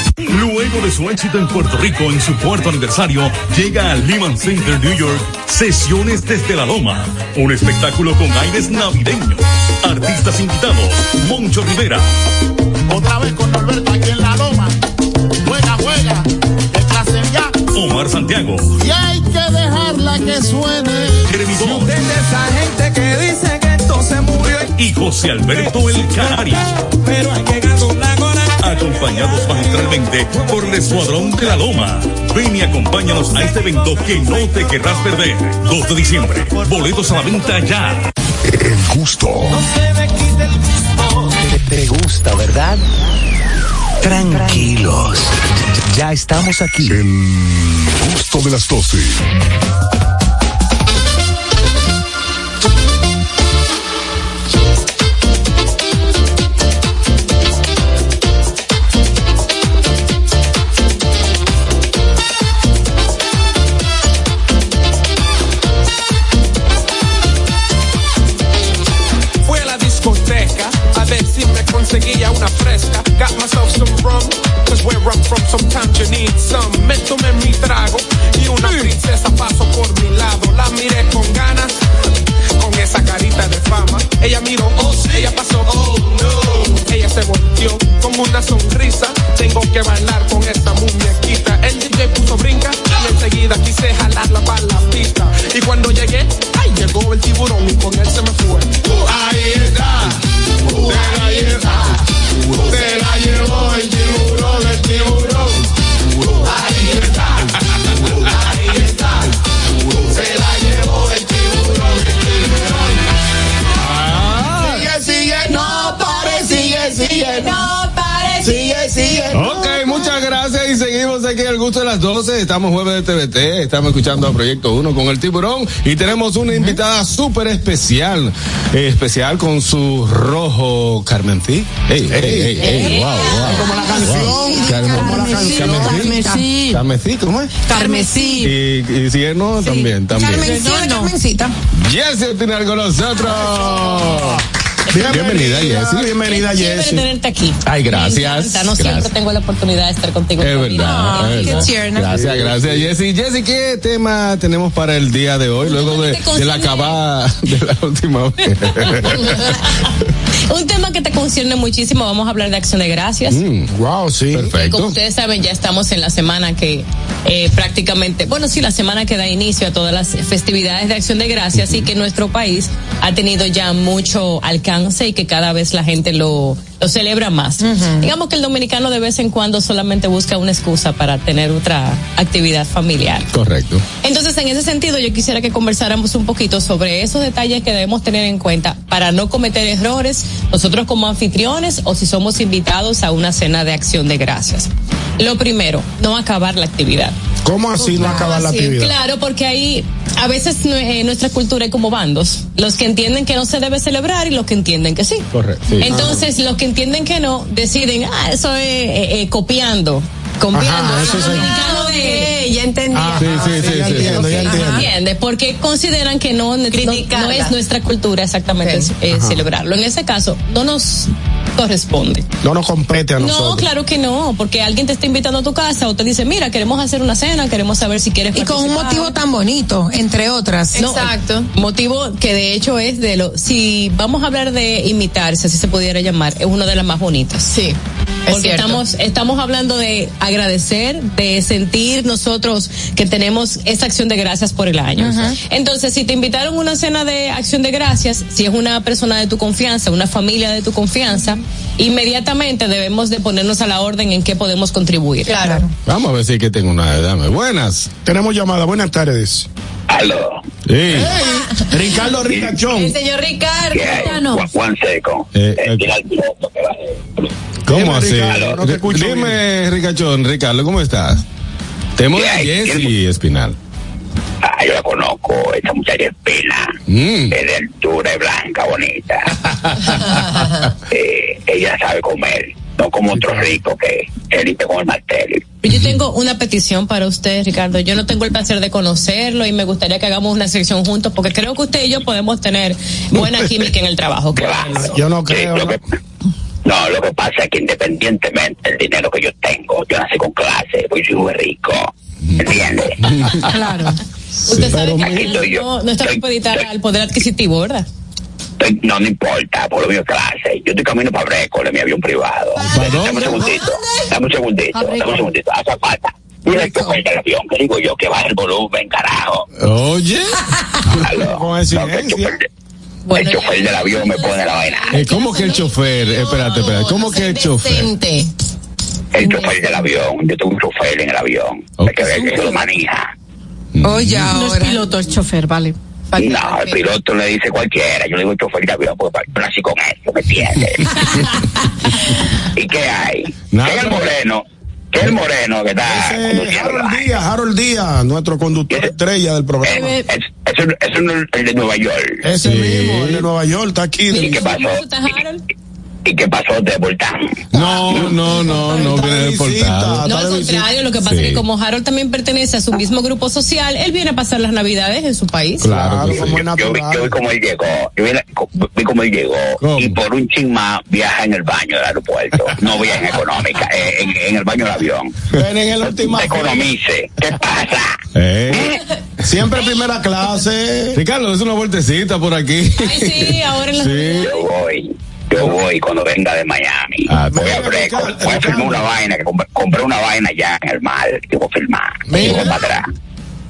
Luego de su éxito en Puerto Rico en su cuarto aniversario, llega al Lehman Center New York Sesiones desde la Loma, un espectáculo con aires navideños. Artistas invitados, Moncho Rivera, Otra vez con Norberto aquí en la loma. Juega, juega. De clase ya. Omar Santiago, Y hay que dejarla que suene. Jeremy Bond esa gente que dice que esto se murió. y José Alberto El Canario. Pero hay que ganar. Acompañados magistralmente por el Escuadrón de la Loma. Ven y acompáñanos a este evento que no te querrás perder. 2 de diciembre. Boletos a la venta ya. El gusto. Te, te gusta, ¿verdad? Tranquilos. Ya estamos aquí. El gusto de las 12. Sometimes you need some. Me tomé mi trago y una princesa pasó por mi lado. La miré con ganas, con esa carita de fama. Ella miró, oh sí, ella pasó, oh no. Ella se volteó con una sonrisa. Tengo que bailar con esta muñequita. El DJ puso brinca y enseguida quise jalarla para la pista. Y cuando llegué, ay, llegó el tiburón y con él se me fue. Ahí está, te la gusto de las 12. Estamos jueves de TVT, estamos escuchando a Proyecto 1 con el tiburón y tenemos una invitada súper especial, eh, especial con su rojo Carmencí. Ey, ey, ey, ey, wow, wow. Como la canción. Carmen- Como la canción. Carmencí. Carmencí, ¿cómo es? Carmesí. Y, y si es no, también, también. Carmencita, Carmencita. Jessie Espinal con nosotros. Bienvenida, Jessie. Bienvenida, Jessie. tenerte aquí. Ay, gracias. Encanta, No Gracias. siempre tengo la oportunidad de estar contigo. Es verdad, Ay, qué tierna. Gracias, gracias, Jessy. Jessy, ¿qué tema tenemos para el día de hoy? Luego de, de la acabada de la última vez. *laughs* Un tema que te concierne muchísimo. Vamos a hablar de acción de gracias. wow, sí. Como Perfecto. ustedes saben, ya estamos en la semana que eh, prácticamente, bueno, sí, la semana que da inicio a todas las festividades de Acción de Gracias y que nuestro país ha tenido ya mucho alcance y que cada vez la gente lo, lo celebra más. Digamos que el dominicano de vez en cuando solamente busca una excusa para tener otra actividad familiar. Correcto. Entonces, en ese sentido, yo quisiera que conversáramos un poquito sobre esos detalles que debemos tener en cuenta para no cometer errores nosotros como anfitriones o si somos invitados a una cena de acción de gracias. Lo primero, no acabar la actividad. ¿Cómo así no acabar la Sí, actividad? Claro, porque ahí a veces eh, nuestra cultura hay como bandos. Los que entienden que no se debe celebrar y los que entienden que sí. Correcto. Entonces, los que entienden que no, deciden, ah, eso es eh, eh, copiando. Copiando. Ajá, eso es- Dominicano de- ya entendí. Ah, Sí, sí, sí, ya sí. entiendo, ya Ajá. entiendo. ¿Entiendes? Porque consideran que no, no, no es nuestra cultura exactamente celebrarlo. En ese caso, no nos corresponde. No nos compete a No, nosotros. claro que no, porque alguien te está invitando a tu casa o te dice, mira, queremos hacer una cena, queremos saber si quieres Y con un participar". motivo tan bonito, entre otras. No, Motivo que de hecho es de lo, si vamos a hablar de imitarse, así se pudiera llamar, es una de las más bonitas. Sí. Porque cierto. estamos, estamos hablando de agradecer, de sentir nosotros que tenemos esa acción de gracias por el año. Entonces, si te invitaron a una cena de acción de gracias, si es una persona de tu confianza, una familia de tu confianza, inmediatamente debemos de ponernos a la orden en qué podemos contribuir. Claro. Vamos a ver si es que tengo una. Dame. Buenas. Tenemos llamada. Buenas tardes. Aló. Sí. Ricardo Ricachón. El señor Ricardo. Juan, Juan Seco. Eh, Eh, baje. ¿Cómo así? Ricardo, no te escucho Dime, Ricachón, Ricardo, ¿cómo estás? Tenemos ¿Qué a? Jessy Espinal. Ah, yo la conozco, esta muchacha es pena. Mm. Es de altura, es blanca, bonita. *laughs* Eh, ella sabe comer, no como otro rico que él con el martel. Yo tengo una petición para usted, Ricardo. Yo no tengo el placer de conocerlo y me gustaría que hagamos una sección juntos porque creo que usted y yo podemos tener buena *laughs* química en el trabajo. Yo no creo. que- no, lo que pasa es que independientemente del dinero que yo tengo, yo nací con clase, pues soy muy rico. ¿Entiendes? *laughs* Claro. Usted sabe que aquí estoy yo. no, no está supeditada al poder adquisitivo, ¿verdad? Estoy- no, no importa, por lo mío clase. Yo estoy camino para Brécol en mi avión privado. Dame un segundito, dame un segundito, dame un segundito, hace falta. Mira el chofer del avión, que digo yo, que baja el volumen, carajo. Oye. Aló. *laughs* Que el el chofer del avión me pone la vaina. Eh, ¿Cómo que el chofer? Espérate, espérate. ¿Cómo que el chofer? El chofer del avión, yo tengo un chofer en el avión. Hay que ver que se lo maneja. Oye, No es piloto, es chofer, vale. No, el piloto le dice cualquiera. Yo le digo chofer de avión porque yo nací con eso, ¿me entiendes? *laughs* ¿Y qué hay? ¿Qué es el moreno? ¿Qué es el moreno que está? Harold Díaz, Harold Díaz, nuestro conductor estrella del programa. Es, eso, eso no es el de Nueva York. Ese mismo, el de Nueva York, está aquí. ¿Y qué pasó? ¿Y qué pasó de Voltán? No, no, no, no viene deportado. No, al contrario, lo que pasa Sí. es que como Harold también pertenece a su mismo grupo social, él viene a pasar las navidades en su país. Claro, yo, yo vi, yo vi cómo él llegó, yo vi, la- vi cómo él llegó y por un chin más viaja en el baño del aeropuerto, no viaja en económica, eh, en, en el baño del avión. Ven en el último. Economice, ¿qué pasa? Eh. Siempre primera clase. Ricardo, es una vueltecita por aquí. Ay, sí, ahora en la Sí. Yo voy, yo voy cuando venga de Miami. voy a Breco, voy a firmar una vaina, que compré, compré una vaina ya en el mar, que voy a firmar. Y voy para atrás.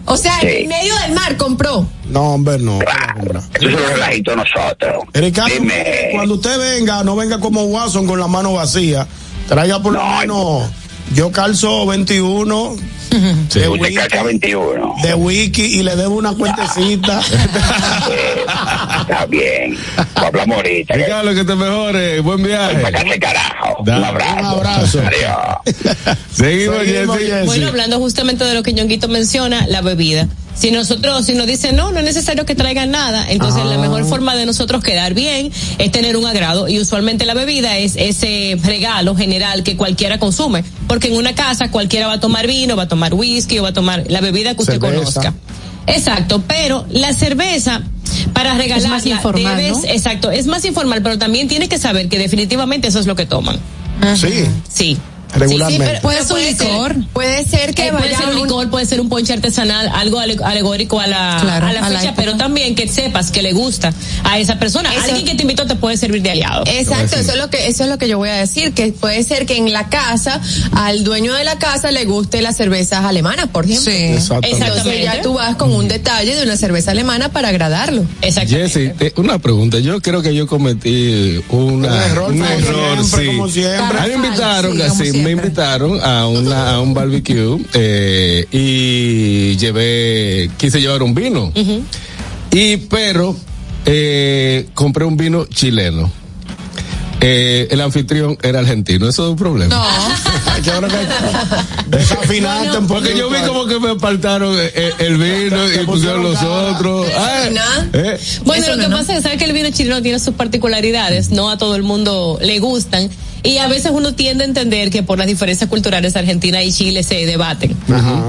O sea, Sí. en medio del mar compró. No, hombre, no. Eso es un relajito de nosotros. Ricardo, Dime. cuando usted venga, no venga como Watson con la mano vacía. Traiga por lo menos. Yo calzo 21 de, Usted wiki, calza 21. de wiki y le debo una cuentecita. *laughs* Está bien. Hablamos ahorita. Ricardo, que te mejore. Buen viaje. Carajo. Da- Un abrazo. un abrazo. Adiós. Seguimos, Seguimos, Jessy. Jessy. Bueno, hablando justamente de lo que Ñonguito menciona, la bebida. Si nosotros, si nos dicen no, no es necesario que traigan nada, entonces la mejor forma de nosotros quedar bien es tener un agrado y usualmente la bebida es ese regalo general que cualquiera consume, porque en una casa cualquiera va a tomar vino, va a tomar whisky o va a tomar la bebida que usted Cerveza. conozca. Exacto, pero la cerveza para regalarla más informal, debes, ¿no? exacto, es más informal, pero también tienes que saber que definitivamente eso es lo que toman. Sí. Sí. Regularmente. Sí, sí, pero Puede ser un puede licor. Puede ser que Eh, puede vaya ser un licor, puede ser un ponche artesanal, algo ale- alegórico a la, Claro, a la a fecha, pero también que sepas que le gusta a esa persona. Eso- Alguien que te invitó te puede servir de aliado. Exacto, eso es lo que eso es lo que yo voy a decir, que puede ser que en la casa al dueño de la casa le guste las cervezas alemanas, por ejemplo. Sí. Exactamente. Entonces ya tú vas con un detalle de una cerveza alemana para agradarlo. Exactamente. Jessy, eh, una pregunta. Yo creo que yo cometí una, Un error, un error, siempre, sí. como siempre. A mí me invitaron, Sí, así, me invitaron a, una, a un barbecue eh, y llevé, quise llevar un vino. Y, pero, eh, compré un vino chileno. Eh, el anfitrión era argentino, eso es un problema. *laughs* Que- *laughs* Desafinaste un Porque yo vi como que me apartaron eh, eh, el vino y pusieron los otros. Ah, eh, Bueno, Eso lo que no, pasa es sabe que el vino chileno tiene sus particularidades, no a todo el mundo le gustan. Y a veces uno tiende a entender que por las diferencias culturales Argentina y Chile se debaten.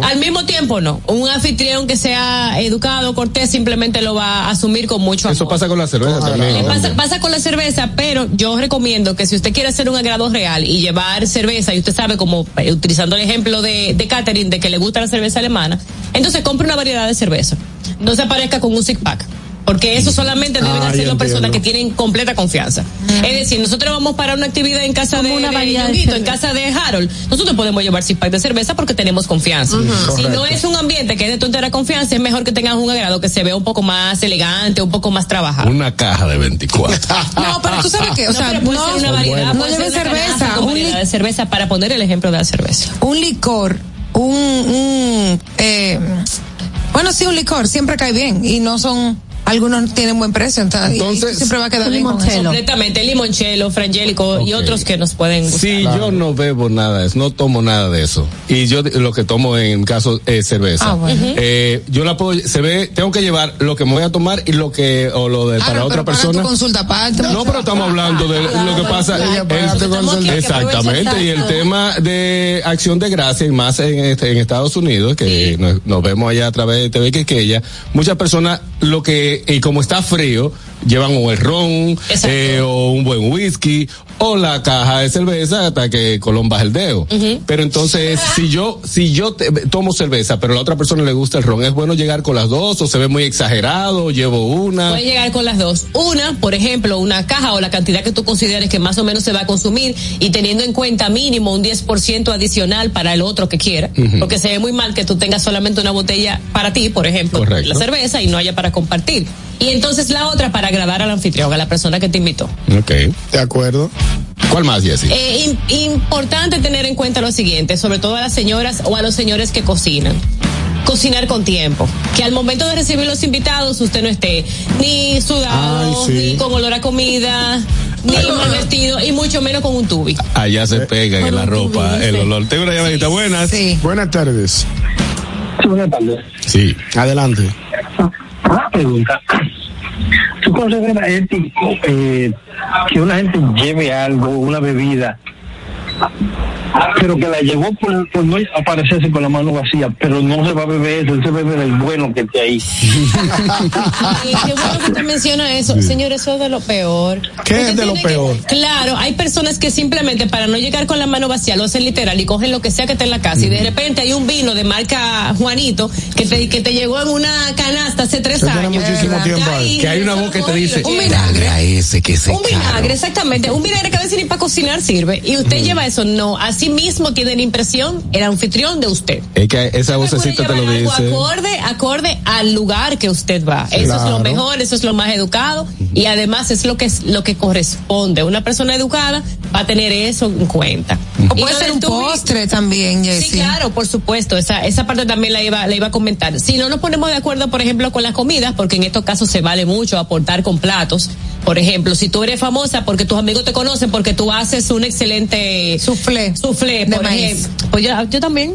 Al mismo tiempo no. Un anfitrión que sea educado, cortés, simplemente lo va a asumir con mucho amor. Eso pasa con la cerveza también. Le pasa, pasa con la cerveza, pero yo recomiendo que si usted quiere hacer un agrado real y llevar cerveza, y usted sabe, como eh, utilizando el ejemplo de, de Catherine, de que le gusta la cerveza alemana, entonces compre una variedad de cerveza. No se aparezca con un six pack. Porque eso solamente deben Ah, hacerlo ya personas que tienen completa confianza. Es decir, nosotros vamos para una actividad en casa de, Como una de en casa de Harold. Nosotros podemos llevar six pack de cerveza porque tenemos confianza. Si no es un ambiente que es de tontera confianza, es mejor que tengas un agrado que se vea un poco más elegante, un poco más trabajado. Una caja de 24. *laughs* No, pero tú sabes que, o No, sea, pero puede no, ser una variedad, no puede lleve ser una cerveza, un, variedad de cerveza para poner el ejemplo de la cerveza. un licor, un, un eh, bueno, sí, un licor siempre cae bien y no son Algunos tienen buen precio, entonces, Entonces, siempre va a quedar. Limonchelo. Completamente, limonchelo, frangélico y otros que nos pueden gustar. Sí, yo no bebo nada de eso, no tomo nada de eso. Y yo lo que tomo en caso es cerveza. Ah, bueno. Eh, yo la puedo, se ve, tengo que llevar lo que me voy a tomar y lo que, o lo de Ah, para no, otra persona. tu consulta aparte. No, pero estamos hablando de lo que pasa. Ella el- consulta. exactamente. Y el tema de acción de gracia, y más en, este- en Estados Unidos, que nos, nos vemos allá a través de TV Quisqueya, muchas personas lo que, y como está frío, llevan el ron, eh, o un buen whisky, o la caja de cerveza hasta que Colón baja el dedo. Pero entonces, si yo, si yo te- tomo cerveza, pero a la otra persona le gusta el ron, ¿es bueno llegar con las dos o se ve muy exagerado? ¿Llevo una? Puedes llegar con las dos. Una, por ejemplo, una caja o la cantidad que tú consideres que más o menos se va a consumir y teniendo en cuenta mínimo un 10% adicional para el otro que quiera. Porque se ve muy mal que tú tengas solamente una botella para ti, por ejemplo, Correcto. la cerveza y no haya para compartir. Y entonces la otra para agradar al anfitrión, a la persona que te invitó. Ok. De acuerdo. ¿Cuál más, Jessy? Eh, im- importante tener en cuenta lo siguiente, sobre todo a las señoras o a los señores que cocinan. Cocinar con tiempo. Que al momento de recibir los invitados usted no esté ni sudado, Ay, sí. ni con olor a comida, ni mal vestido, y mucho menos con un tubi. Allá se pega en la ropa el olor. Tengo una llamadita. Buenas. Buenas tardes. Buenas tardes. Sí. Adelante. Una pregunta. ¿Tú consideras ético eh, que una gente lleve algo, una bebida, pero que la llevó por, por no aparecerse con la mano vacía, pero no se va a beber eso, él se bebe del bueno que esté ahí? *laughs* Ay, qué bueno que usted menciona eso. Señor, eso es de lo peor. ¿Qué Usted es de lo que- peor? claro, hay personas que simplemente para no llegar con la mano vacía lo hacen literal y cogen lo que sea que esté en la casa y de repente hay un vino de marca Juanito que te, que te llegó en una canasta hace tres años. Que hay una voz que te dice, Un vinagre. a ese que se Un vinagre, exactamente. Un vinagre que a veces ni para cocinar sirve. Y usted lleva eso. No, así mismo tiene la impresión el anfitrión de usted. Es que esa vocecita te lo dice. acorde, acorde al lugar que usted va. Eso es lo mejor, eso es lo más educado y además es lo que es lo que corresponde. Una persona educada va a tener eso en cuenta. O puede ser un tubi- postre también, Jessy. Sí, claro, por supuesto. Esa, esa parte también la iba, la iba a comentar. Si no nos ponemos de acuerdo, por ejemplo, con las comidas, porque en estos casos se vale mucho aportar con platos. Por ejemplo, si tú eres famosa porque tus amigos te conocen, porque tú haces un excelente Soufflé. soufflé, De por maíz. ejemplo. Pues yo, yo también.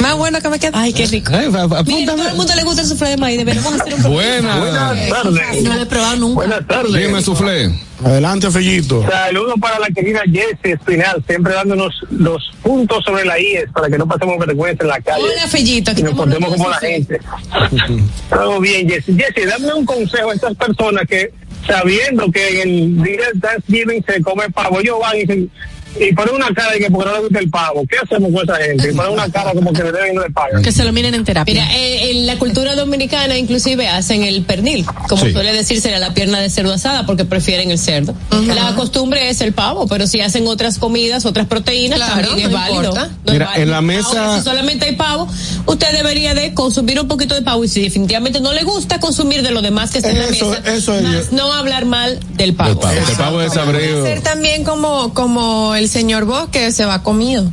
Más bueno que me queda. Ay, qué rico. Ay, fa- Mira, todo el mundo le gusta el soufflé de maíz. Deberíamos hacer un programa. Buenas. tardes. No lo he probado nunca. Buenas tardes. Dime, Suflé. Adelante, Fellito. Saludos para la querida Jessie Espinal, siempre dándonos los puntos sobre la IES para que no pasemos vergüenza en la calle. Hola, Fellito. Aquí y nos portemos como la gente. *laughs* Todo bien, Jessie. Jessie, dame un consejo a estas personas que, sabiendo que en el día de Thanksgiving se come pavo, ellos van y dicen, y ponen una cara de que porque no le gusta el pavo. ¿Qué hacemos con esa gente? Y ponen una cara como que le deben y no le pagan. Que se lo miren en terapia. Mira, eh, en la cultura dominicana inclusive hacen el pernil, como Sí. suele decirse la pierna de cerdo asada porque prefieren el cerdo. La costumbre es el pavo, pero si hacen otras comidas, otras proteínas, Claro, también es no válido. es Mira, válido. en la mesa- Ahora, si solamente hay pavo, usted debería de consumir un poquito de pavo y si definitivamente no le gusta consumir de lo demás que está en la Eso- mesa, eso es- más no hablar mal del pavo. El pavo, el pavo ser también como, como el señor Vos que se va comido.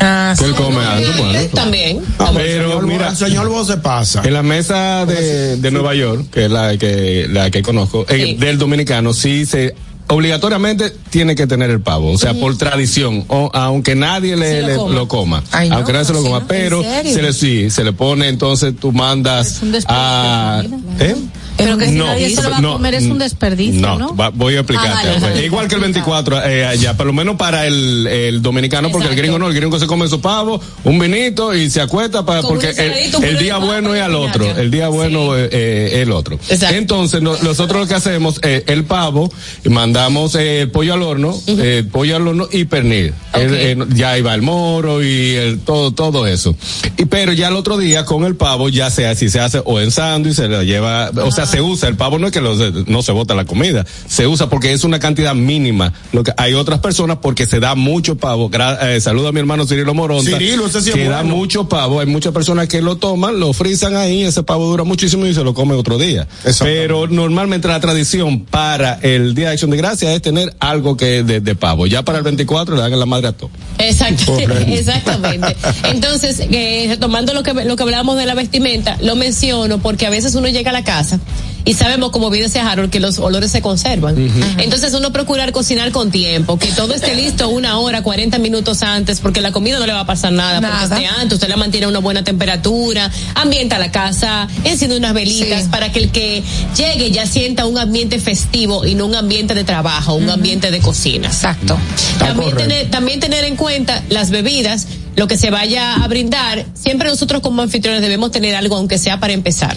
Ah, Que él come algo, bueno. También. No, Pero el señor, mira- el señor vos se pasa. En la mesa de, de Nueva York, que es la que, la que conozco, eh, del dominicano, sí se obligatoriamente tiene que tener el pavo, o sea, por tradición, o aunque nadie le, lo le- coma. lo coma, Ay, no, aunque nadie se lo coma, pero se le sí, se le pone, entonces tú mandas a. ¿eh? Pero que si No, nadie se lo va a comer es un desperdicio, ¿no? No, va- voy a explicarte. Ah, vale, vale. Igual que el 24 eh, allá, por lo menos para el, el dominicano, porque el gringo no, el gringo se come su pavo, un vinito y se acuesta para, porque el, el día bueno es al otro, el día bueno es eh, el otro. Exacto. Entonces, no- nosotros lo que hacemos es el pavo, mandamos eh, el pollo al horno, eh, pollo al horno y pernil. El- eh, ya ahí va el moro y el, todo, todo eso. Y pero ya el otro día con el pavo, ya sea si se hace o en sándwich, se lo lleva, o sea, se usa. El pavo no es que lo- no se bota la comida, se usa porque es una cantidad mínima. Lo que hay otras personas porque se da mucho pavo. Gra- eh, saludo a mi hermano Cirilo Moronta. Cirilo, ese sí es que da mucho pavo. Hay muchas personas que lo toman, lo frisan ahí, ese pavo dura muchísimo y se lo come otro día. Pero normalmente la tradición para el Día de Acción de Gracias es tener algo que de, de pavo. Ya para el 24 le dan la madre a todo. Exacto, *laughs* exactamente. Entonces, eh, retomando lo que lo que hablábamos de la vestimenta, lo menciono porque a veces uno llega a la casa y sabemos, como bien decía Harold, que los olores se conservan. Entonces uno procurar cocinar con tiempo, que todo esté listo una hora, 40 minutos antes, porque la comida no le va a pasar nada, porque esté antes, usted la mantiene a una buena temperatura, ambienta la casa, enciende unas velitas para que el que llegue ya sienta un ambiente festivo y no un ambiente de trabajo, un ambiente de cocina. Exacto. También tener, también tener en cuenta las bebidas, lo que se vaya a brindar. Siempre nosotros como anfitriones debemos tener algo, aunque sea para empezar.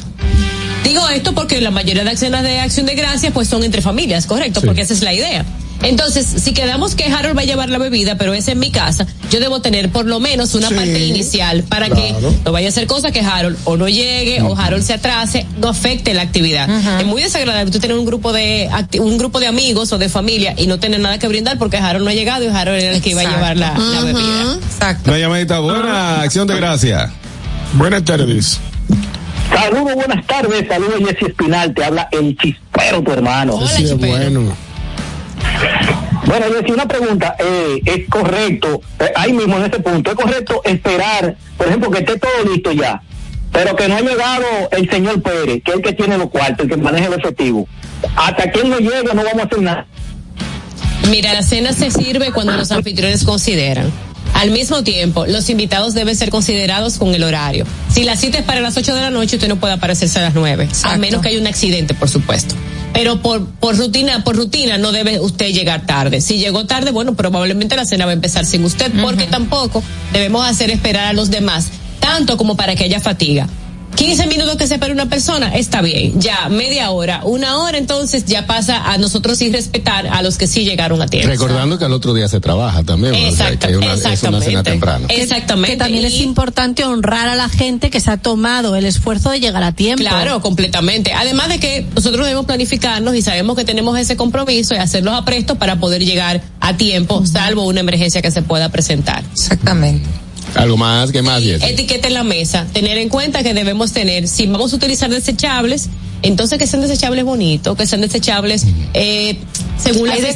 Digo esto porque la mayoría de acciones de acción de gracias pues son entre familias, correcto, porque esa es la idea. Entonces, si quedamos que Harold va a llevar la bebida, pero es en mi casa, yo debo tener por lo menos una Sí, parte inicial para que no vaya a ser cosa que Harold o no llegue o Harold se atrase, no afecte la actividad. Es muy desagradable tú tener un grupo de acti- un grupo de amigos o de familia y no tener nada que brindar porque Harold no ha llegado y Harold era el que iba a llevar la, la bebida. Exacto. Una llamadita buena, acción de gracia. Buenas tardes. Saludos, buenas tardes. Saludos, Jessy Espinal. Te habla el chispero, tu hermano. Sí, es bueno. Bueno, Jessy, una pregunta. Eh, ¿Es correcto, eh, ahí mismo en ese punto, es correcto esperar, por ejemplo, que esté todo listo ya, pero que no ha llegado el señor Pérez, que es el que tiene los cuartos, el que maneja el efectivo? Hasta que él no llegue, no vamos a hacer nada. Mira, la cena se sirve cuando los anfitriones consideran. Al mismo tiempo, los invitados deben ser considerados con el horario. Si la cita es para las 8 de la noche, usted no puede aparecerse a las 9, a menos que haya un accidente, por supuesto. Pero por, por rutina, por rutina no debe usted llegar tarde. Si llegó tarde, bueno, probablemente la cena va a empezar sin usted, porque tampoco debemos hacer esperar a los demás, tanto como para que haya fatiga. 15 minutos que se espera una persona, está bien. Ya, media hora, una hora, entonces ya pasa a nosotros sí respetar a los que sí llegaron a tiempo. Recordando que al otro día se trabaja también. o sea, que es una cena temprano. Exactamente. Que también es importante honrar a la gente que se ha tomado el esfuerzo de llegar a tiempo. Claro, completamente. Además de que nosotros debemos planificarnos y sabemos que tenemos ese compromiso de hacerlos a presto para poder llegar a tiempo, salvo una emergencia que se pueda presentar. Exactamente. Algo más, ¿qué más, Jessy? Etiqueta en la mesa. Tener en cuenta que debemos tener, si vamos a utilizar desechables, entonces que sean desechables bonitos, que sean desechables eh, según la Hay de.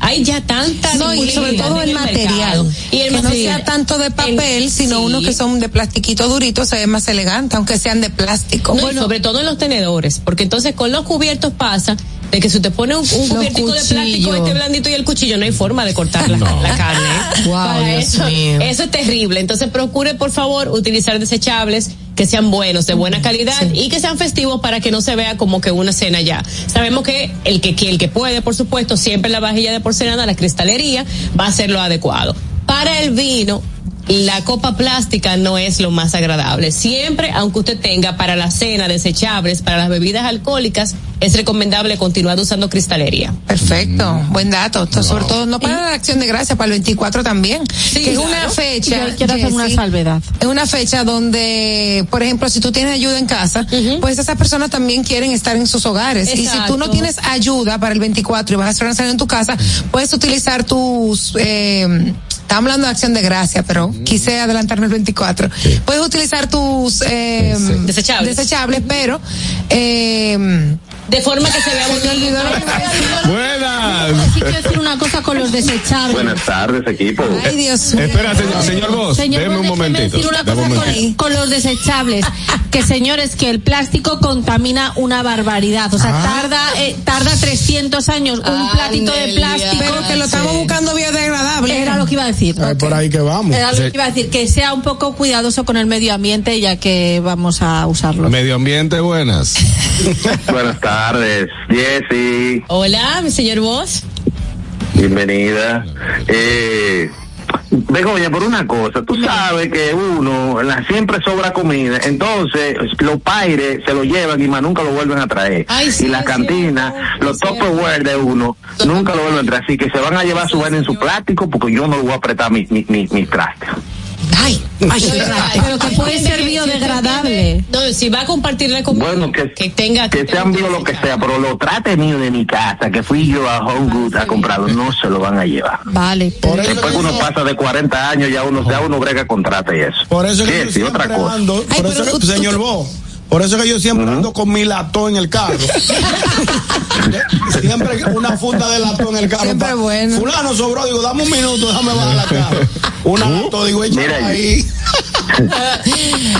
Hay ya tanta No, y sobre todo el material. mercado. Y el que no sea tanto de papel, sino sí. uno que son de plastiquito durito, se ve más elegante, aunque sean de plástico. No, y sobre todo en los tenedores, porque entonces con los cubiertos pasa de que si usted pone un, un cubiertico de plástico este blandito y el cuchillo no hay forma de cortar la, *laughs* la carne. ¿eh? Wow, Para Dios eso, mío. eso es terrible. Entonces procure por favor utilizar desechables que sean buenos, de buena calidad y que sean festivos para que no se vea como que una cena ya. Sabemos que el que, que el que puede, por supuesto, siempre la vajilla de porcelana, la cristalería, va a ser lo adecuado. Para el vino, la copa plástica no es lo más agradable. Siempre, aunque usted tenga para la cena desechables, para las bebidas alcohólicas, es recomendable continuar usando cristalería. Perfecto, buen dato. Esto Sobre todo, no para la acción de gracia, para el 24 también. que es una fecha. Yo quiero hacer una salvedad. Es una fecha donde, por ejemplo, si tú tienes ayuda en casa, pues esas personas también quieren estar en sus hogares. Y si tú no tienes ayuda para el 24 y vas a hacer una cena en tu casa, puedes utilizar tus. Eh, Estamos hablando de acción de gracia, pero quise adelantarme el 24. Puedes utilizar tus eh, Desechables. desechables, pero eh, de forma que se vea bonito. Buenas. Sí quiero decir una cosa con los desechables. Buenas tardes, equipo. Ay, Dios mío. Espera, señor, señor Vos, Señor, déjeme un momentito. decir una cosa con, con los desechables. que señores, que el plástico contamina una barbaridad. O sea, Ah. tarda eh, tarda 300 años un platito de plástico. Pero que lo estamos buscando biodegradable. Era lo que iba a decir. Ay, por ahí que vamos. Era lo que iba a decir, que sea un poco cuidadoso con el medio ambiente ya que vamos a usarlo. Medio ambiente, buenas. Buenas tardes, Jessy. Hola, mi señor Vos. Bienvenida. Eh, Begoña, por una cosa, tú sabes que uno la, siempre sobra comida, entonces los paires se lo llevan y más nunca lo vuelven a traer. y las cantinas, los Tupperware de uno, nunca lo vuelven a traer. Así que se van a llevar su vaina en su plástico porque yo no lo voy a apretar mis mi, mi, mis trastes. Ay, pero que puede ser biodegradable. No, si va a compartir la comida, Bueno, que, que tenga que sean bio lo que sea, pero los trastes míos de mi casa, que fui yo a Home Goods a comprarlo, no se lo van a llevar. Vale. Después que uno pasa de 40 años, ya uno, ya uno brega con trate y eso. Por eso que yo Jessy, siempre otra cosa. ando, por eso que- señor Bo, por eso que yo siempre ando con mi latón en el carro. *laughs* siempre una funda de latón en el carro. Siempre Pa- bueno. Fulano sobró, digo, dame un minuto, déjame bajar la carro. Una latón, digo, Mira, ahí.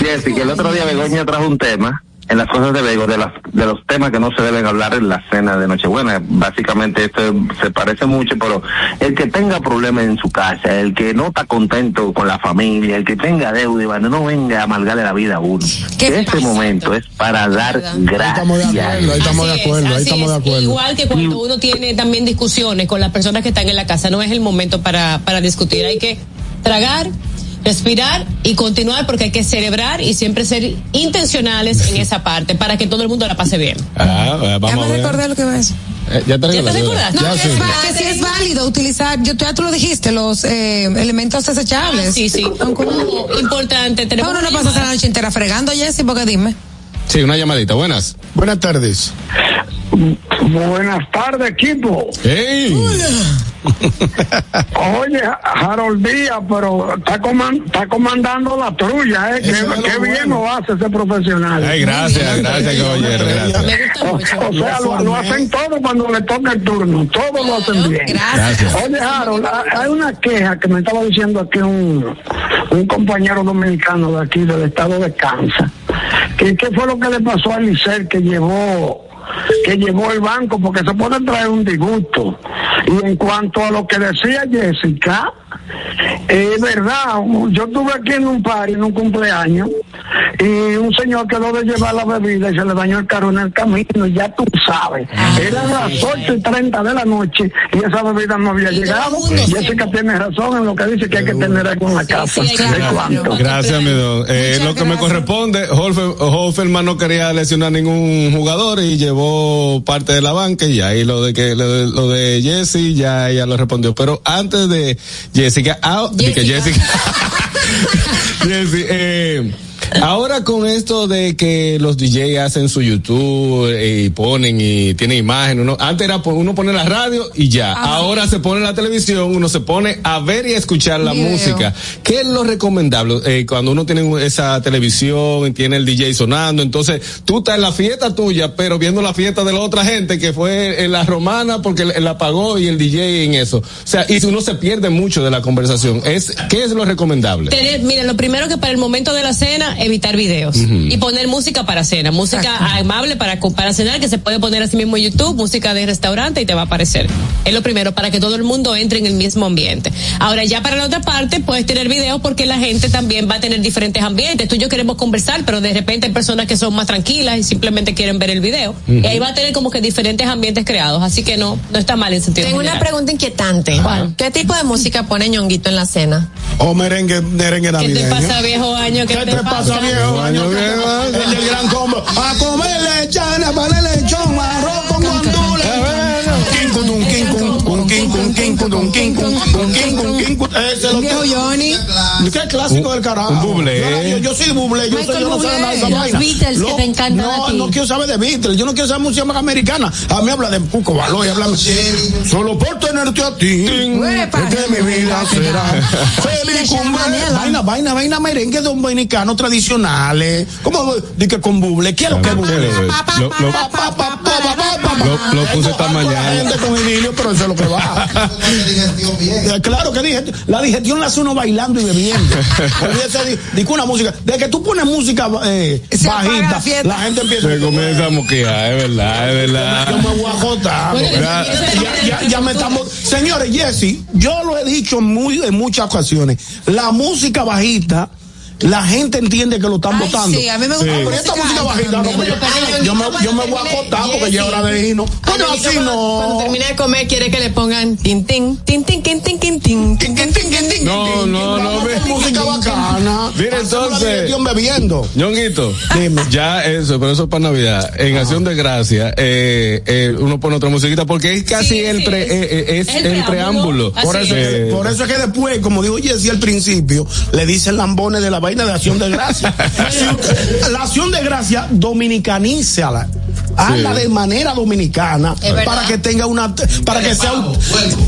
Jessy, *laughs* que el otro día Begoña trajo un tema en las cosas de Bego, de, las, de los temas que no se deben hablar en la cena de Nochebuena. Básicamente esto se parece mucho, pero el que tenga problemas en su casa, el que no está contento con la familia, el que tenga deuda, no venga a amargarle la vida a uno. Este momento es para dar gracias. Estamos de acuerdo, ahí estamos de es, acuerdo, ahí estamos de acuerdo. Igual que cuando uno tiene también discusiones con las personas que están en la casa, no es el momento para, para discutir. Hay que tragar, respirar y continuar porque hay que celebrar y siempre ser intencionales en esa parte para que todo el mundo la pase bien. Ah, eh, Ya vamos a me ver. recordé lo que iba a decir. Eh, ya te ¿Ya te recordaste? No, Ya que, sí. es, va- que sí es válido utilizar, yo ya tú lo dijiste, los eh, elementos desechables. Sí, sí. Importante. Tenemos Uno no una pasa la noche entera fregando, Jessy, porque dime. Sí, una llamadita. Buenas. Buenas tardes. Buenas tardes, equipo. ¡Ey! *laughs* Oye, Harold Díaz, pero está, coman- está comandando la trulla, ¿eh? Qué, qué bien bueno. lo hace ese profesional. Ay, gracias, gracias, caballero. Gracias. Me gusta O, mucho. o sea, lo, lo hacen todo cuando le toca el turno, todo lo hacen bien. Gracias. Oye, Harold, ha- hay una queja que me estaba diciendo aquí un, un compañero dominicano de aquí, del estado de Kansas. que ¿Qué fue lo que le pasó a Licer que llevó que llevó el banco? Porque se puede traer un disgusto. Y en cuanto a lo que decía Jessica, es verdad, yo estuve aquí en un par, en un cumpleaños, y un señor quedó de llevar la bebida y se le dañó el carro en el camino, y ya tú sabes. Eran las ocho y treinta de la noche y esa bebida no había llegado. Jessica tiene razón en lo que dice que hay que tener algo en la casa. sí, hay que ¿De cuánto? Gracias, mi don. Eh, lo que me corresponde, Hoferman no quería lesionar ningún jugador y llevó parte de la banca y ahí lo de que lo de, lo de Jesse ya ella lo respondió. Pero antes de Jessica, ah, Out, Jessica. Jessica. *laughs* Jessica eh, Ahora con esto de que los DJ hacen su YouTube y ponen y tienen imagen, uno, antes era uno pone la radio y ya. Ahora se pone la televisión, uno se pone a ver y a escuchar la Video. música. ¿Qué es lo recomendable? Eh, cuando uno tiene esa televisión y tiene el DJ sonando, entonces tú estás en la fiesta tuya, pero viendo la fiesta de la otra gente que fue en la romana porque él la pagó y el DJ en eso. O sea, y uno se pierde mucho de la conversación. Es, ¿Qué es lo recomendable? Tener, mira, lo primero que para el momento de la cena, evitar videos y poner música para cena, música amable para, para cenar que se puede poner así mismo en YouTube, música de restaurante y te va a aparecer. Es lo primero, para que todo el mundo entre en el mismo ambiente. Ahora, ya para la otra parte, puedes tener videos porque la gente también va a tener diferentes ambientes. Tú y yo queremos conversar, pero de repente hay personas que son más tranquilas y simplemente quieren ver el video. Y ahí va a tener como que diferentes ambientes creados, así que no, no está mal en sentido Tengo una pregunta inquietante. ¿Qué tipo de música pone ñonguito en la cena? O merengue, merengue ¿Qué te navideño. pasa, viejo año? ¿Qué, ¿Qué te pasa, viejo? Año viejo. El del gran combo. A comer lechana, para lechón, arroz Ese es lo Viejo Johnny. ¿Qué clásico del carajo? un bublé. Yo, soy bublé, yo, soy, yo no sé nada de esa vaina. Beatles que te encantan no, a ti. No quiero saber de Beatles, yo no quiero saber música más americana. A mí habla de Puco Baloy, habla Solo por tenerte a ti, Uepa. es que mi vida será feliz cumbre. Vaina, vaina, vaina merengue dominicanos tradicionales. ¿Cómo? Di que con buble. ¿Qué es lo que es buble? Lo, puse esta mañana. Con idilio, pero eso es lo que va. Eh, Claro que dije, la digestión la hace uno bailando y bebiendo. Que una música, de que tú pones música eh, bajita, la gente empieza Se comienza a moquear, es verdad, es yo verdad. me voy a jotar. Ya, ya- ya me estamos. Señores, Jesse, yo lo he dicho muy, en muchas ocasiones. La música bajita. La gente entiende que lo están Ay, votando. sí, a mí me gusta Ah, pero esta música bajita, no, pues yo, yo me, yo me voy a acotar porque ya es hora de irnos. Ñonguito, así cuando- no. Cuando termine de comer, quiere que le pongan tin, tin, tin, tin, tin, tin, tin, tin, tin, tin, tin, tin, tin, No, no, no, música bacana. Mira, entonces- bebiendo. Ñonguito, Dime. ya eso, pero eso es para Navidad. En Acción de Gracia, eh, eh, uno pone otra musiquita porque es casi Sí, el, sí, eh, eh, preámbulo. Por eso, es que, Eh, por eso es que después, como dijo Jessy al principio, le dicen lambones de la vaina de acción de gracia. *laughs* Si usted- la acción de gracia, dominicanízala. Hazla de manera dominicana para que tenga una, para que sea,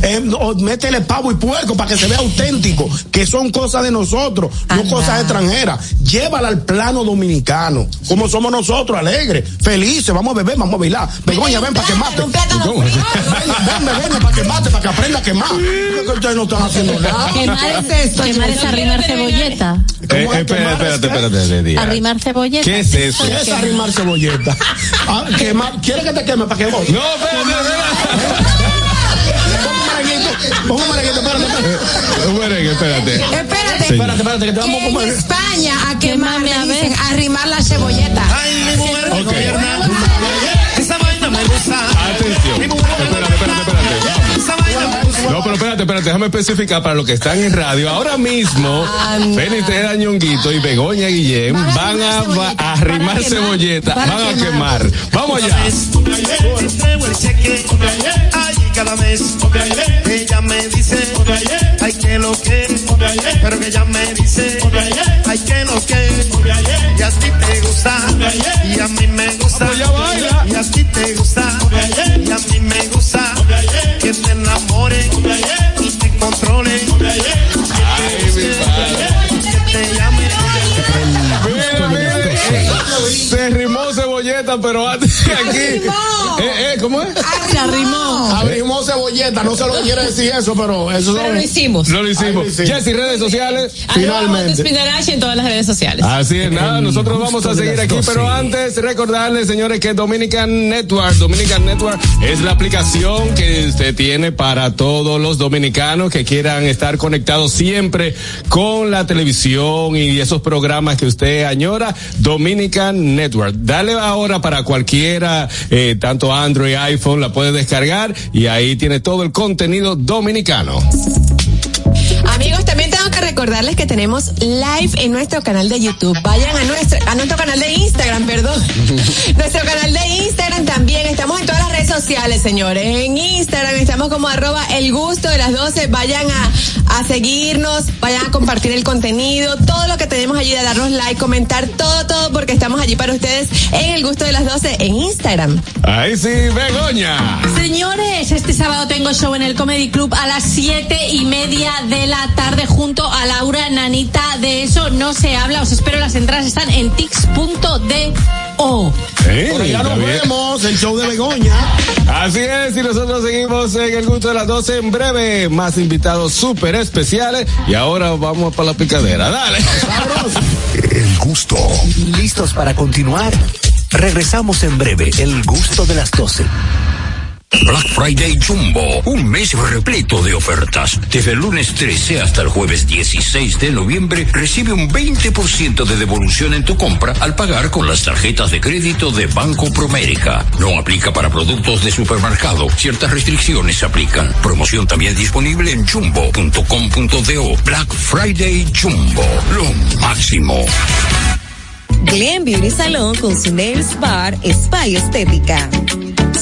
eh, o métele pavo y puerco para que se vea auténtico, que son cosas de nosotros, no cosas extranjeras. Llévala al plano dominicano, como somos nosotros, alegres, felices, vamos a beber, vamos a bailar. Begoña, ven para que mate. Ven, ven, Begoña, para que mate, para que aprenda a quemar. *laughs* Ustedes no están haciendo nada. Quemar es esto, quemar es arrimar cebolleta. Eh, espérate, espérate, espérate, espérate. Arrimar cebolleta. ¿Qué es eso? ¿Qué es arrimar cebolleta? Ah, ¿Quieres que te queme para que vos? No, espérate, Pongo un merenguito, espérate, espérate. Un merengue, espérate. Espérate. Espérate, espérate, que te vamos a En poner. España, a quemar, le dicen ver. arrimar la cebolleta. Ok. *laughs* Esa vaina me gusta. Atención. No, pero espérate, espérate, déjame especificar para los que están en radio. Ahora mismo, Félix Tejeda Ñonguito y Begoña Guillén van a, va- a arrimar cebolleta, van a quemar. Vamos allá. Cada mes. Ella me dice. Ay, que lo que. Pero que ella me dice. Ay, que lo que. Y a ti te gusta. Y a mí me gusta. Y a ti te gusta. Y a mí me gusta. Te enamoren. Y te controlen. Que te llamen. Mira, mira, eh, Se rimó cebolleta, pero antes aquí. Eh, eh, ¿Cómo es? Arrimó. Abrimos cebolleta, no se lo quiere decir eso, pero eso Pero son- lo hicimos. No lo hicimos. Jessy, redes sociales. Finalmente. Espinarache en todas las redes sociales. Así es, nada, nosotros vamos a seguir aquí, pero antes recordarles, señores, que Dominican Network, Dominican Network es la aplicación que usted tiene para todos los dominicanos que quieran estar conectados siempre con la televisión y esos programas que usted añora, Dominican Network. Dale ahora para cualquiera, eh, tanto Android, iPhone, la puede descargar y ahí tiene todo el contenido dominicano. Recordarles que tenemos live en nuestro canal de YouTube. Vayan a nuestro, a nuestro canal de Instagram, perdón. *laughs* nuestro canal de Instagram también. Estamos en todas las redes sociales, señores. En Instagram estamos como arroba el gusto de las 12. Vayan a, a seguirnos, vayan a compartir el contenido, todo lo que tenemos allí, de darnos like, comentar, todo, todo, porque estamos allí para ustedes en el gusto de las 12 en Instagram. Ahí sí, Begoña. Señores, este sábado tengo show en el Comedy Club a las siete y media de la tarde junto a Laura Nanita. De eso no se habla. Os espero. Las entradas están en. Eh, Por allá está nos bien. vemos, el show de Begoña. Así es, y nosotros seguimos en el gusto de las 12 en breve. Más invitados súper especiales. Y ahora vamos para la picadera. Dale. El gusto. ¿Listos para continuar? Regresamos en breve. El gusto de las 12. Black Friday Jumbo, un mes repleto de ofertas. Desde el lunes 13 hasta el jueves 16 de noviembre, recibe un 20% de devolución en tu compra al pagar con las tarjetas de crédito de Banco Promérica. No aplica para productos de supermercado. Ciertas restricciones se aplican. Promoción también disponible en jumbo.com.do. Black Friday Jumbo, lo máximo. Glen Beauty Salón con su Nails Bar Spa y Estética.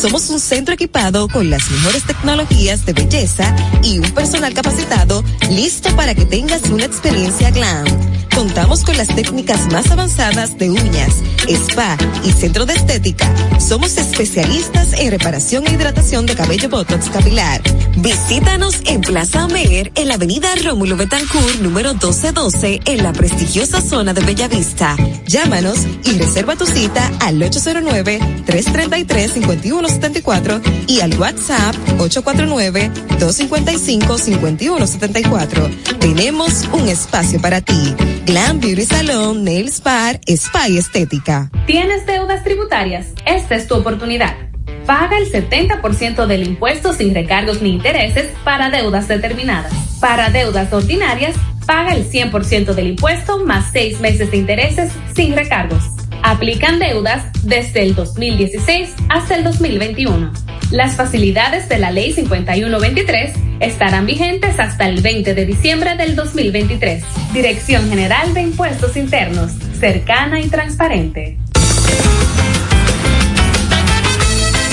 Somos un centro equipado con las mejores tecnologías de belleza y un personal capacitado listo para que tengas una experiencia glam. Contamos con las técnicas más avanzadas de uñas, spa y centro de estética. Somos especialistas en reparación e hidratación de cabello botox capilar. Visítanos en Plaza Amer, en la avenida Rómulo Betancourt, número 1212, en la prestigiosa zona de Bellavista. Y reserva tu cita al 809-333-5174 y al WhatsApp 849-255-5174. Tenemos un espacio para ti. Glam Beauty Salon, Nails Bar, Spa y Estética. ¿Tienes deudas tributarias? Esta es tu oportunidad. Paga el 70% del impuesto sin recargos ni intereses para deudas determinadas. Para deudas ordinarias, paga el 100% del impuesto más seis meses de intereses sin recargos. Aplican deudas desde el 2016 hasta el 2021. Las facilidades de la Ley 5123 estarán vigentes hasta el 20 de diciembre del 2023. Dirección General de Impuestos Internos, cercana y transparente.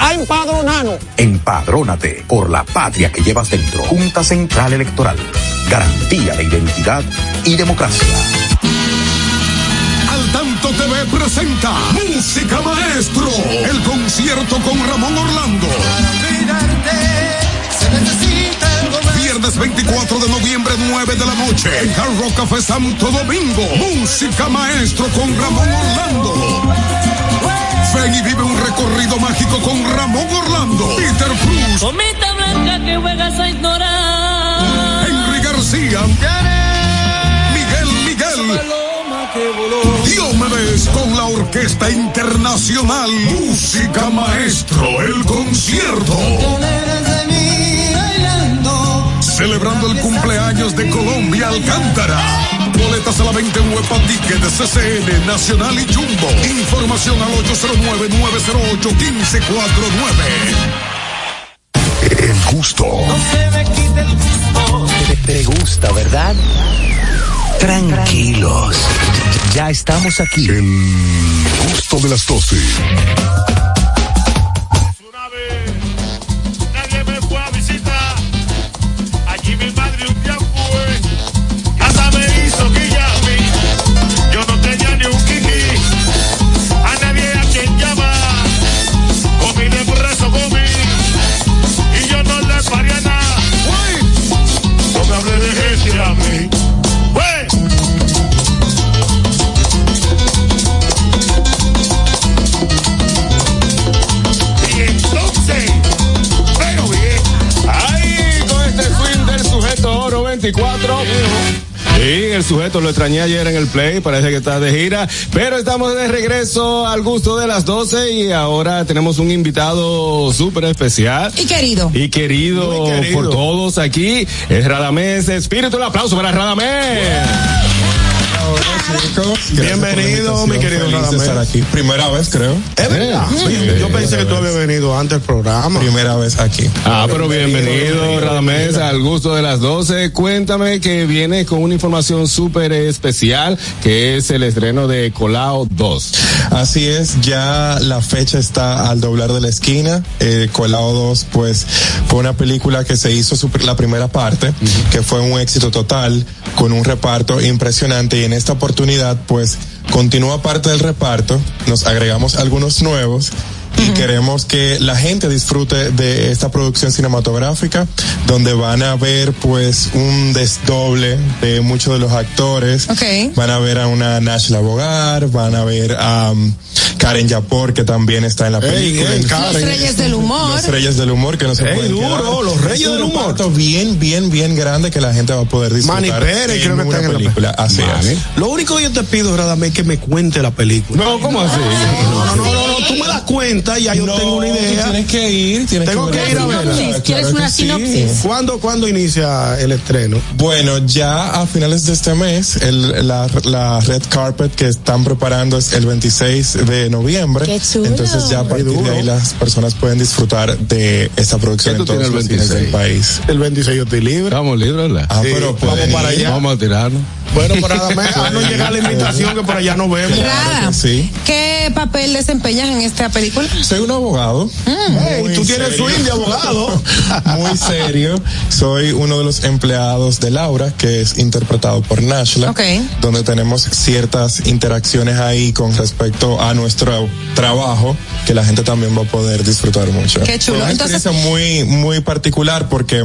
A empadronarnos. Empadrónate por la patria que llevas dentro. Junta Central Electoral. Garantía de identidad y democracia. Al Tanto TV presenta Música Maestro, el concierto con Ramón Orlando. Viernes 24 de noviembre, 9 de la noche, en Hard Rock Café Santo Domingo. Música Maestro con Ramón Orlando. Ven y vive un recorrido mágico con Ramón Orlando, Peter Cruz, Comita blanca que juegas a ignorar. Henry García, Miguel Miguel. Diomedes con la Orquesta Internacional Música Maestro, el concierto. Celebrando el cumpleaños de Colombia Alcántara. Boletas a la venta en Huepa Ticket de CCN, Nacional y Jumbo. Información al 809-908-1549. El gusto. Te, te gusta, ¿verdad? Tranquilos. Ya estamos aquí. El gusto de las 12. Nadie me fue a visitar. Allí mi madre un día 24. Sí, el sujeto lo extrañé ayer en el play, parece que está de gira, pero estamos de regreso al gusto de las 12 y ahora tenemos un invitado súper especial. Y querido. Y querido, por todos aquí, es Radamés Espíritu, un aplauso para Radamés. Bienvenido, mi querido Feliz de Radamés. estar aquí. Primera vez, creo. Es verdad. Sí, Yo pensé que tú habías venido antes del programa. Primera vez aquí. Ah, pero bienvenido, Radamés, al gusto de las 12. Cuéntame que viene con una información súper especial, que es el estreno de Colao 2. Así es, ya la fecha está al doblar de la esquina. Eh, Colado 2, pues, fue una película que se hizo su- la primera parte, que fue un éxito total, con un reparto impresionante. Y en esta oportunidad, pues, continúa parte del reparto, nos agregamos algunos nuevos. Y queremos que la gente disfrute de esta producción cinematográfica, donde van a ver pues un desdoble de muchos de los actores. Van a ver a una Nash Labogar, van a ver a um, Karen Yapor, que también está en la película. ey, Karen. Los Reyes del Humor. Los Reyes del Humor, que no se Ey, pueden duro, quedar. los Reyes Es un del Humor. reparto bien, bien, bien grande que la gente va a poder disfrutar. Manny Pérez, creo que está en la película. Así es. Lo único que yo te pido, Radamés, es que me cuente la película. No, ¿cómo así? No, no, no, no, no, tú me das cuenta y ya yo No, tengo una idea. tienes que ir, tienes Tengo que ir a la verla. ¿Quieres Claro una sí. ¿Cuándo, ¿Cuándo inicia el estreno? Bueno, ya a finales de este mes, el, la, la red carpet que están preparando es el 26 de noviembre. Qué chulo. Entonces ya a partir de ahí las personas pueden disfrutar de esta producción ¿Qué en todos los el cines del 26? país. El 26 yo estoy libre. Estamos libres, ¿verdad? Ah, Sí, pero vamos para allá. Vamos a tirarnos. Bueno, para *laughs* Radamés, haznos llegar la invitación que por allá nos vemos. Rada, Sí. ¿qué papel desempeñas en esta película? Soy un abogado. Ey, Muy tú tienes swing de abogado. *laughs* Muy serio. Soy uno de los empleados de Laura, que es interpretado por Nashla. Ok. Donde tenemos ciertas interacciones ahí con respecto a nuestro trabajo, que la gente también va a poder disfrutar mucho. Qué chulo. Una Entonces- experiencia muy, muy particular porque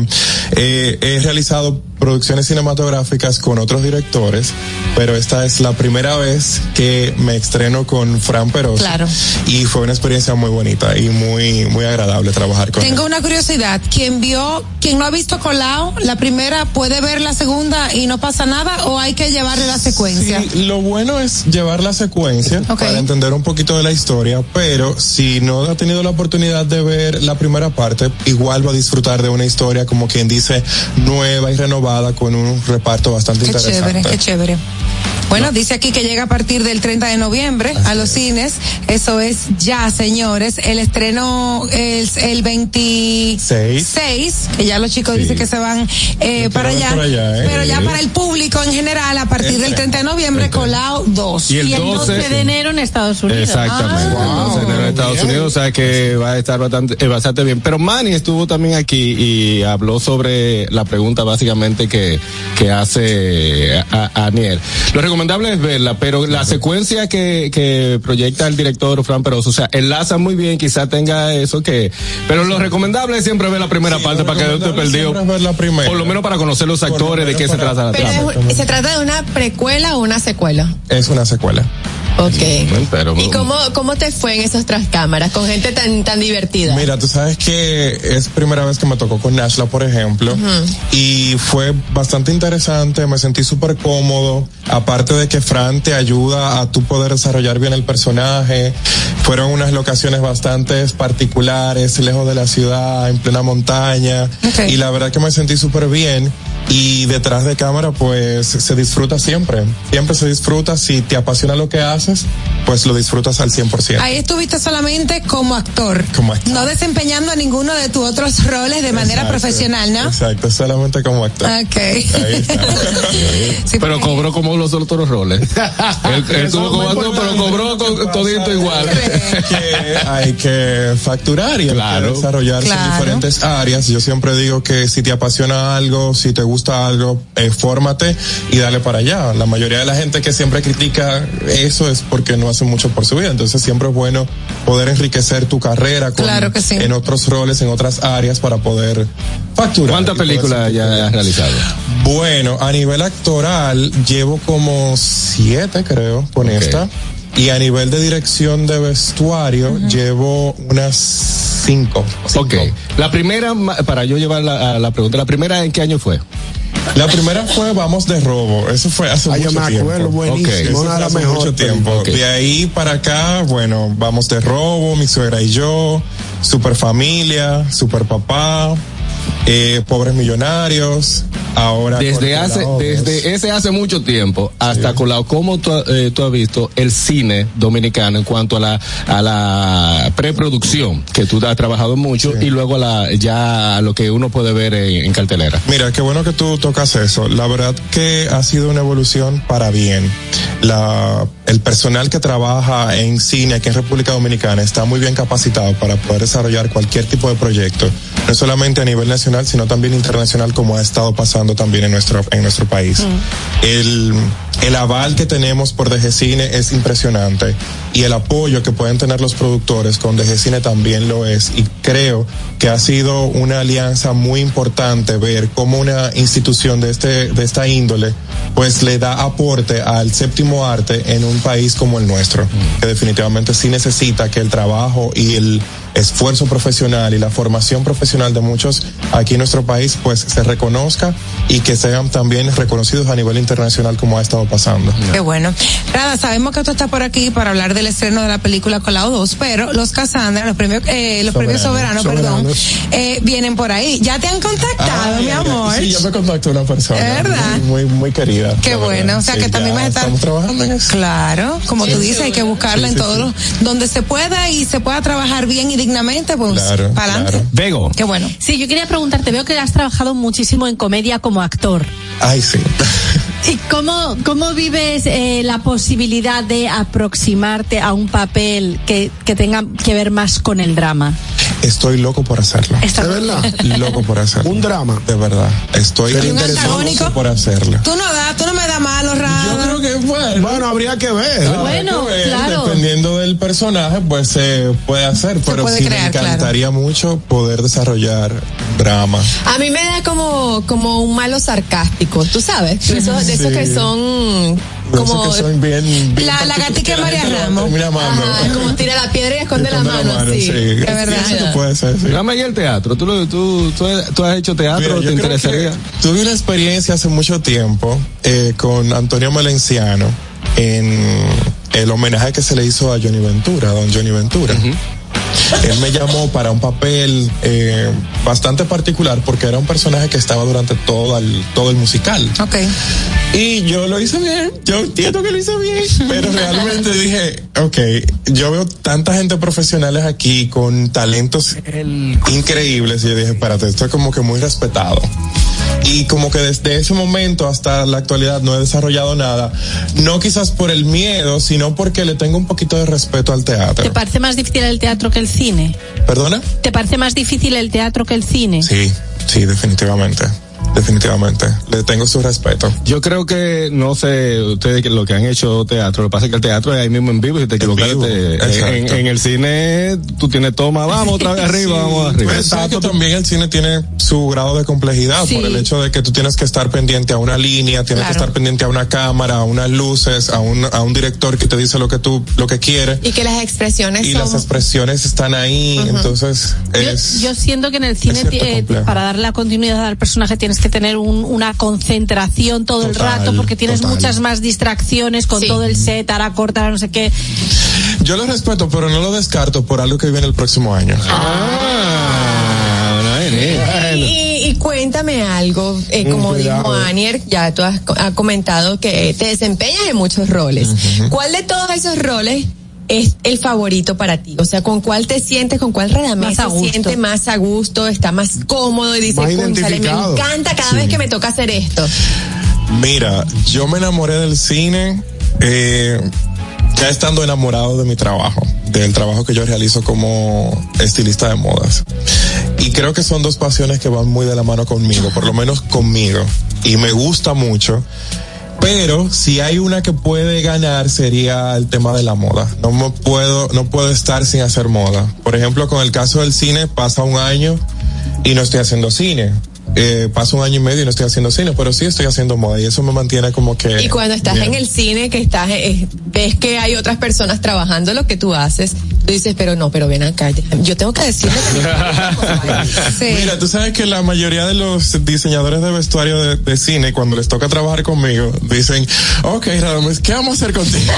eh, he realizado producciones cinematográficas con otros directores, pero esta es la primera vez que me estreno con Fran Peroso. Claro. Y fue una experiencia muy bonita y muy, muy agradable trabajar con él. Tengo una curiosidad. Quien vio, quien no ha visto Colao, la primera puede ver la segunda y no pasa nada o hay que llevarle la secuencia. Sí, lo bueno es llevar la secuencia para entender un poquito de la historia, pero si no ha tenido la oportunidad de ver la primera parte, igual va a disfrutar de una historia como quien dice nueva y renovada con un reparto bastante Qué interesante. chévere, qué chévere. Bueno, dice aquí que llega a partir del 30 de noviembre a los cines. Eso es ya, señores. El estreno es el 26, que ya los chicos dicen que se van eh, para allá. ¿eh? Pero ya para el público en general, a partir del 30 de noviembre, Colao 2. Y el 12 de enero en Estados Unidos. Exactamente. Ah. Entonces, en los Estados Unidos, o sea que va a estar bastante, eh, bastante bien. Pero Manny estuvo también aquí y habló sobre la pregunta básicamente que, que hace a, a Aniel. Lo recomendable es verla, pero la secuencia que, que proyecta el director Fran Peroso, o sea, enlaza muy bien, quizá tenga eso que, pero lo recomendable es siempre ver la primera parte para que no esté perdido. ver la primera. Por lo menos para conocer los actores, de qué se trata la trama. ¿se trata de una precuela o una secuela? Es una secuela. Ok. Pero, ¿Y cómo, cómo te fue en esas tras cámaras con gente tan, tan divertida? Mira, tú sabes que es primera vez que me tocó con Nashla, por ejemplo, y fue bastante interesante, me sentí súper cómodo, aparte de que Fran te ayuda a tú poder desarrollar bien el personaje, fueron unas locaciones bastante particulares, lejos de la ciudad, en plena montaña, y la verdad que me sentí súper bien. Y detrás de cámara, pues se disfruta siempre. Siempre se disfruta. Si te apasiona lo que haces, pues lo disfrutas al 100%. Ahí estuviste solamente como actor, Como actor. no desempeñando ninguno de tus otros roles de manera Exacto. profesional, ¿no? Exacto, solamente como actor. Ok. *laughs* pero cobró como los otros roles. *laughs* él, él tuvo como actor, pero cobró con- todito igual. que hay que facturar y que desarrollarse Claro. en diferentes áreas. Yo siempre digo que si te apasiona algo, si te gusta algo, eh, fórmate y dale para allá. La mayoría de la gente que siempre critica eso es porque no hace mucho por su vida. Entonces siempre es bueno poder enriquecer tu carrera con- Claro que sí. en otros roles, en otras áreas para poder facturar. ¿Cuántas películas ya has realizado? bueno, a nivel actoral llevo como siete, creo, con esta. Y a nivel de dirección de vestuario llevo unas cinco. Ok. La primera, para yo llevar la, a la pregunta, ¿la primera en qué año fue? La primera fue Vamos de Robo, eso fue hace yo mucho me tiempo. acuerdo, buenísimo, eso una de fue las hace mejores mucho tiempo. De ahí para acá, bueno, Vamos de Robo, Mi Suegra y Yo, Super Familia, Super Papá, eh, Pobres Millonarios, ahora... Desde hace, desde ese hace mucho tiempo hasta Colao, ¿cómo tú, eh, tú has visto el cine dominicano en cuanto a la, a la preproducción, que tú has trabajado mucho, y luego a la, ya a lo que uno puede ver en, en cartelera? Mira, qué bueno que tú tocas eso. La verdad que ha sido una evolución para bien. La, el personal que trabaja en cine aquí en República Dominicana está muy bien capacitado para poder desarrollar cualquier tipo de proyecto, no solamente a nivel nacional, sino también internacional, como ha estado pasando también en nuestro, en nuestro país. El, el aval que tenemos por DG Cine es impresionante y el apoyo que pueden tener los productores con DG Cine también lo es y creo que ha sido una alianza muy importante ver cómo una institución de este de esta índole pues le da aporte al séptimo arte en un país como el nuestro que definitivamente sí necesita que el trabajo y el esfuerzo profesional y la formación profesional de muchos aquí en nuestro país pues se reconozca y que sean también reconocidos a nivel internacional como ha estado pasando. Qué bueno. Rada, sabemos que tú estás por aquí para hablar del estreno de la película Colado 2, pero los Cassandra, los premios, eh, los premios soberanos, perdón, Soberanos. eh, vienen por ahí. Ya te han contactado, mi amor. Sí, yo me contactó una persona. ¿Verdad? Muy, muy, muy querida. Qué bueno, o sea Sí, que también vas a estar. Estamos trabajando en eso. Claro, como Sí, tú dices, hay que buscarla Sí, en sí, todos los. donde se pueda y se pueda trabajar bien y dignamente, pues Claro, para adelante. Vego. Qué bueno. Sí, yo quería preguntarte, veo que has trabajado muchísimo en comedia como actor. Ay, sí. *laughs* ¿Y cómo, cómo vives eh, la posibilidad de aproximarte a un papel que, que tenga que ver más con el drama? Estoy loco por hacerlo. Está- ¿De verdad? *laughs* Loco por hacerlo. Un drama. De verdad. Estoy ¿Y un interesado antagónico? por hacerlo. Tú no das, tú no me das malo, Rada. Yo creo que bueno. Bueno, habría que ver. Bueno, que ver, claro. Dependiendo del personaje, pues se puede hacer, pero puede sí crear, me encantaría mucho poder desarrollar drama. A mí me da como, como un malo sarcástico, tú sabes, de esos, de esos que son como... que son bien, bien La- la gatica María Ramos. Ajá, como tira la piedra y esconde, la, Esconde mano, sí. sí. Es verdad. Sí, eso puede ser, sí. Dame ahí el teatro. ¿Tú, lo- tú, tú, tú has hecho teatro? Mira, ¿Te interesaría? Tuve una experiencia hace mucho tiempo eh, con Antonio Melenciano en el homenaje que se le hizo a Johnny Ventura, a don Johnny Ventura. Él me llamó para un papel eh, bastante particular porque era un personaje que estaba durante todo el, todo el musical. Ok. Y yo lo hice bien, yo entiendo que lo hice bien, pero realmente dije, ok, yo veo tanta gente profesionales aquí con talentos increíbles y yo dije, espérate, esto es como que muy respetado. Y como que desde ese momento hasta la actualidad no he desarrollado nada, no quizás por el miedo, sino porque le tengo un poquito de respeto al teatro. ¿Te parece más difícil el teatro que el cine? ¿Perdona? ¿Te parece más difícil el teatro que el cine? Sí, sí, definitivamente. Definitivamente. Le tengo su respeto. Yo creo que, no sé, ustedes que lo que han hecho teatro, lo que pasa es que el teatro es ahí mismo en vivo, si te equivocas, exacto. en, en el cine tú tienes toma, vamos otra vez arriba, vamos arriba. Sabes que también el cine tiene su grado de complejidad Sí. por el hecho de que tú tienes que estar pendiente a una línea, tienes que estar pendiente a una cámara, a unas luces, a un, a un director que te dice lo que tú, lo que quiere. Y que las expresiones Y son... las expresiones están ahí, entonces es... Yo siento que en el cine, eh, para dar la continuidad al personaje, tienes que tener un- una concentración todo el Total, rato, porque tienes total. muchas más distracciones con Sí. todo el set, ahora corta, no sé qué. Yo lo respeto, pero no lo descarto por algo que viene el próximo año. Ah, bueno. Y, y cuéntame algo, eh, como cuidado. dijo Anier, ya tú has, has comentado que te desempeñas en muchos roles. ¿Cuál de todos esos roles es el favorito para ti? O sea, ¿con cuál te sientes, con cuál Radamés Más a se gusto. siente más a gusto, está más cómodo y dice, Más "Cónchale, me identificado". encanta cada vez que me toca hacer esto? Mira, yo me enamoré del cine eh, ya estando enamorado de mi trabajo, del trabajo que yo realizo como estilista de modas. Y creo que son dos pasiones que van muy de la mano conmigo, por lo menos conmigo. Y me gusta mucho. Pero si hay una que puede ganar sería el tema de la moda. No me puedo, no puedo estar sin hacer moda. Por ejemplo, con el caso del cine, pasa un año y no estoy haciendo cine. Eh, pasa un año y medio y no estoy haciendo cine, pero sí estoy haciendo moda y eso me mantiene como que. Y cuando estás bien. en el cine, que estás, eh, ves que hay otras personas trabajando lo que tú haces, tú dices, pero no, pero ven acá, yo tengo que decirle que *laughs* Mira, tú sabes que la mayoría de los diseñadores de vestuario de, de cine, cuando les toca trabajar conmigo, dicen, ok, Radames, ¿qué vamos a hacer contigo?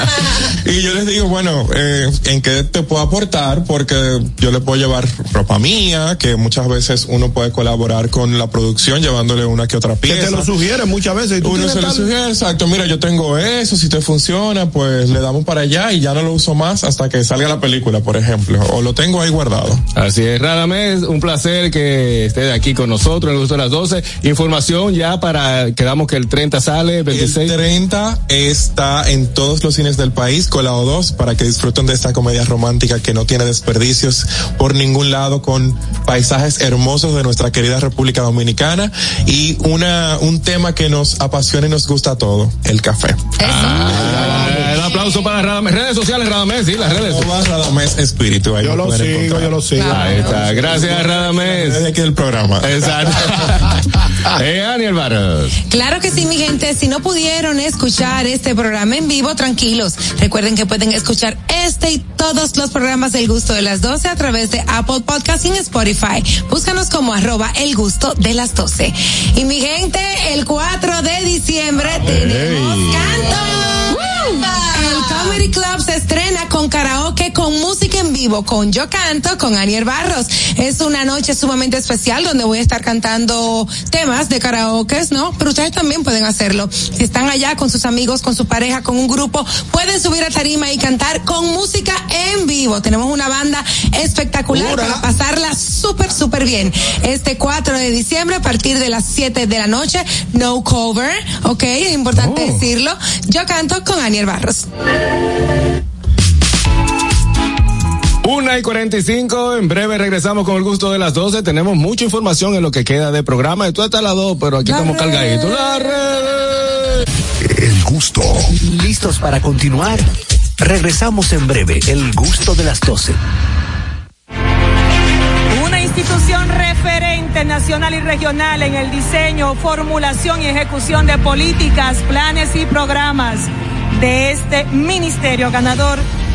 *laughs* y yo les digo, bueno, eh, ¿en qué te puedo aportar? Porque yo le puedo llevar ropa mía, que muchas veces uno puede colaborar con la producción llevándole una que otra Que pieza. te lo sugiere muchas veces. y tú Uno se tal- sugiere, exacto, mira, yo tengo eso, si te funciona, pues le damos para allá y ya no lo uso más hasta que salga la película, por ejemplo, o lo tengo ahí guardado. Así es, Radamés, un placer que esté aquí con nosotros en el gusto de las 12. Información ya para, quedamos que el 30 sale, 26. El 30 está en todos los cines del país, Colado 2, para que disfruten de esta comedia romántica que no tiene desperdicios por ningún lado, con paisajes hermosos de nuestra querida República Dominicana y una, un tema que nos apasiona y nos gusta a todos, el café. Ah, el aplauso para Radamés. Redes sociales, Radamés, sí, las redes. Arroba Radamés Espíritu. ahí Yo me lo sigo, encontrar. yo lo sigo. Ahí está. Gracias, Radamés. Desde aquí del programa. Exacto. *laughs* eh, Aniel Barros. Claro que sí, mi gente. Si no pudieron escuchar este programa en vivo, tranquilos. Recuerden que pueden escuchar este y todos los programas del gusto de las 12 a través de Apple Podcast y en Spotify. Búscanos como arroba el gusto de las 12. Y mi gente, el 4 de diciembre tenemos canto. Con karaoke, con música en vivo, con Yo Canto, con Aniel Barros. Es una noche sumamente especial donde voy a estar cantando temas de karaoke, ¿no? Pero ustedes también pueden hacerlo. Si están allá con sus amigos, con su pareja, con un grupo, pueden subir a tarima y cantar con música en vivo. Tenemos una banda espectacular para pasarla súper, súper bien. Este 4 de diciembre a partir de las 7 de la noche, no cover, ¿ok? Es importante decirlo. Yo canto con Aniel Barros. Una y 45, en breve regresamos con el gusto de las 12. Tenemos mucha información en lo que queda de programa. Tú hasta las 2, pero aquí estamos cargaditos. La red. El gusto. ¿Listos para continuar? Regresamos en breve. El gusto de las 12. Una institución referente nacional y regional en el diseño, formulación y ejecución de políticas, planes y programas de este ministerio ganador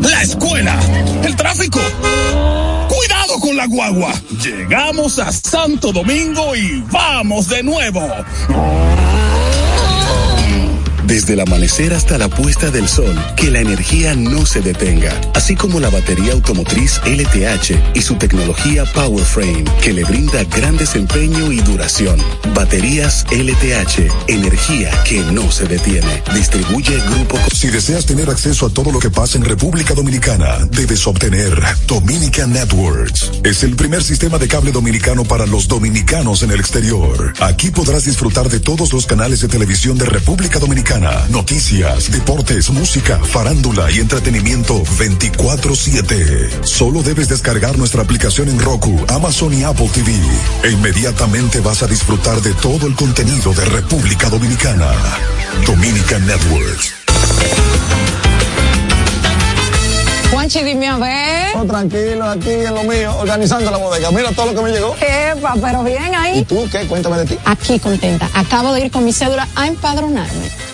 La escuela, el tráfico. Cuidado con la guagua. Llegamos a Santo Domingo y vamos de nuevo. Desde el amanecer hasta la puesta del sol, que la energía no se detenga, así como la batería automotriz LTH y su tecnología PowerFrame, que le brinda gran desempeño y duración. Baterías LTH, energía que no se detiene. Distribuye Grupo. Si deseas tener acceso a todo lo que pasa en República Dominicana, debes obtener Dominican Networks. Es el primer sistema de cable dominicano para los dominicanos en el exterior. Aquí podrás disfrutar de todos los canales de televisión de República Dominicana noticias, deportes, música, farándula y entretenimiento 24/7. Solo debes descargar nuestra aplicación en Roku, Amazon y Apple TV e inmediatamente vas a disfrutar de todo el contenido de República Dominicana. Dominican Networks. Juanchi, dime a ver. Oh, tranquilo, aquí en lo mío, organizando la bodega. Mira todo lo que me llegó. Epa, pero bien ahí. ¿Y tú qué? Cuéntame de ti. Aquí contenta. Acabo de ir con mi cédula a empadronarme.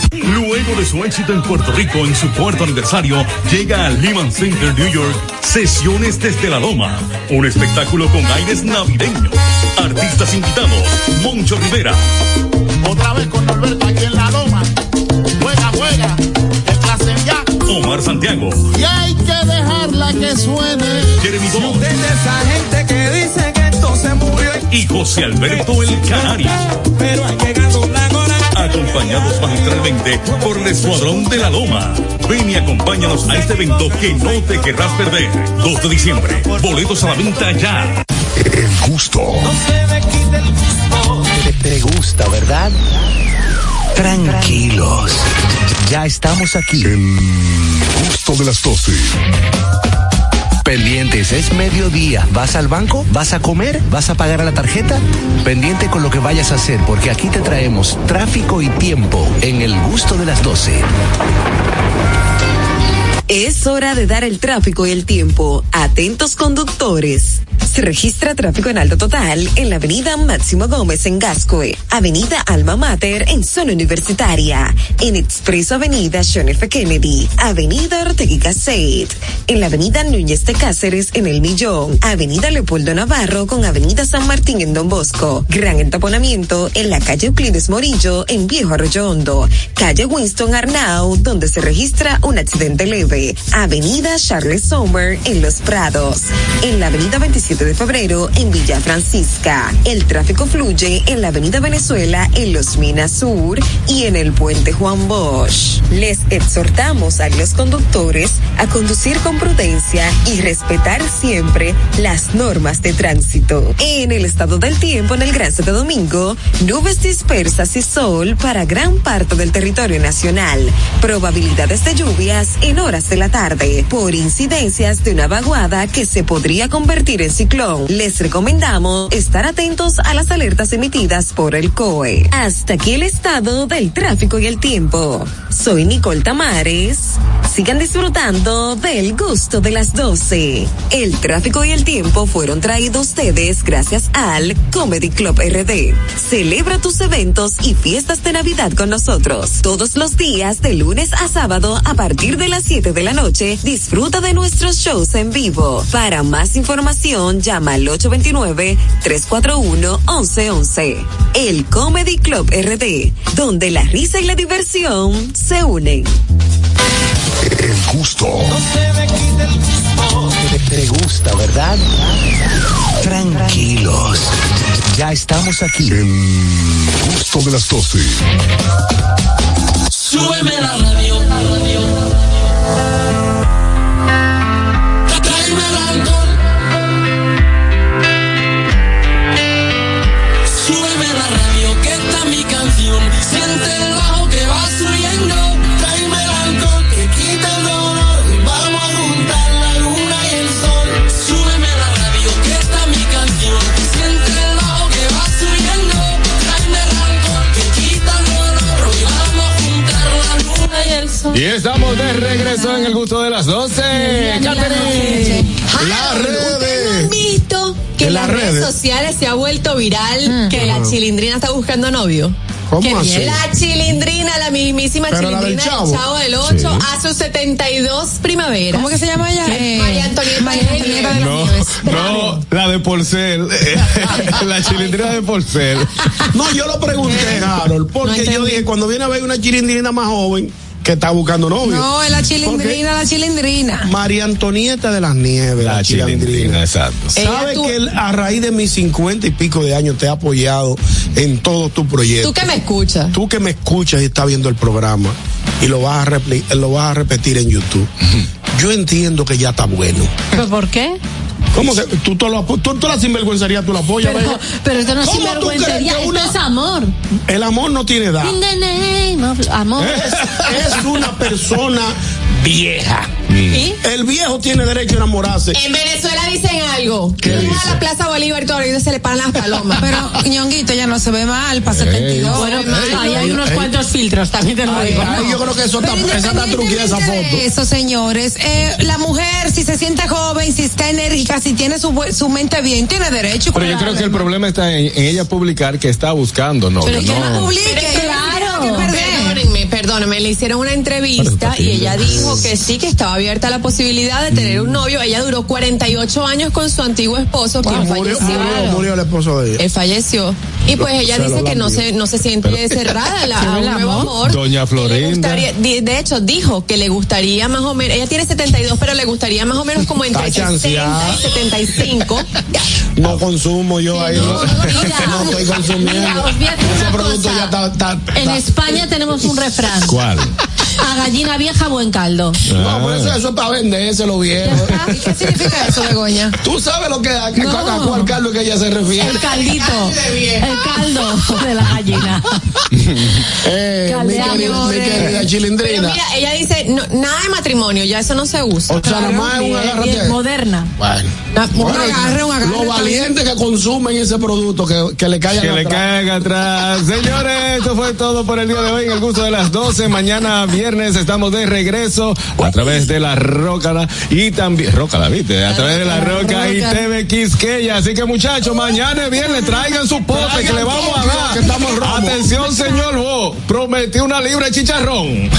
Luego de su éxito en Puerto Rico en su cuarto aniversario, llega al Lehman Center New York Sesiones desde la Loma. Un espectáculo con aires navideños. Artistas invitados: Moncho Rivera. Otra vez con Norberto aquí en la Loma. Juega, juega. El ya. Omar Santiago. Y hay que dejarla que suene. Jeremy. De esa gente que dice que esto se murió. Y José Alberto El Canario. Pero ha llegado la hora. Acompañados magistralmente por el Escuadrón de la Loma. Ven y acompáñanos a este evento que no te querrás perder. 2 de diciembre. Boletos a la venta ya. El gusto. No se me quite el gusto. Te, te gusta, ¿verdad? Tranquilos. Ya estamos aquí. El gusto de las 12. Pendientes, es mediodía. ¿Vas al banco? ¿Vas a comer? ¿Vas a pagar a la tarjeta? Pendiente con lo que vayas a hacer, porque aquí te traemos tráfico y tiempo en el gusto de las 12. Es hora de dar el tráfico y el tiempo. Atentos conductores. Se registra tráfico en alto total en la avenida Máximo Gómez en Gascoe, avenida Alma Mater en zona universitaria, en Expreso Avenida John F. Kennedy, avenida Ortega y Gasset, en la avenida Núñez de Cáceres en El Millón, avenida Leopoldo Navarro con avenida San Martín en Don Bosco, gran entaponamiento en la calle Euclides Morillo en Viejo Arroyo Hondo, calle Winston Arnau donde se registra un accidente leve, avenida Charles Sommer en Los Prados, en la avenida 27 de febrero en Villa Francisca. El tráfico fluye en la Avenida Venezuela en Los Minas Sur y en el Puente Juan Bosch. Les exhortamos a los conductores a conducir con prudencia y respetar siempre las normas de tránsito. En el estado del tiempo en el Gran Santo Domingo, nubes dispersas y sol para gran parte del territorio nacional. Probabilidades de lluvias en horas de la tarde por incidencias de una vaguada que se podría convertir en. Les recomendamos estar atentos a las alertas emitidas por el COE. Hasta aquí el estado del tráfico y el tiempo. Soy Nicole Tamares. Sigan disfrutando del gusto de las 12. El tráfico y el tiempo fueron traídos ustedes gracias al Comedy Club RD. Celebra tus eventos y fiestas de Navidad con nosotros. Todos los días de lunes a sábado a partir de las 7 de la noche disfruta de nuestros shows en vivo. Para más información llama al 829-341-1111. El Comedy Club RD, donde la risa y la diversión se unen. El gusto. No se me quite el gusto. Te gusta, ¿verdad? Tranquilos. Ya estamos aquí. El gusto de las 12. Súbeme la radio. Tráeme y estamos de regreso en el gusto de las 12. Catherine. Las redes. visto que En las redes redes. sociales se ha vuelto viral que la chilindrina está buscando novio? ¿Cómo así? La chilindrina, la mismísima Pero la del chilindrina Chavo. del Chavo del 8 Sí. a sus 72 primaveras. ¿Cómo que se llama ella? Eh, María Antonieta, María Antonieta de No, no, la de Porcel. *laughs* la chilindrina de Porcel. No, yo lo pregunté, *laughs* Harold, porque yo dije, cuando viene a ver una chilindrina más joven que está buscando novio. No, es la chilindrina, la chilindrina. María Antonieta de las Nieves, la, chilindrina. exacto. ¿Sabe que él, a raíz de mis cincuenta y pico de años te ha apoyado en todos tus proyectos? Tú que me escuchas. Tú que me escuchas y estás viendo el programa y lo vas a, repli- lo vas a repetir en YouTube. Yo entiendo que ya está bueno. ¿Pero por qué? ¿Cómo que tú, tú, lo tú, tú la sinvergüencería, tú la apoyas? Pero, pero esto no es ¿Cómo tú crees sinvergüencería, que esto una- es amor. El amor no tiene edad. Amor. Es, es una persona vieja. ¿Y? El viejo tiene derecho a enamorarse. En Venezuela dicen algo. ¿Qué dice? a la Plaza Bolívar todo y se le paran las palomas. Pero, ñonguito, ya no se ve mal, para 72. Bueno, Ey, ahí hay ey, unos ey. cuantos filtros, también te lo Ay, digo. ay, yo creo que eso está, Pero esa está esa foto. de Eso, señores. Eh, la mujer, si se siente joven, si está enérgica, si tiene su, su mente bien, tiene derecho. Pero yo creo que el problema está en, en ella publicar que está buscando. Pero que no no. publique. Claro. Perdónenme, le hicieron una entrevista y ella dijo que sí, que estaba abierta la posibilidad de tener un novio. Ella duró 48 años con su antiguo esposo, quien murió, falleció. murió, murió el esposo de ella. Él falleció. Y pues ella Se dice que no se, no se siente cerrada a, la- *laughs* a un nuevo amor. Doña Florinda. gustaría- de, hecho, dijo que le gustaría más o menos, ella tiene 72, pero le gustaría más o menos como entre Está 60 chanceada. y 75. No consumo yo ahí. No, no estoy consumiendo. Mira, Ese producto cosa. ya está. está- En está- España tenemos un refrán. ¿Cuál? A gallina vieja, buen caldo. No, por eso, eso es para venderse lo viejo. ¿Y qué significa eso, Begoña? Tú sabes lo que a, No. a cuál Carlos que ella se refiere. El caldito. El caldo de la gallina. *laughs* Eh, mi, querida, mi Pero mira, ella dice, no, nada de matrimonio, ya eso no se usa. O sea, nada más es un agárrate. Moderna. Bueno. Na- Bueno, un agarre, un agarre. Los valientes que consumen ese producto, que, que le caigan Que le atrás. caigan atrás. Señores, esto fue todo por el día de hoy en el gusto de las 12. Mañana viernes estamos de regreso a través de la Rócala y también, Rócala, viste, a través de la Roca y TV Quisqueya. Así que muchachos, mañana es viernes, traigan su pote que le vamos a dar. Que estamos romos. Atención, señor Bo, prometí una libra de chicharrón.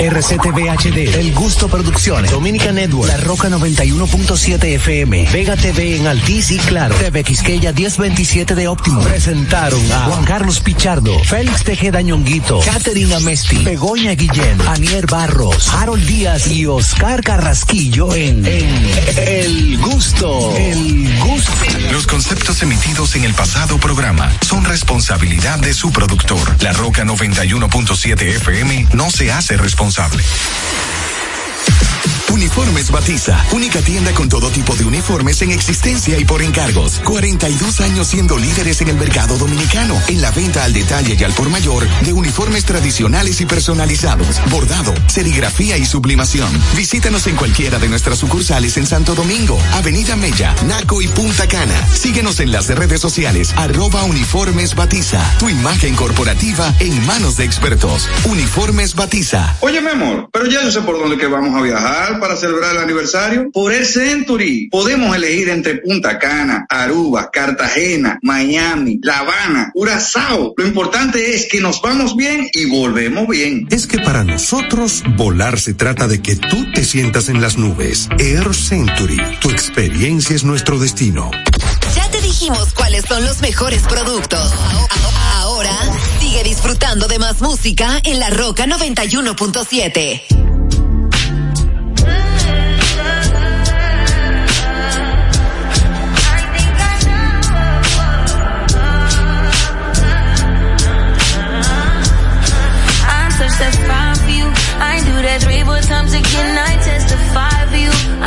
RCTV HD, El Gusto Producciones, Dominica Network, La Roca 91.7 FM, Vega TV en Altiz y Claro, TV Quisqueya 1027 de Óptimo. Presentaron a Juan Carlos Pichardo, Félix Tejeda Ñonguito, Catherine Amesti, Begoña Guillén, Anier Barros, Harold Díaz y Oscar Carrasquillo en, en El Gusto, El Gusto. Los conceptos emitidos en el pasado programa son responsabilidad de su productor. La Roca 91.7 FM no se hace responsable. Uniformes Batiza, única tienda con todo tipo de uniformes en existencia y por encargos. 42 años siendo líderes en el mercado dominicano, en la venta al detalle y al por mayor de uniformes tradicionales y personalizados, bordado, serigrafía y sublimación. Visítanos en cualquiera de nuestras sucursales en Santo Domingo, Avenida Mella, Naco y Punta Cana. Síguenos en las redes sociales, arroba Uniformes Batiza. Tu imagen corporativa en manos de expertos. Uniformes Batiza. Oye, mi amor, pero ya yo sé por dónde que vamos a viajar para celebrar el aniversario. Por el Century. Podemos elegir entre Punta Cana, Aruba, Cartagena, Miami, La Habana, Curazao. Lo importante es que nos vamos bien y volvemos bien. Es que para nosotros volar se trata de que tú te sientas en las nubes. Air Century, tu experiencia es nuestro destino. Ya te dijimos cuáles son los mejores productos. Ahora sigue disfrutando de más música en la Roca 91.7.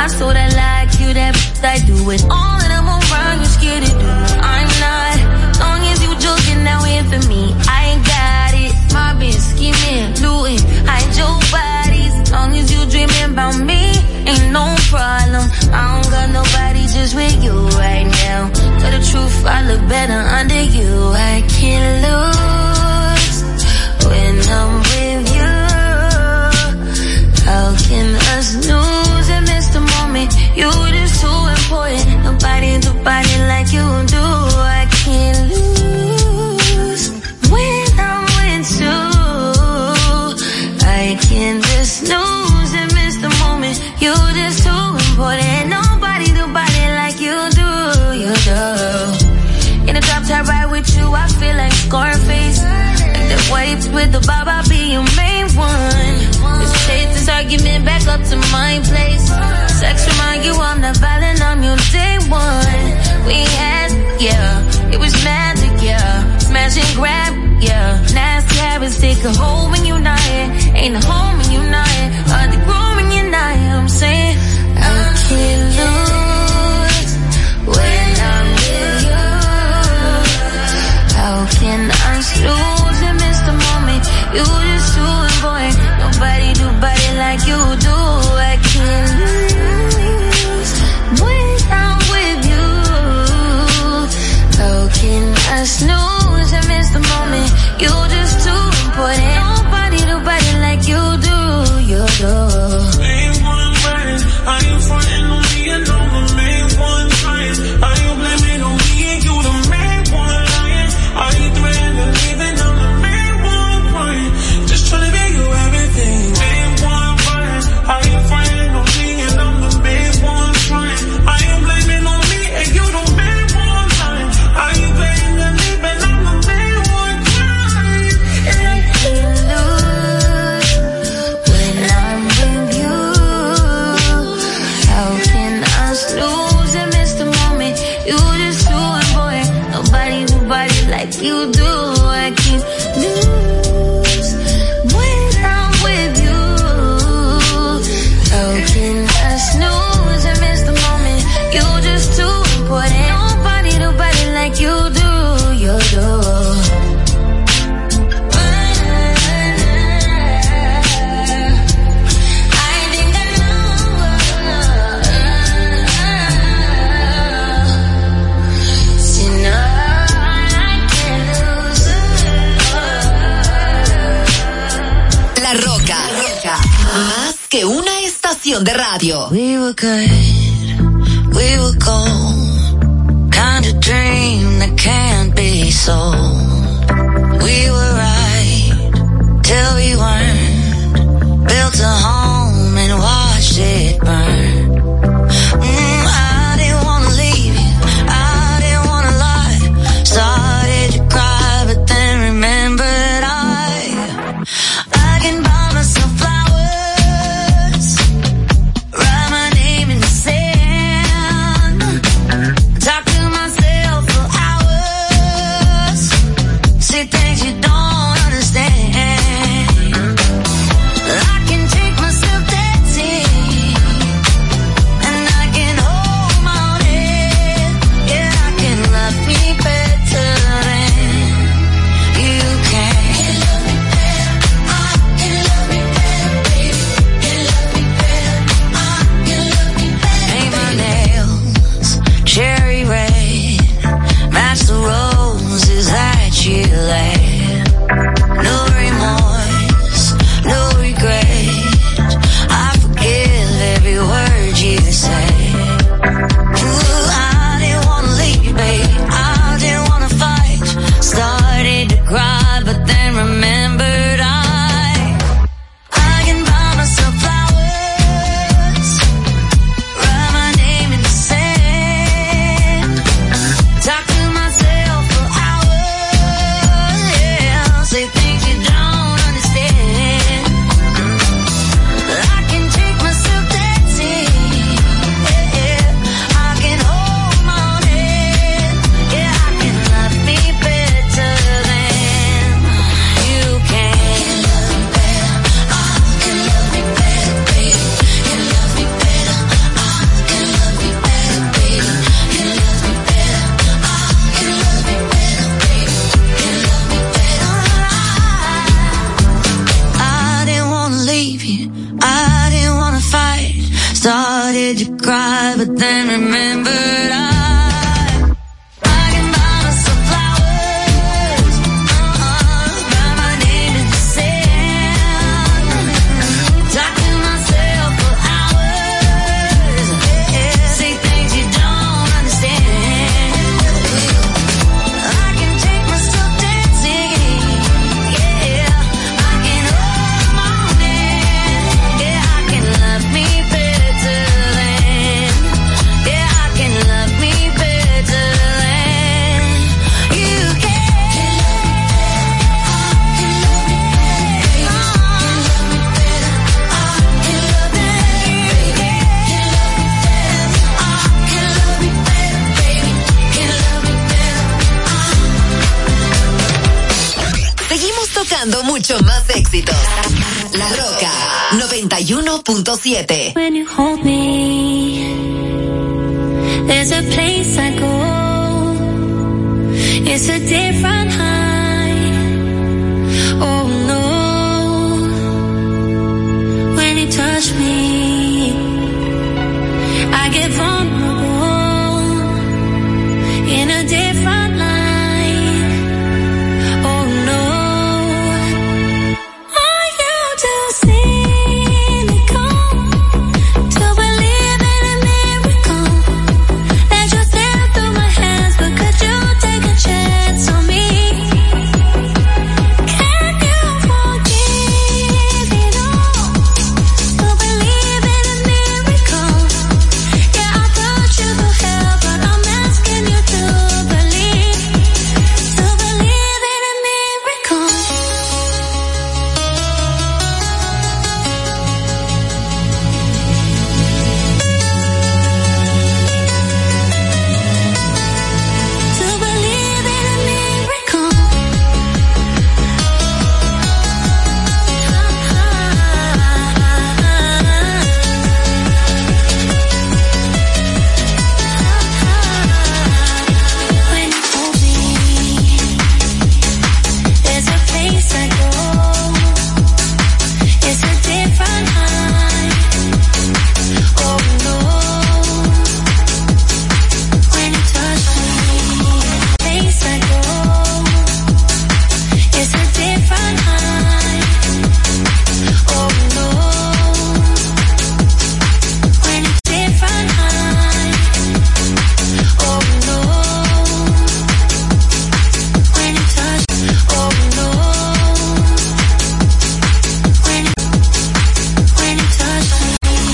I sort of like you, that I do it. All and I'm around, you scared to do. I'm not, long as you joking, now in for me, I ain't got it, mobbing, scheming, looting, hide your bodies, long as you dreaming about me, ain't no problem, I don't got nobody just with you right now, tell the truth, I look better under you, I can't lose. Radio. We were good, we were gold, kind of dream that can't be sold. We were 91.7.